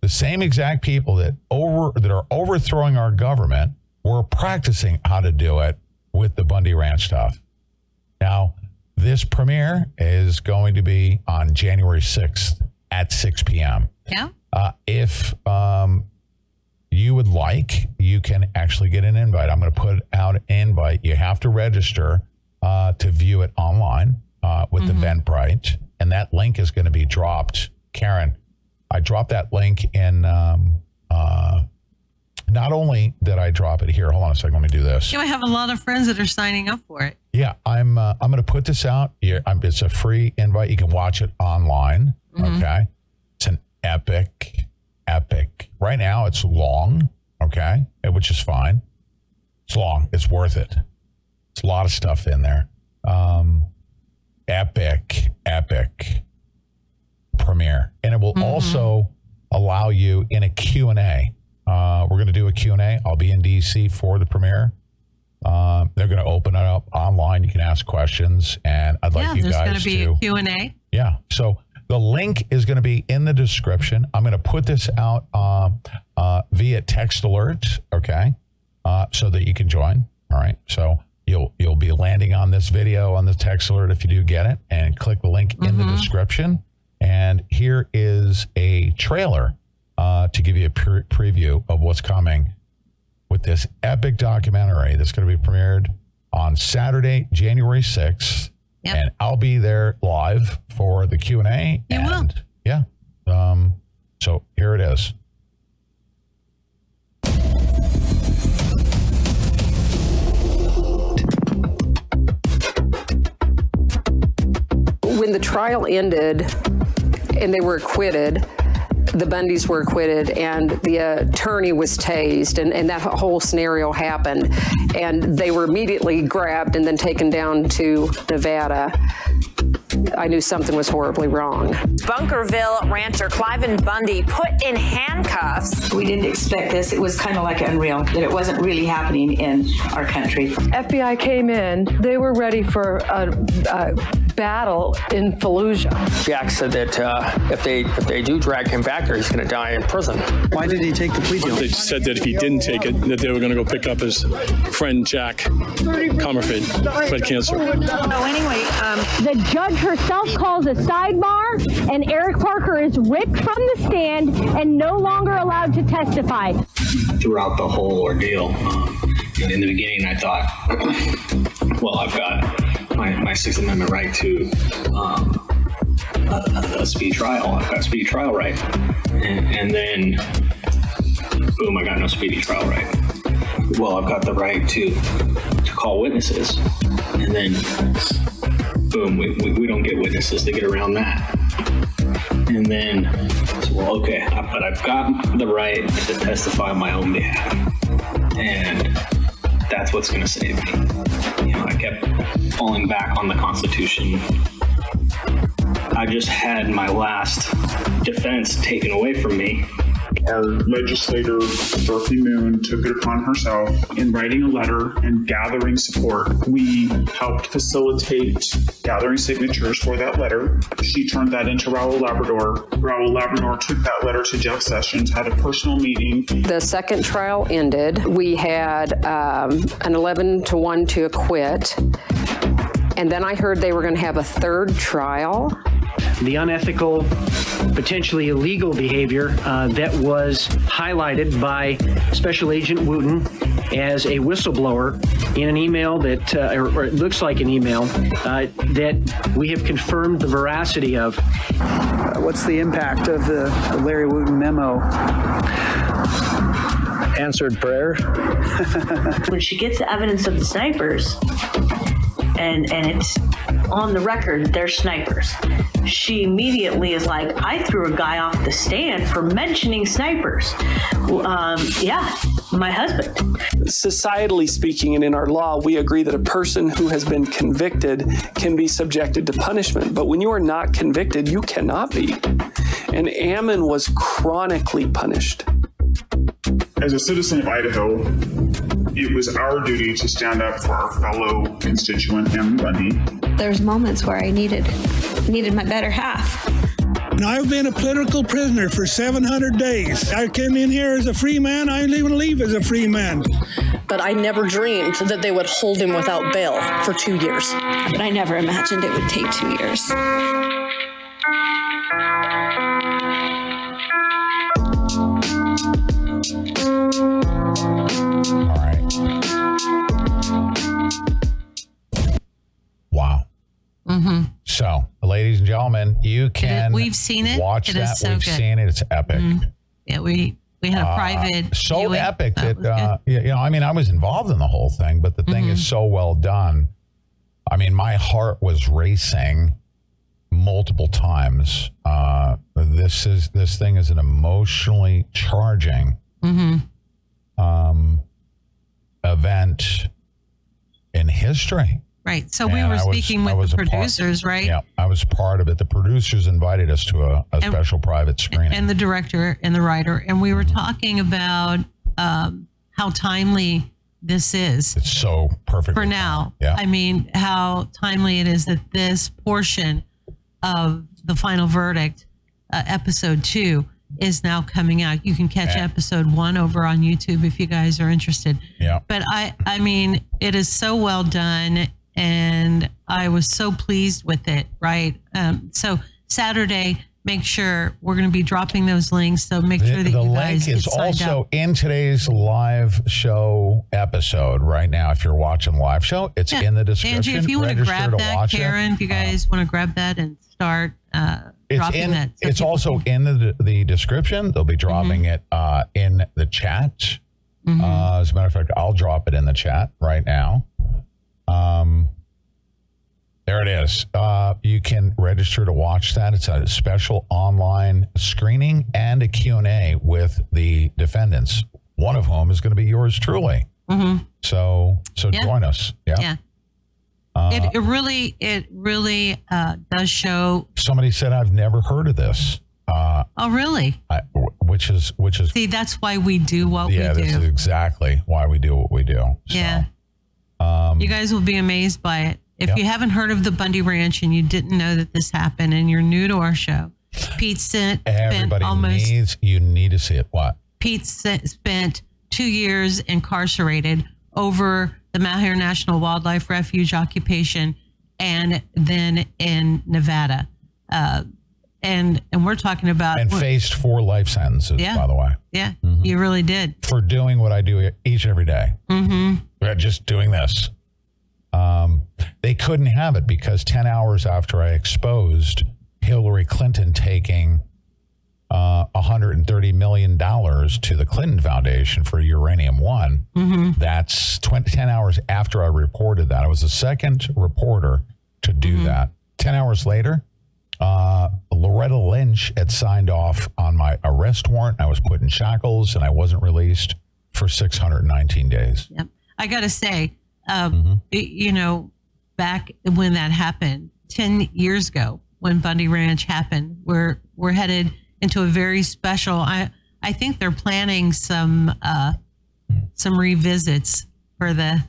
The same exact people that over that are overthrowing our government were practicing how to do it with the Bundy Ranch stuff. Now, this premiere is going to be on January 6th at 6 p.m. Yeah. Uh, if um, you would like, you can actually get an invite. I'm going to put out an invite. You have to register uh, to view it online uh, with Eventbrite, and that link is going to be dropped. Karen, I dropped that link in. Um, uh, not only did I drop it here, hold on a second. Let me do this. You know, I have a lot of friends that are signing up for it. Yeah, I'm. Uh, I'm going to put this out. Yeah, I'm, it's a free invite. You can watch it online. Mhm. Okay, it's an epic, epic. Right now, it's long. Okay, which is fine. It's long. It's worth it. It's a lot of stuff in there. Um, epic, epic premiere, and it will also allow you in a Q and A. Uh, we're going to do a Q and A. I'll be in DC for the premiere. Um, they're going to open it up online. You can ask questions, and I'd like yeah, you there's going guys to be to a Q&A. yeah. So the link is going to be in the description. I'm going to put this out um, uh, via text alert, okay, uh, so that you can join. All right. So you'll you'll be landing on this video on the text alert if you do get it, and click the link in the description. And here is a trailer uh, to give you a pre- preview of what's coming with this epic documentary that's going to be premiered on Saturday, January Yep. And I'll be there live for the Q and A. You will. Yeah. Um, so here it is. When the trial ended and they were acquitted, the Bundys were acquitted and the attorney was tased and, and that whole scenario happened and they were immediately grabbed and then taken down to Nevada. I knew something was horribly wrong. Bunkerville rancher Cliven Bundy put in handcuffs. We didn't expect this. It was kind of like unreal that it wasn't really happening in our country. FBI came in. They were ready for a, a battle in Fallujah. Jack said that uh, if they if they do drag him back there, he's going to die in prison. Why did he take the plea deal? They said that if he didn't take it, that they were going to go pick up his friend Jack Comerford, who had cancer. Oh, anyway, um, the judge herself calls a sidebar, and Eric Parker is ripped from the stand and no longer allowed to testify. Throughout the whole ordeal, um, in the beginning, I thought, well, I've got my, my Sixth Amendment right to um, a, a speedy trial. I've got a speedy trial right. And, and then, boom, I got no speedy trial right. Well, I've got the right to, to call witnesses. And then, boom, we, we, we don't get witnesses to get around that. And then, so, well, okay, I- but I've got the right to testify on my own behalf. And that's what's going to save me. You know, I kept falling back on the Constitution. I just had my last defense taken away from me. Our legislator, Dorothy Moon, took it upon herself in writing a letter and gathering support. We helped facilitate gathering signatures for that letter. She turned that into Raul Labrador. Raul Labrador took that letter to Jeff Sessions, had a personal meeting. The second trial ended. We had um, an 11 to 1 to acquit. And then I heard they were going to have a third trial. The unethical, potentially illegal behavior uh, that was highlighted by Special Agent Wooten as a whistleblower in an email that, uh, or, or it looks like an email, uh, that we have confirmed the veracity of. What's the impact of the Larry Wooten memo? Answered prayer. when she gets the evidence of the snipers and and it's on the record they're snipers she immediately is like i threw a guy off the stand for mentioning snipers um, yeah my husband Societally speaking, and in our law, we agree that a person who has been convicted can be subjected to punishment. But when you are not convicted, you cannot be. And Ammon was chronically punished. As a citizen of Idaho, it was our duty to stand up for our fellow constituent, Ammon Bundy. There's moments where I needed needed my better half. Now, I've been a political prisoner for 700 days. I came in here as a free man. I ain't even leave as a free man. But I never dreamed that they would hold him without bail for two years. But I never imagined it would take two years. Mm-hmm. So, ladies and gentlemen, you can. we've seen it. Watch It that. so We've good. seen it. It's epic. Yeah, we we had a Uh, private. so viewing. epic that, was uh, you know, I mean, I was involved in the whole thing, but the thing Mm-hmm. is so well done. I mean, my heart was racing multiple times. Uh, this is this thing is an emotionally charging mm-hmm. um, event in history. Right. So we And were I was- speaking I with was the a part- producers, right? Yeah, I was part of it. The producers invited us to a, a special private screening. and the director and the writer, and we were talking about um, how timely this is it's so perfect for now. Yeah. I mean, how timely it is that this portion of the final verdict, uh, episode two, is now coming out. You can catch Yeah. episode one over on YouTube if you guys are interested. Yeah. But I, I mean, it is so well done, and I was so pleased with it. Right. Um, so Saturday, make sure we're going to be dropping those links. So make The, sure that the you link guys get is also up. in today's live show episode right now. If you're watching live show, it's Yeah. in the description. Angie, if you want to grab that, it. Karen, if you guys want to grab that and start uh, It's dropping in. so it's also in the the description. They'll be dropping Mm-hmm. it uh, in the chat. Uh, as a matter of fact, I'll drop it in the chat right now. Um, There it is. Uh, you can register to watch that. It's a special online screening and a Q&A with the defendants, one of whom is going to be yours truly. Mm-hmm. So so Yeah. join us. Yeah. Yeah. Uh, it, it really, it really uh, does show. somebody said I've never heard of this. Uh, Oh, really? I, which is which is See, that's why we do what yeah, we do. Yeah, this is exactly why we do what we do. yeah. Um, You guys will be amazed by it. If Yep. you haven't heard of the Bundy Ranch and you didn't know that this happened and you're new to our show, Pete sent, spent everybody almost needs you need to see it. What? Pete sent, spent two years incarcerated over the Malheur National Wildlife Refuge occupation and then in Nevada. Uh, and and we're talking about And faced four life sentences, Yeah. by the way, yeah, you really did. for doing what I do each and every day. Mm-hmm. We're just doing this. Um, they couldn't have it because 10 hours after I exposed Hillary Clinton taking uh, $130 million to the Clinton Foundation for Uranium One, Mm-hmm. that's 20, 10 hours after I reported that. I was the second reporter to do that. 10 hours later, uh, Loretta Lynch had signed off on my arrest warrant. I was put in shackles and I wasn't released for 619 days. Yep. I got to say, um, Mm-hmm. y- you know, back when that happened, 10 years ago, when Bundy Ranch happened, we're, we're headed into a very special, I, I think they're planning some, uh, some revisits for the,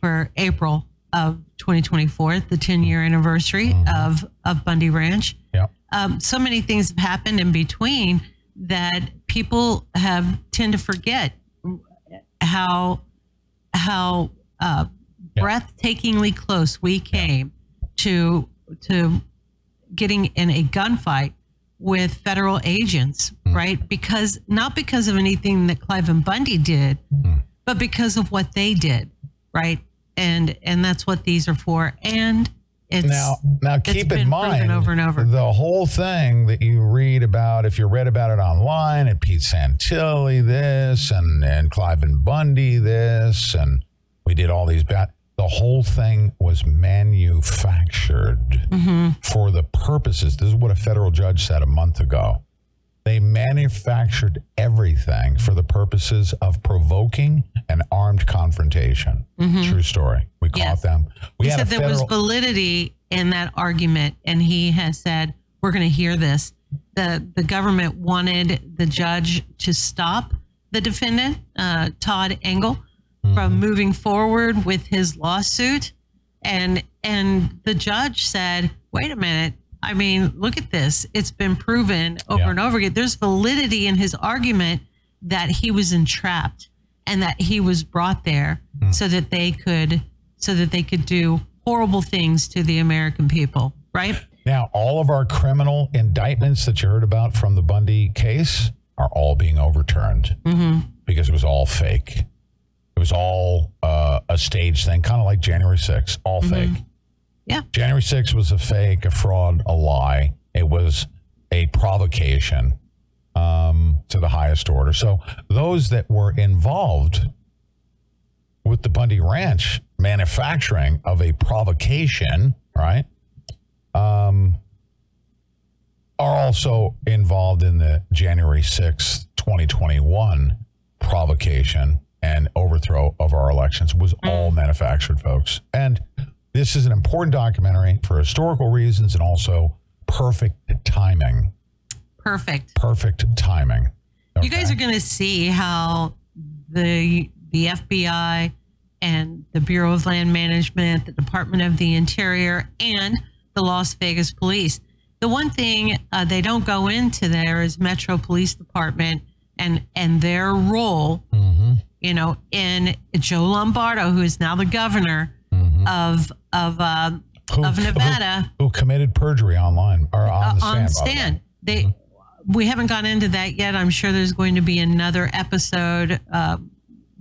for April of 2024, the 10 year anniversary of, of Bundy Ranch. Yeah. Um, so many things have happened in between that people have tend to forget how how uh, breathtakingly close we came to to getting in a gunfight with federal agents, right? Because not because of anything that Cliven Bundy did, but because of what they did, right? And and that's what these are for. And it's now, now keep in mind over and over. the whole thing that you read about. If you read about it online, and Pete Santilli this, and and Cliven Bundy this, and we did all these bad. The whole thing was manufactured Mm-hmm. for the purposes. This is what a federal judge said a month ago. They manufactured everything for the purposes of provoking an armed confrontation. Mhm. True story. We caught them. We he said there was validity in that argument, and he has said, "We're going to hear this." the The government wanted the judge to stop the defendant, uh, Todd Engel, Mm-hmm. from moving forward with his lawsuit, and and the judge said, "Wait a minute." I mean, look at this. It's been proven over Yeah. and over again. There's validity in his argument that he was entrapped and that he was brought there Hmm. so that they could so that they could do horrible things to the American people, right? Now, all of our criminal indictments that you heard about from the Bundy case are all being overturned Mm-hmm. because it was all fake. It was all uh, a stage thing, kind of like January 6th, all fake. Yeah. January 6th was a fake, a fraud, a lie. It was a provocation um, to the highest order. So those that were involved with the Bundy Ranch manufacturing of a provocation, right, um, are also involved in the January 6th, 2021 provocation and overthrow of our elections was all manufactured, folks. And this is an important documentary for historical reasons and also perfect timing. Perfect. Perfect timing. You guys are going to see how the the FBI and the Bureau of Land Management, the Department of the Interior, and the Las Vegas Police. The one thing uh, they don't go into there is Metro Police Department and and their role. You know, in Joe Lombardo, who is now the governor of of uh, of Nevada, Who committed perjury online or on the uh, stand? on the way. stand. They we haven't gone into that yet. I'm sure there's going to be another episode uh,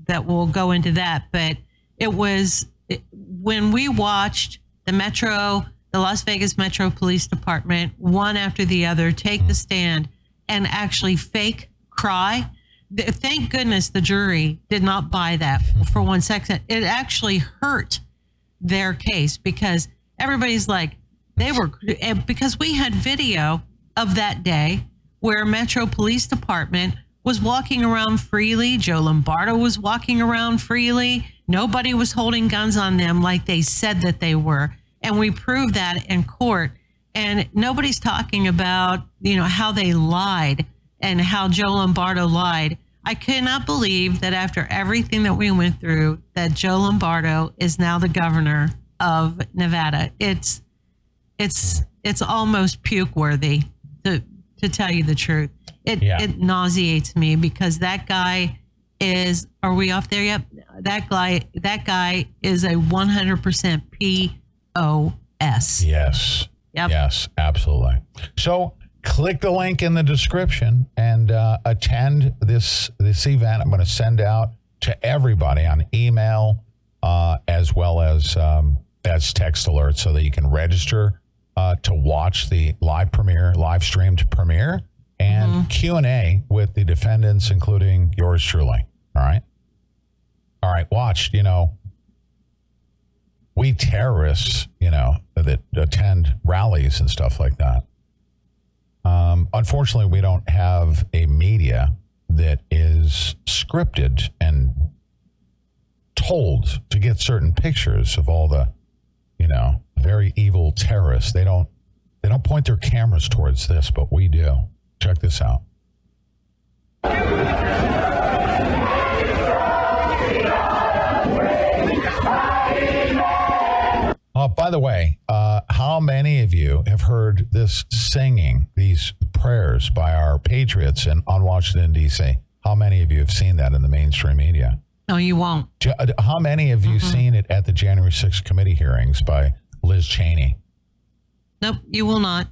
that will go into that. But it was it, when we watched the Metro, the Las Vegas Metro Police Department, one after the other, take the stand and actually fake cry. Thank goodness the jury did not buy that for one second. It actually hurt their case because everybody's like, they were because we had video of that day where Metro Police Department was walking around freely. Joe Lombardo was walking around freely. Nobody was holding guns on them like they said that they were. And we proved that in court. And nobody's talking about, you know, how they lied and how Joe Lombardo lied. I cannot believe that after everything that we went through, that Joe Lombardo is now the governor of Nevada. It's it's it's almost puke worthy to to tell you the truth. It Yeah. it nauseates me because that guy is are we off there yet? That guy that guy is a 100% POS. Yes. Yep. Yes, absolutely. So click the link in the description and uh, attend this this event. I'm going to send out to everybody on email uh, as well as um, as text alerts so that you can register uh, to watch the live premiere, live streamed premiere, and Q and A with the defendants, including yours truly. All right. All right. Watch. You know, we terrorists, you know, that attend rallies and stuff like that. Um, unfortunately, we don't have a media that is scripted and told to get certain pictures of all the, you know, very evil terrorists. They don't they don't point their cameras towards this, but we do. Check this out. Oh, by the way, uh, how many of you have heard this singing, these prayers by our patriots in on Washington D.C.? How many of you have seen that in the mainstream media? No, you won't. Uh, How many have you seen it at the January 6th committee hearings by Liz Cheney? Nope, you will not.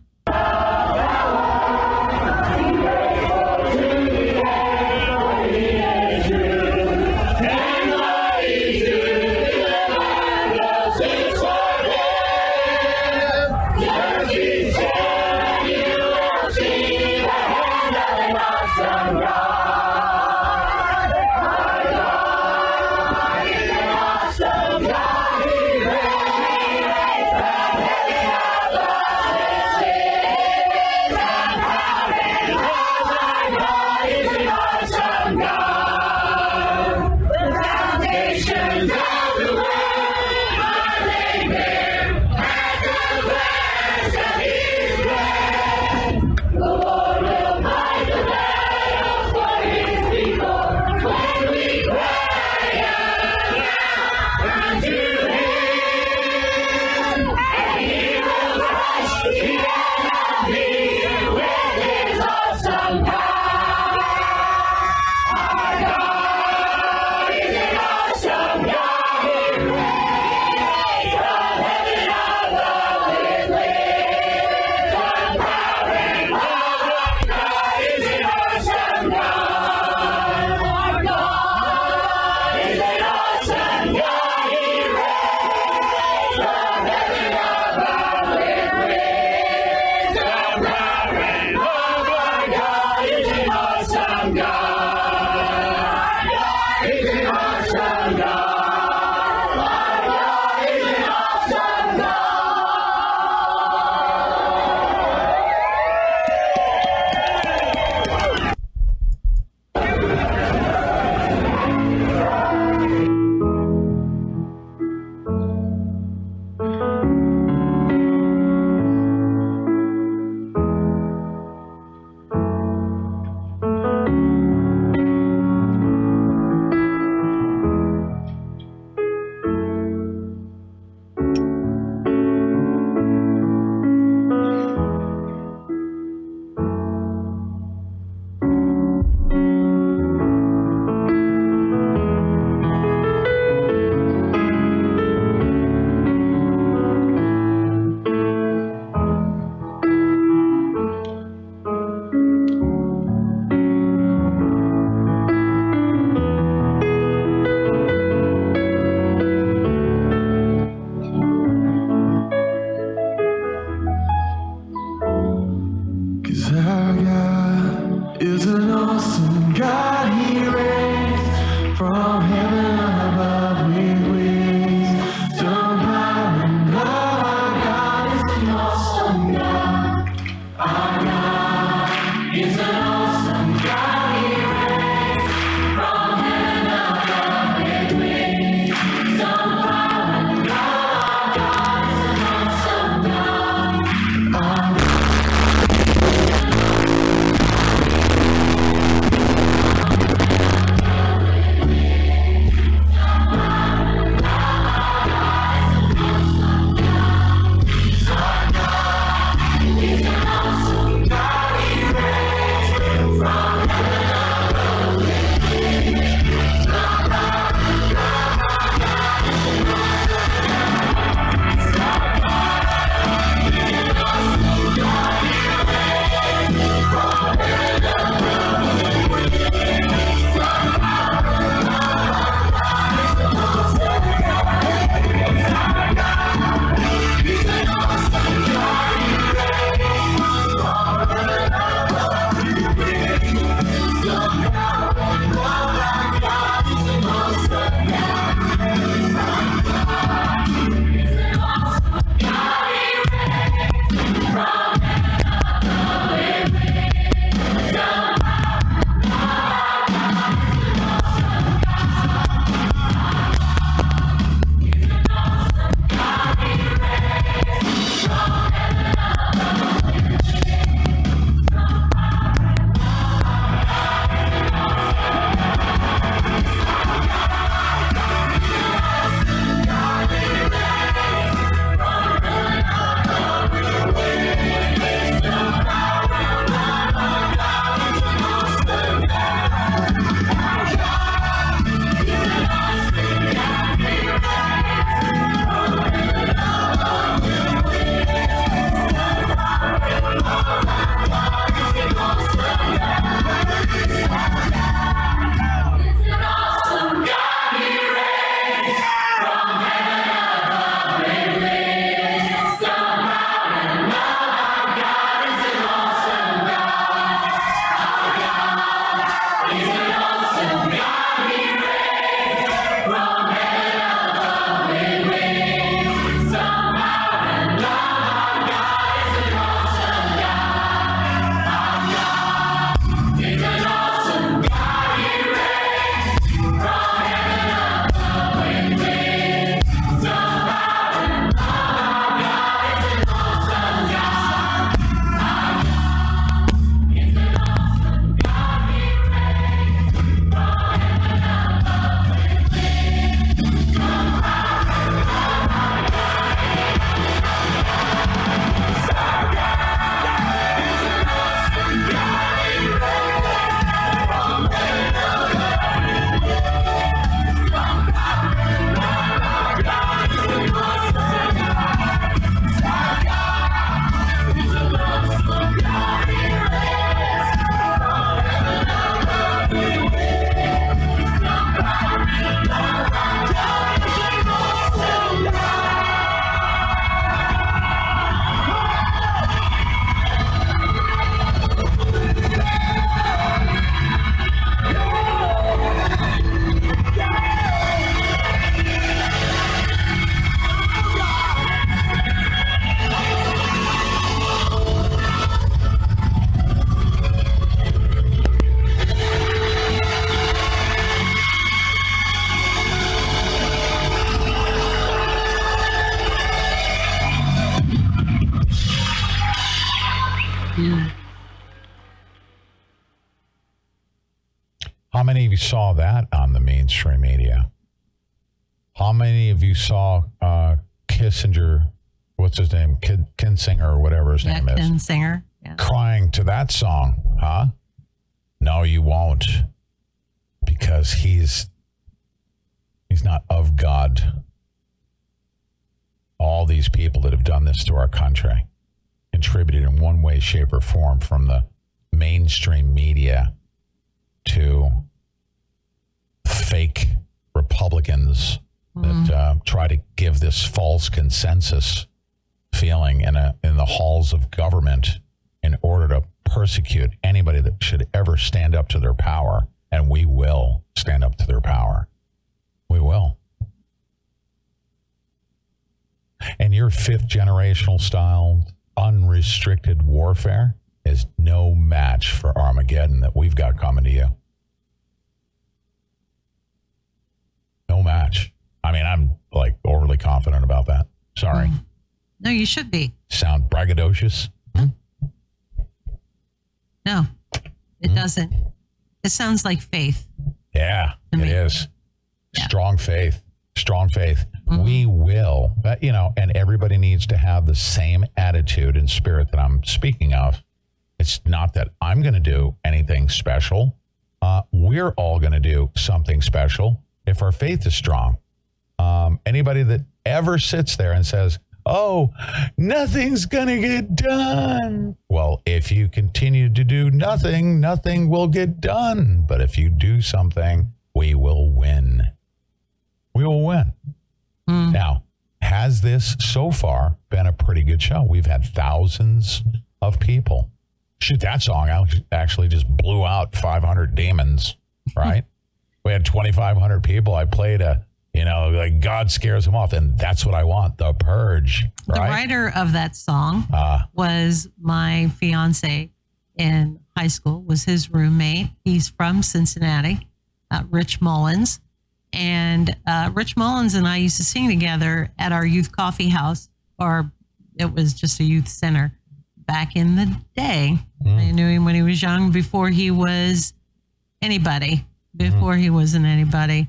These people that have done this to our country contributed in one way, shape, or form from the mainstream media to fake Republicans that uh, try to give this false consensus feeling in a in the halls of government in order to persecute anybody that should ever stand up to their power. And we will stand up to their power. We will and your fifth generational style unrestricted warfare is no match for armageddon that we've got coming to you no match i mean i'm like overly confident about that sorry No, you should be. sound braggadocious No, Hmm? it doesn't. It sounds like faith. Yeah, it is. Strong faith. Strong faith. We will, but, you know, and everybody needs to have the same attitude and spirit that I'm speaking of. It's not that I'm going to do anything special. Uh, we're all going to do something special if our faith is strong. Um, anybody that ever sits there and says, oh, nothing's going to get done. Well, if you continue to do nothing, nothing will get done. But if you do something, we will win. We will win. Now, has this so far been a pretty good show? We've had thousands of people. Shoot, that song act- actually just blew out 500 demons, right? we had 2,500 people. I played a, you know, like God scares them off. And that's what I want the purge, The writer of that song Ah. was my fiance in high school, was his roommate. He's from Cincinnati, uh, Rich Mullins. And uh, Rich Mullins and I used to sing together at our youth coffee house, or it was just a youth center back in the day. I knew him when he was young, before he was anybody, before he wasn't anybody.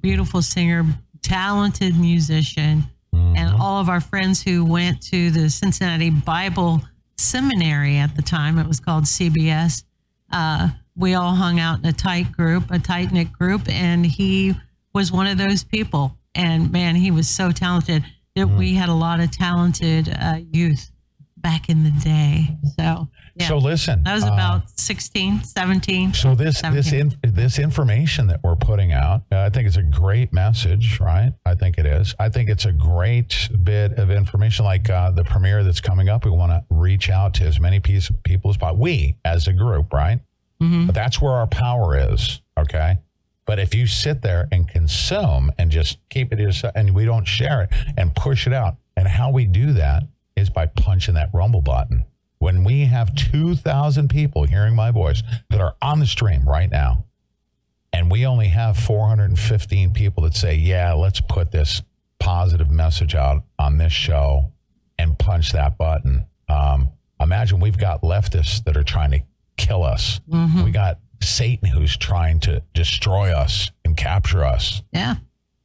Beautiful singer, talented musician. And all of our friends who went to the Cincinnati Bible Seminary at the time, it was called CBS, uh, we all hung out in a tight group, a tight knit group, and he was one of those people. And man, he was so talented that we had a lot of talented uh, youth back in the day. So, yeah. So listen, I was uh, about 16, 17. So this this in, this information that we're putting out, uh, I think it's a great message, right? I think it is. I think it's a great bit of information. Like uh, the premiere that's coming up, we want to reach out to as many piece, people as possible. We as a group, right? But that's where our power is. Okay. But if you sit there and consume and just keep it yourself and we don't share it and push it out, and how we do that is by punching that rumble button. When we have 2,000 people hearing my voice that are on the stream right now, and we only have 415 people that say, yeah, let's put this positive message out on this show and punch that button. Um, imagine we've got leftists that are trying to kill us. We got Satan who's trying to destroy us and capture us. Yeah.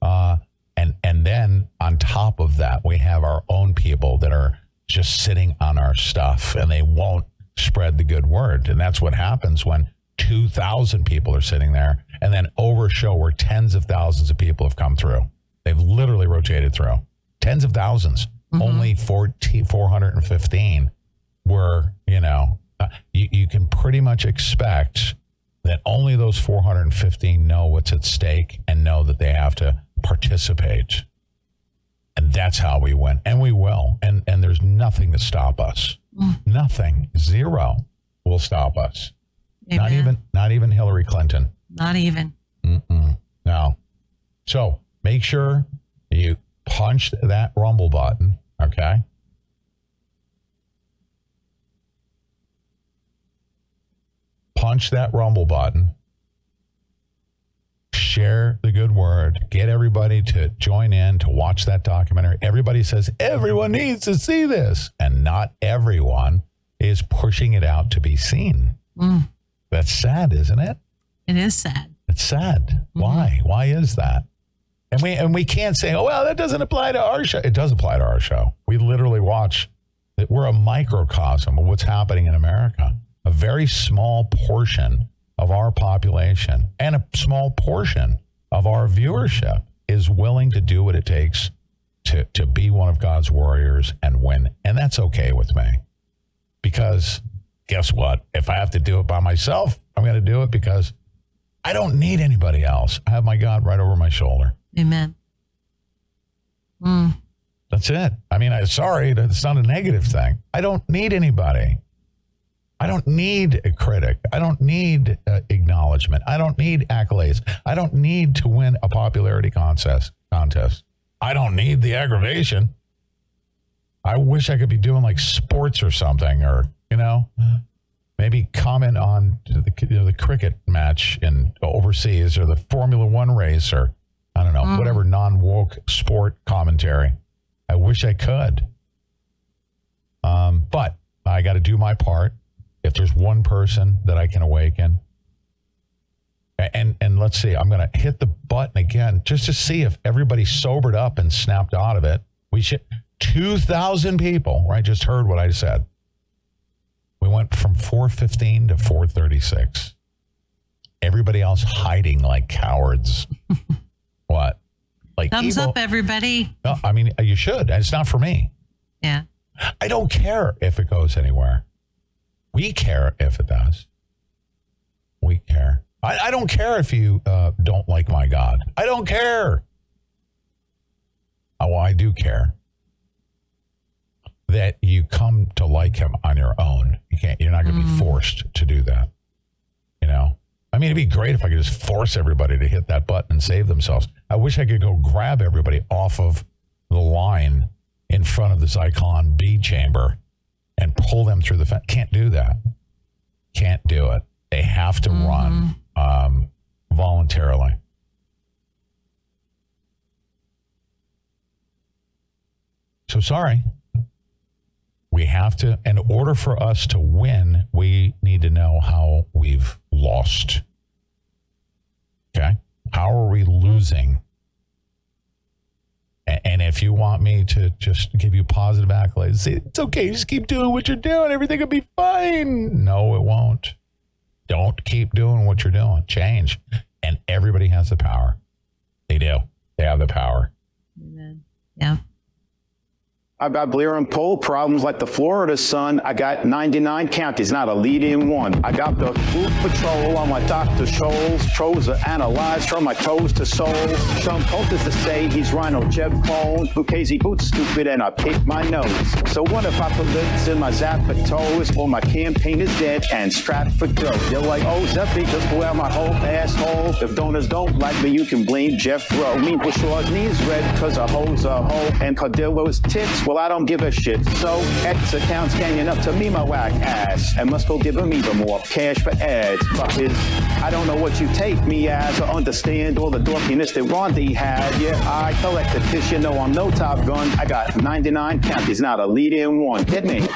Uh, and and then on top of that, we have our own people that are just sitting on our stuff, and they won't spread the good word. And that's what happens when two thousand people are sitting there, and then over show where tens of thousands of people have come through. They've literally rotated through tens of 1000s Only 14, 415 were, you know, uh, you, you can pretty much expect that only those 415 know what's at stake and know that they have to participate. And that's how we win. And we will. And and there's nothing to stop us. Mm. Nothing. Zero will stop us. Not even not even Hillary Clinton. Not even. Mm-mm. No. So make sure you punch that rumble button. Okay. Punch that rumble button. Share the good word. Get everybody to join in to watch that documentary. Everybody says everyone needs to see this, and not everyone is pushing it out to be seen. Mm. That's sad, isn't it? It is sad. It's sad. Why? Why is that? And we and we can't say, oh well, that doesn't apply to our show. It does apply to our show. We literally watch that we're a microcosm of what's happening in America. A very small portion of our population and a small portion of our viewership is willing to do what it takes to to be one of God's warriors and win. And that's okay with me. Because guess what? If I have to do it by myself, I'm going to do it because I don't need anybody else. I have my God right over my shoulder. Amen. Mm. That's it. I mean, I'm sorry, that's not a negative thing. I don't need anybody. I don't need a critic. I don't need uh, acknowledgement. I don't need accolades. I don't need to win a popularity contest. Contest. I don't need the aggravation. I wish I could be doing like sports or something, or you know, maybe comment on the, you know, the cricket match in overseas or the Formula One race, or I don't know, Mm. whatever non woke sport commentary. I wish I could. Um, but I got to do my part. If there's one person that I can awaken, and and let's see, I'm going to hit the button again just to see if everybody sobered up and snapped out of it. We should 2,000 people, right? Just heard what I said. We went from 415 to 436. Everybody else hiding like cowards. what? Like Thumbs evil- up, everybody. no, I mean, you should. It's not for me. Yeah. I don't care if it goes anywhere. We care if it does. We care. I, I don't care if you uh, don't like my God. I don't care. Oh, well, I do care that you come to like him on your own. You can't. You're not going to be forced to do that. You know. I mean, it'd be great if I could just force everybody to hit that button and save themselves. I wish I could go grab everybody off of the line in front of the Zyklon B chamber and pull them through the fence. Can't do that. Can't do it. They have to run um, voluntarily. So sorry. We have to, in order for us to win, we need to know how we've lost. Okay. How are we losing? And if you want me to just give you positive accolades, say, it's okay, just keep doing what you're doing. Everything will be fine. No, it won't. Don't keep doing what you're doing. Change. And everybody has the power. They do. They have the power. Amen. Yeah. I've got and poll problems like the Florida sun. I got 99 counties, not a lead in one. I got the food patrol on my Dr. Scholl's. Pros are analyzed from my toes to soles. Some posters to say he's Rhino Jeb Clone. Lucchese boots stupid and I pick my nose. So what if I put lips in my Zappa toes or my campaign is dead and strapped for dough? They're like, oh, Zeppi just blew out my whole asshole. If donors don't like me, you can blame Jeff Roe. Me Bushaw's knees red cause a hoe's a hoe and Cardillo's tits. Well, I don't give a shit. So X accounts ganging up to me, my whack ass. And must go give him even more cash for ads. Fuckers, I don't know what you take me as or understand all the dorkiness that Rondi had. Yeah, I collect the fish, you know I'm no Top Gun. I got 99 counties, not a lead in one. Hit me.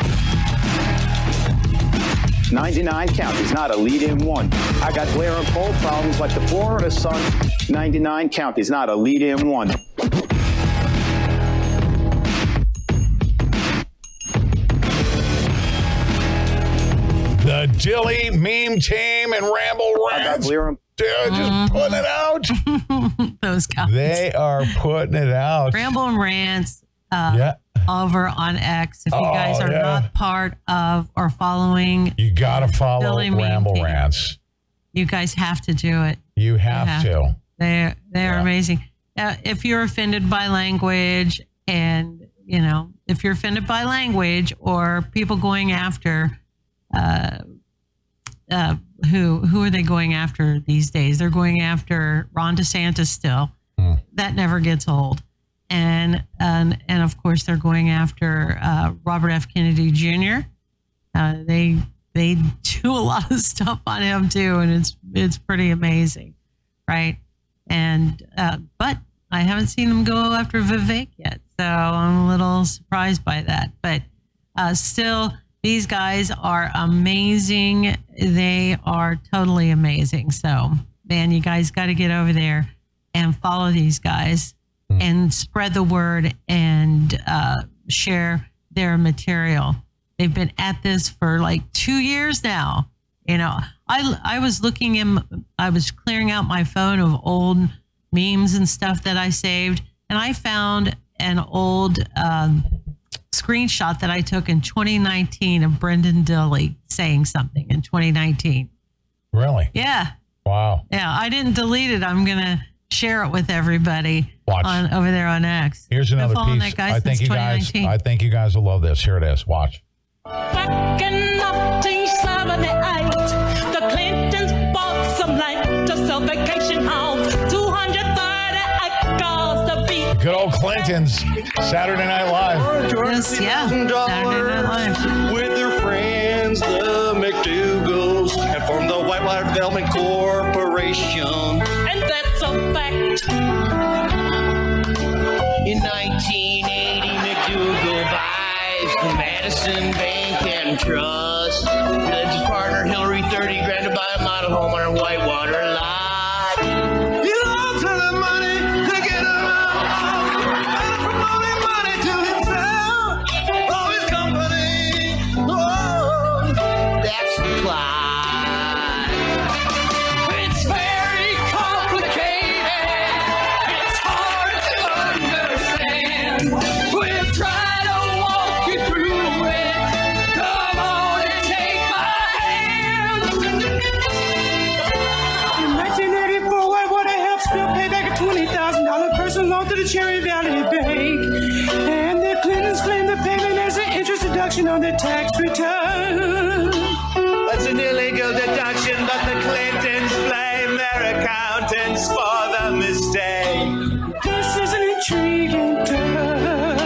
99 counties, not a lead in one. I got glare and cold problems like the Florida sun. 99 counties, not a lead in one. The Dilley meme team and Ramble Rants. They're just putting it out. Those guys. They are putting it out. Ramble and Rants uh, Yeah. over on X. If you Oh, guys are yeah. not part of or following, You got to follow Dilley meme Ramble team. Rants. you guys have to do it. You have have to. They're they're Yeah. amazing. Uh, if you're offended by language, and you know, if you're offended by language or people going after, uh, uh, who who are they going after these days? They're going after Ron DeSantis still. That never gets old. And and and of course they're going after uh, Robert F. Kennedy Jr. Uh, they they do a lot of stuff on him too, and it's it's pretty amazing, right? And uh, but I haven't seen them go after Vivek yet, so I'm a little surprised by that. But uh, still, these guys are amazing. They are totally amazing. So man, you guys got to get over there and follow these guys and spread the word and uh, share their material. They've been at this for like two years now. You know, I I was looking in, I was clearing out my phone of old memes and stuff that I saved, and I found an old um, screenshot that I took in 2019 of Brenden Dilley saying something in 2019. Really? Yeah, Wow. yeah. I didn't delete it. I'm gonna share it with everybody Watch. on over there on X. Here's another piece. that guy I think you guys. I think you guys will love this. Here it is. Watch. Clintons. Saturday Night Live. Yes, yeah. Saturday Night Live. with their friends, the McDougals, and formed the Whitewater Development Corporation. And that's a fact. In 1980, McDougal buys the Madison Bank and Trust. Led his partner Hillary 30 grand to buy a model home on her Whitewater lot. Cherry Valley Bank. And the Clintons claim the payment as an interest deduction on their tax return. That's an illegal deduction, but the Clintons blame their accountants for the mistake. This is an intriguing turn.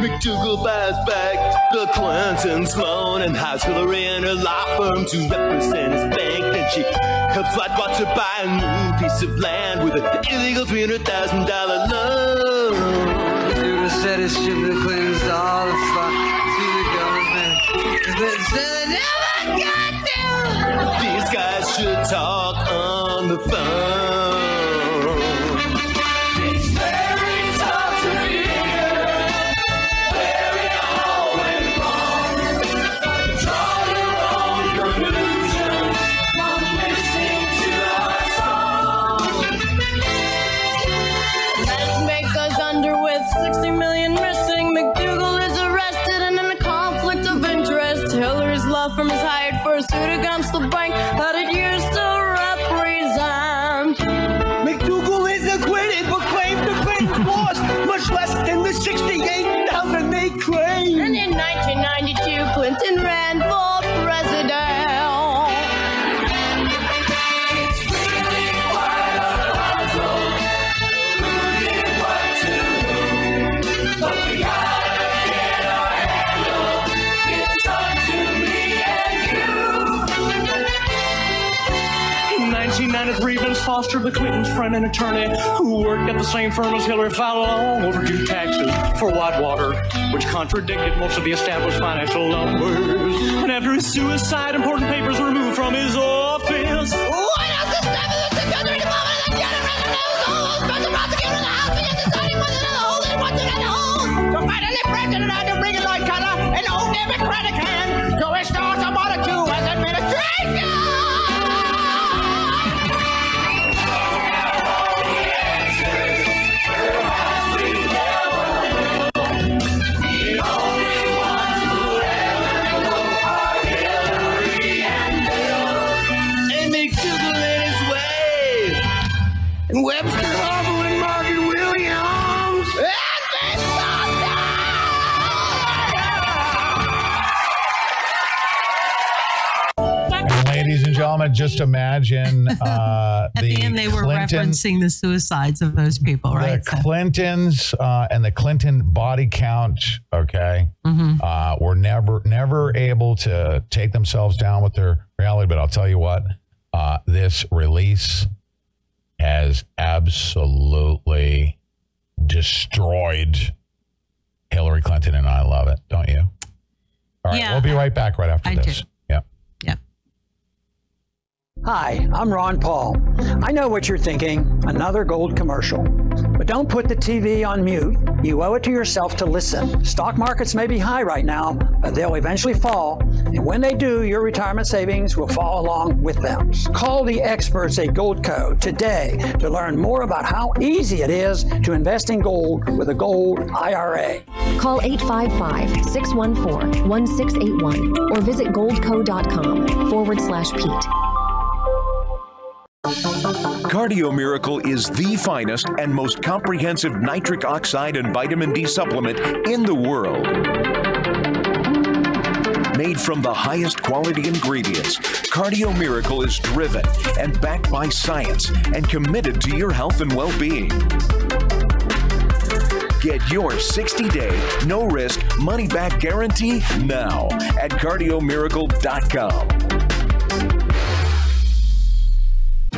McDougal buys back the Clintons' loan and Hillary and her law firm to represent his bank. She helps Whitewater buy a new piece of land with an illegal $300,000 loan. McDougal said it's shipped the Clintons all the fuck to the government. They never got there. These guys should talk on the phone. Foster, the Clintons' friend and attorney, who worked at the same firm as Hillary, filed long overdue taxes for Whitewater, which contradicted most of the established financial numbers. And after his suicide, important papers were removed from his just imagine uh, At the, end, they were Clinton, referencing the suicides of those people, right? the Clintons uh, and the Clinton body count. Okay, Mm-hmm. uh, were never never able to take themselves down with their reality. But I'll tell you what, uh, this release has absolutely destroyed Hillary Clinton, and I love it. Don't you? All right, Yeah, we'll be right back right after I this. Yeah. Hi, I'm Ron Paul. I know what you're thinking another gold commercial. But don't put the TV on mute. You owe it to yourself to listen. Stock markets may be high right now, but they'll eventually fall. And when they do, your retirement savings will fall along with them. Call the experts at Goldco today to learn more about how easy it is to invest in gold with a gold IRA. Call 855 614 1681 or visit goldco.com forward slash Pete. Cardio Miracle is the finest and most comprehensive nitric oxide and vitamin D supplement in the world. Made from the highest quality ingredients, Cardio Miracle is driven and backed by science and committed to your health and well being. Get your 60 day, no risk, money back guarantee now at cardiomiracle.com.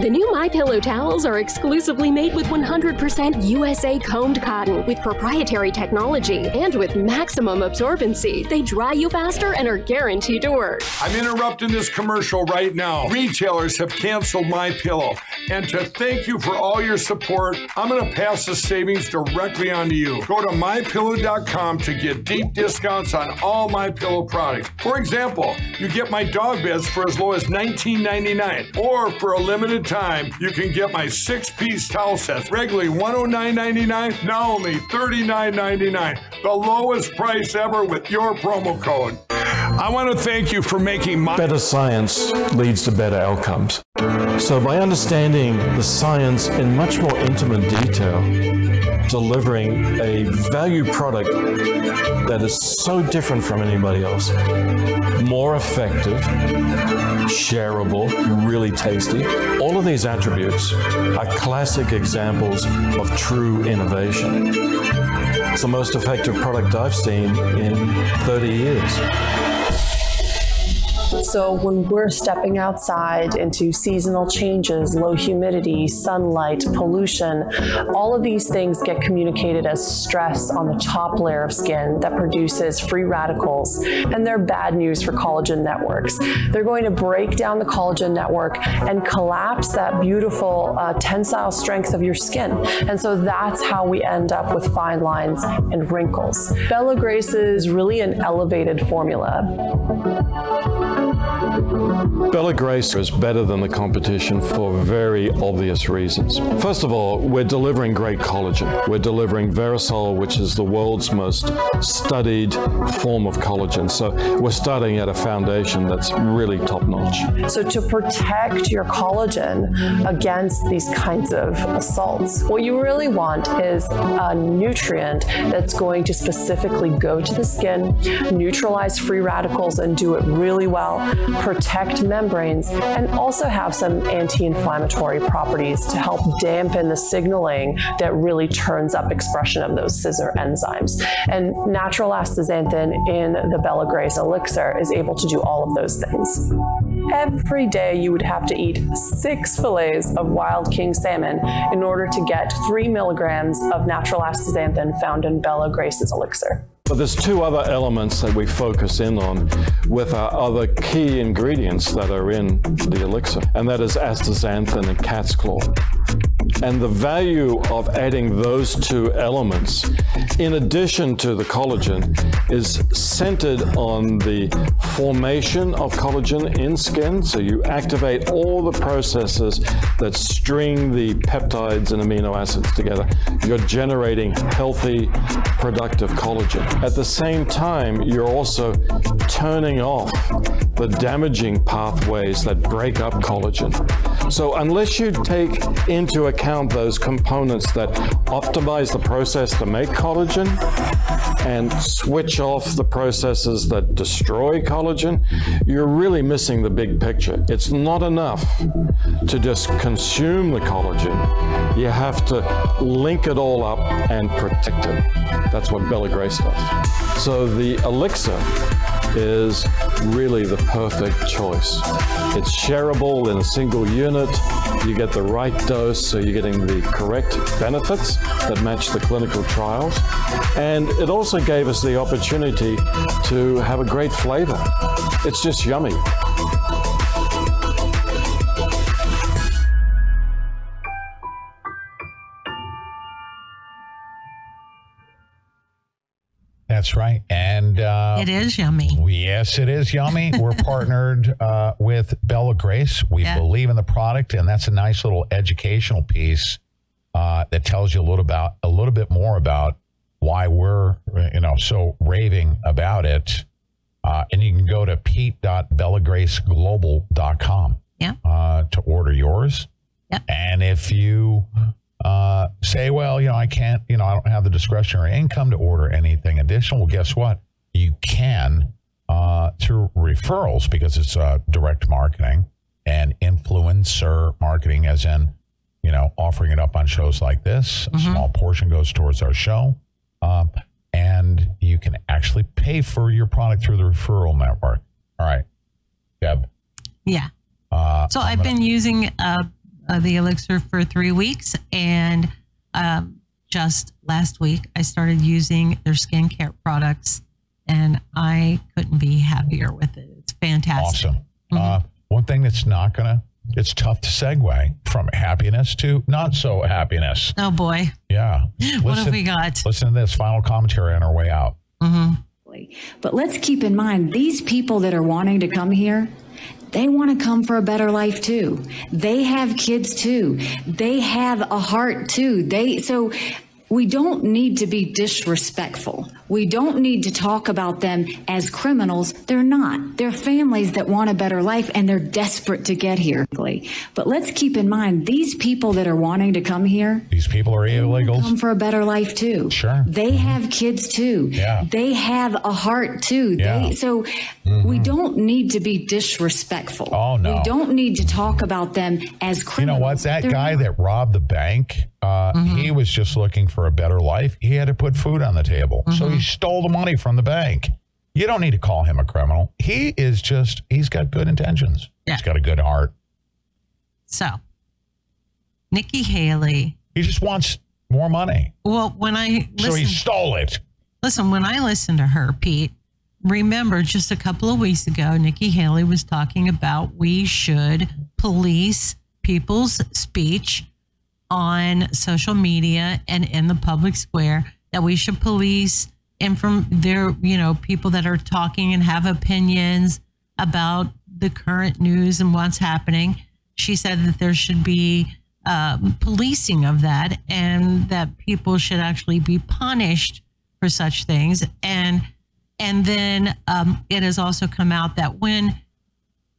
The new My Pillow towels are exclusively made with 100% USA combed cotton with proprietary technology and with maximum absorbency. They dry you faster and are guaranteed to work. I'm interrupting this commercial right now. Retailers have canceled my pillow. And to thank you for all your support, I'm going to pass the savings directly on to you. Go to mypillow.com to get deep discounts on all my pillow products. For example, you get my dog beds for as low as $19.99 or for a limited time, you can get my six-piece towel set, regularly $109.99, now only $39.99. The lowest price ever with your promo code. I want to thank you for making my Better science leads to better outcomes. So, by understanding the science in much more intimate detail, delivering a value product that is so different from anybody else, more effective, shareable, really tasty, all of these attributes are classic examples of true innovation. It's the most effective product I've seen in 30 years. So, when we're stepping outside into seasonal changes, low humidity, sunlight, pollution, all of these things get communicated as stress on the top layer of skin that produces free radicals, and they're bad news for collagen networks. They're going to break down the collagen network and collapse that beautiful uh, tensile strength of your skin. And so that's how we end up with fine lines and wrinkles. Bella Grace is really an elevated formula. Bella Grace is better than the competition for very obvious reasons. First of all, we're delivering great collagen. We're delivering Verisol, which is the world's most studied form of collagen. So we're starting at a foundation that's really top notch. So, to protect your collagen against these kinds of assaults, what you really want is a nutrient that's going to specifically go to the skin, neutralize free radicals, and do it really well, protect membranes, and also have some anti inflammatory properties to help dampen the signaling that really turns up expression of those scissor enzymes. And natural astaxanthin in the Bella Grace elixir is able to do all of those things. Every day you would have to eat six fillets of wild king salmon in order to get three milligrams of natural astaxanthin found in Bella Grace's elixir. But there's two other elements that we focus in on with our other key ingredients that are in the elixir, and that is astaxanthin and cat's claw. And the value of adding those two elements, in addition to the collagen, is centered on the formation of collagen in skin. So you activate all the processes that string the peptides and amino acids together. You're generating healthy, productive collagen. At the same time, you're also turning off the damaging pathways that break up collagen. So unless you take into account account those components that optimize the process to make collagen and switch off the processes that destroy collagen, you're really missing the big picture. It's not enough to just consume the collagen. You have to link it all up and protect it. That's what Bella Grace does. So the elixir is really the perfect choice. It's shareable in a single unit. You get the right dose, so you're getting the correct benefits that match the clinical trials. And it also gave us the opportunity to have a great flavor. It's just yummy. That's right. And uh, it is yummy. Yes, it is yummy. We're partnered uh, with Bella Grace. We Yeah. believe in the product, and that's a nice little educational piece uh, that tells you a little about a little bit more about why we're you know so raving about it. Uh, and you can go to pete.bellagraceglobal.com yeah. uh, to order yours. Yep. And if you uh, say, well, you know, I can't, you know, I don't have the discretionary income to order anything additional, well, guess what? You can uh, through referrals because it's uh, direct marketing and influencer marketing, as in, you know, offering it up on shows like this. A small portion goes towards our show. Um, and you can actually pay for your product through the referral network. All right, Deb. Yeah. Uh, So I'm I've gonna- been using uh, uh, the elixir for three weeks, and um, just last week I started using their skincare products, and I couldn't be happier with it. It's fantastic. Awesome. Uh, one thing that's not gonna, it's tough to segue from happiness to not so happiness. Oh boy, Yeah. what have we got? Listen to this final commentary on our way out. Mm-hmm. But let's keep in mind these people that are wanting to come here, they want to come for a better life too. They have kids too. They have a heart too. They so we don't need to be disrespectful. We don't need to talk about them as criminals. They're not. They're families that want a better life and they're desperate to get here. But let's keep in mind these people that are wanting to come here, These people are illegals. come for a better life too. Sure. They have kids too. Yeah. They have a heart too. Yeah. Mm-hmm. So we don't need to be disrespectful. Oh, no. We don't need to talk about them as criminals. You know what? That They're guy not. that robbed the bank, uh, he was just looking for a better life. He had to put food on the table. So he stole the money from the bank. You don't need to call him a criminal. He is just, he's got good intentions. He's got a good heart. So, Nikki Haley. He just wants more money. Well, when I So he listen, stole it. listen, when I listened to her, Pete, remember just a couple of weeks ago, Nikki Haley was talking about we should police people's speech on social media and in the public square. That we should police and from their, you know, people that are talking and have opinions about the current news and what's happening. She said that there should be um, policing of that and that people should actually be punished for such things. And and then um, it has also come out that when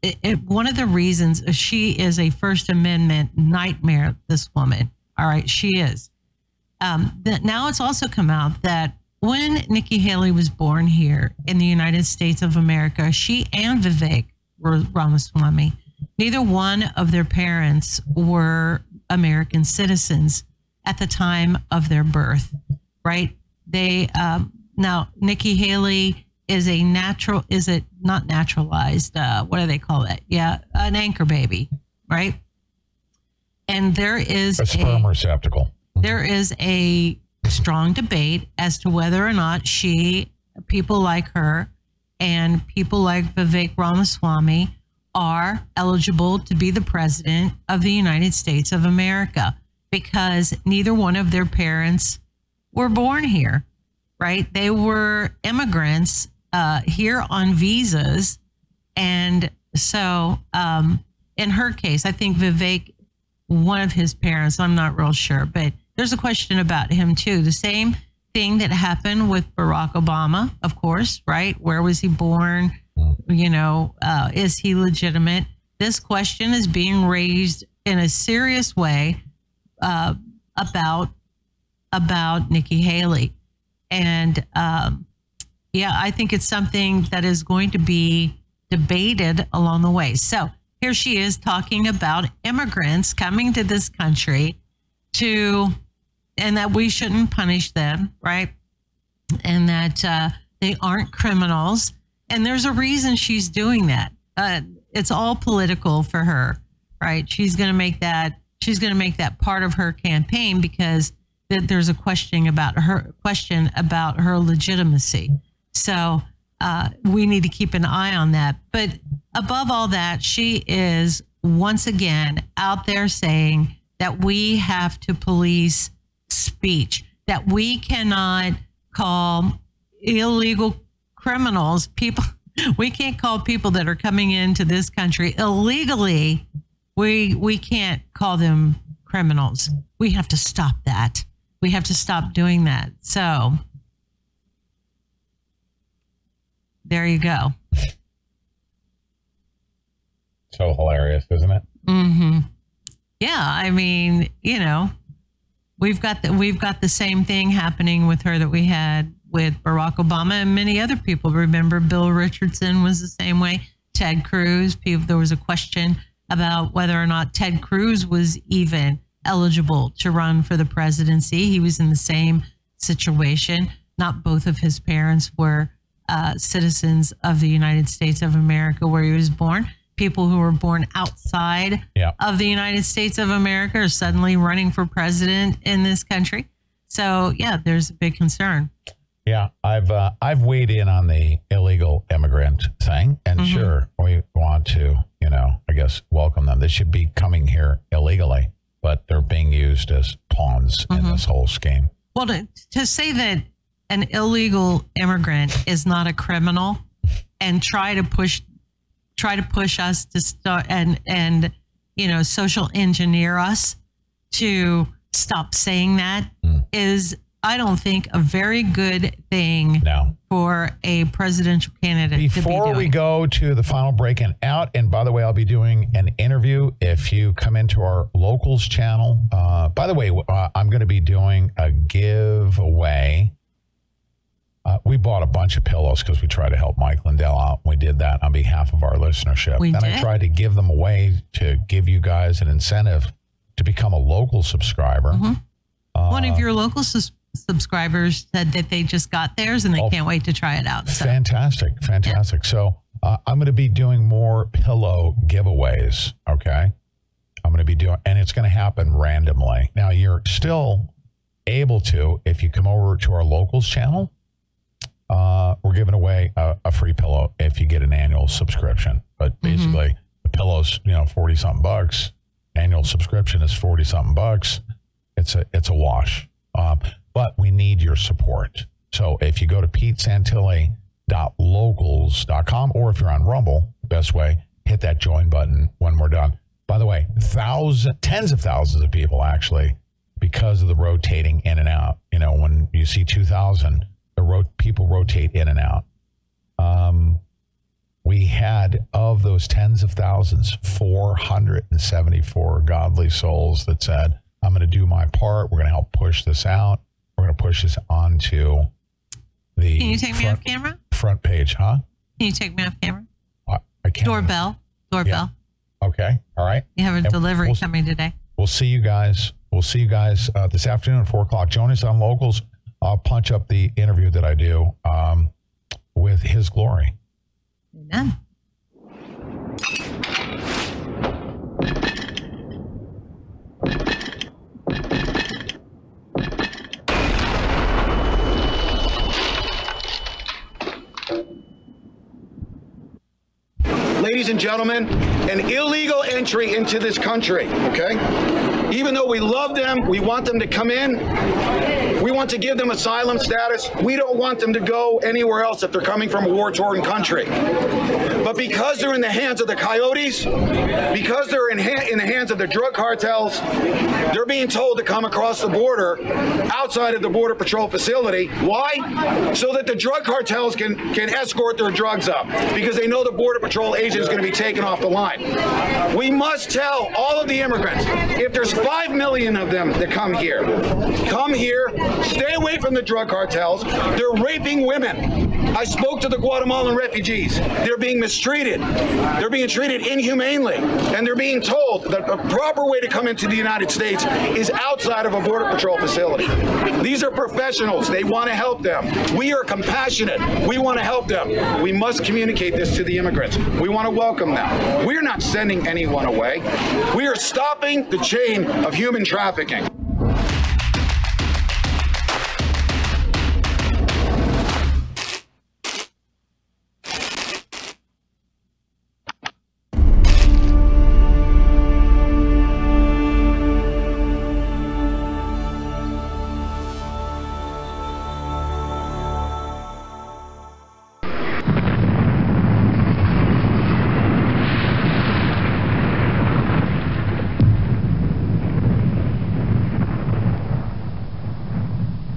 it, it, one of the reasons she is a First Amendment nightmare, this woman. All right, she is. Um, that now it's also come out that when Nikki Haley was born here in the United States of America, she and Vivek Ra- Ramaswamy, neither one of their parents were American citizens at the time of their birth, right? They um, now Nikki Haley is a natural, is it not naturalized? Uh, what do they call it? Yeah, an anchor baby, right? And there is A sperm receptacle. there is a strong debate as to whether or not she, people like her, and people like Vivek Ramaswamy are eligible to be the president of the United States of America because neither one of their parents were born here, right? They were immigrants uh, here on visas. And so um, in her case, I think Vivek one of his parents. I'm not real sure, but there's a question about him too. The same thing that happened with Barack Obama, of course, right? Where was he born? You know, uh, is he legitimate? This question is being raised in a serious way uh, about about Nikki Haley, and um, yeah, I think it's something that is going to be debated along the way. So here she is talking about immigrants coming to this country to, and that we shouldn't punish them, right? And that uh, they aren't criminals. And there's a reason she's doing that. Uh, it's all political for her, right? She's going to make that. She's going to make that part of her campaign because that there's a question about her question about her legitimacy. So uh, we need to keep an eye on that. But above all that, she is once again out there saying that we have to police speech, that we cannot call illegal criminals people. We can't call people that are coming into this country illegally. We we can't call them criminals. We have to stop that. We have to stop doing that. So there you go. So hilarious, isn't it? hmm Yeah, I mean, you know, we've got the, we've got the same thing happening with her that we had with Barack Obama and many other people. Remember, Bill Richardson was the same way. Ted Cruz. People, there was a question about whether or not Ted Cruz was even eligible to run for the presidency. He was in the same situation. Not both of his parents were uh, citizens of the United States of America where he was born. People who were born outside Yeah. of the United States of America are suddenly running for president in this country. So, yeah, there's a big concern. Yeah, I've uh, I've weighed in on the illegal immigrant thing, and Mhm. sure, we want to, you know, I guess welcome them. They should be coming here illegally, but they're being used as pawns in this whole scheme. Well, to, to say that an illegal immigrant is not a criminal and try to push try to push us to start and and you know social engineer us to stop saying that is I don't think a very good thing for a presidential candidate to be Before doing. we go to the final break and out, and by the way, I'll be doing an interview if you come into our locals channel. Uh, by the way, uh, I'm going to be doing a giveaway. Uh, we bought a bunch of pillows because we tried to help Mike Lindell out. We did that on behalf of our listenership. We and I tried to give them away to give you guys an incentive to become a local subscriber. Uh, One of your local sus- subscribers said that they just got theirs and they Oh. can't wait to try it out. So Fantastic, fantastic. So uh, I'm going to be doing more pillow giveaways. Okay, I'm going to be doing, and it's going to happen randomly. Now you're still able to if you come over to our locals channel. Uh, we're giving away a, a free pillow if you get an annual subscription. But basically, the pillow's you know forty something bucks. Annual subscription is forty something bucks. It's a it's a wash. Um, but we need your support. So if you go to petesantilli.locals.com or if you're on Rumble, best way, hit that join button when we're done. By the way, thousands, tens of thousands of people actually, because of the rotating in and out. You know, when you see 2,000, the ro- people rotate in and out. Um, we had of those tens of thousands, 474 godly souls that said, I'm going to do my part. We're going to help push this out. We're going to push this onto the Can you take me front, off camera? front page, huh? Can you take me off camera? I, I can't. Doorbell. Doorbell. Okay. All right. You have a And delivery we'll- coming today. We'll see you guys. We'll see you guys uh, this afternoon at four o'clock. Join us on locals. I'll punch up the interview that I do um, with His Glory. Amen. ladies and gentlemen, an illegal entry into this country, okay? Even though we love them, we want them to come in, we want to give them asylum status, we don't want them to go anywhere else if they're coming from a war torn country. But because they're in the hands of the coyotes, because they're in, ha- in the hands of the drug cartels, they're being told to come across the border outside of the Border Patrol facility. Why? So that the drug cartels can, can escort their drugs up because they know the Border Patrol agent is going to be taken off the line. We must tell all of the immigrants if there's Five million of them that come here. Come here, stay away from the drug cartels. They're raping women. I spoke to the Guatemalan refugees. They're being mistreated. They're being treated inhumanely. And they're being told that the proper way to come into the United States is outside of a Border Patrol facility. These are professionals. They want to help them. We are compassionate. We want to help them. We must communicate this to the immigrants. We want to welcome them. We're not sending anyone away. We are stopping the chain of human trafficking.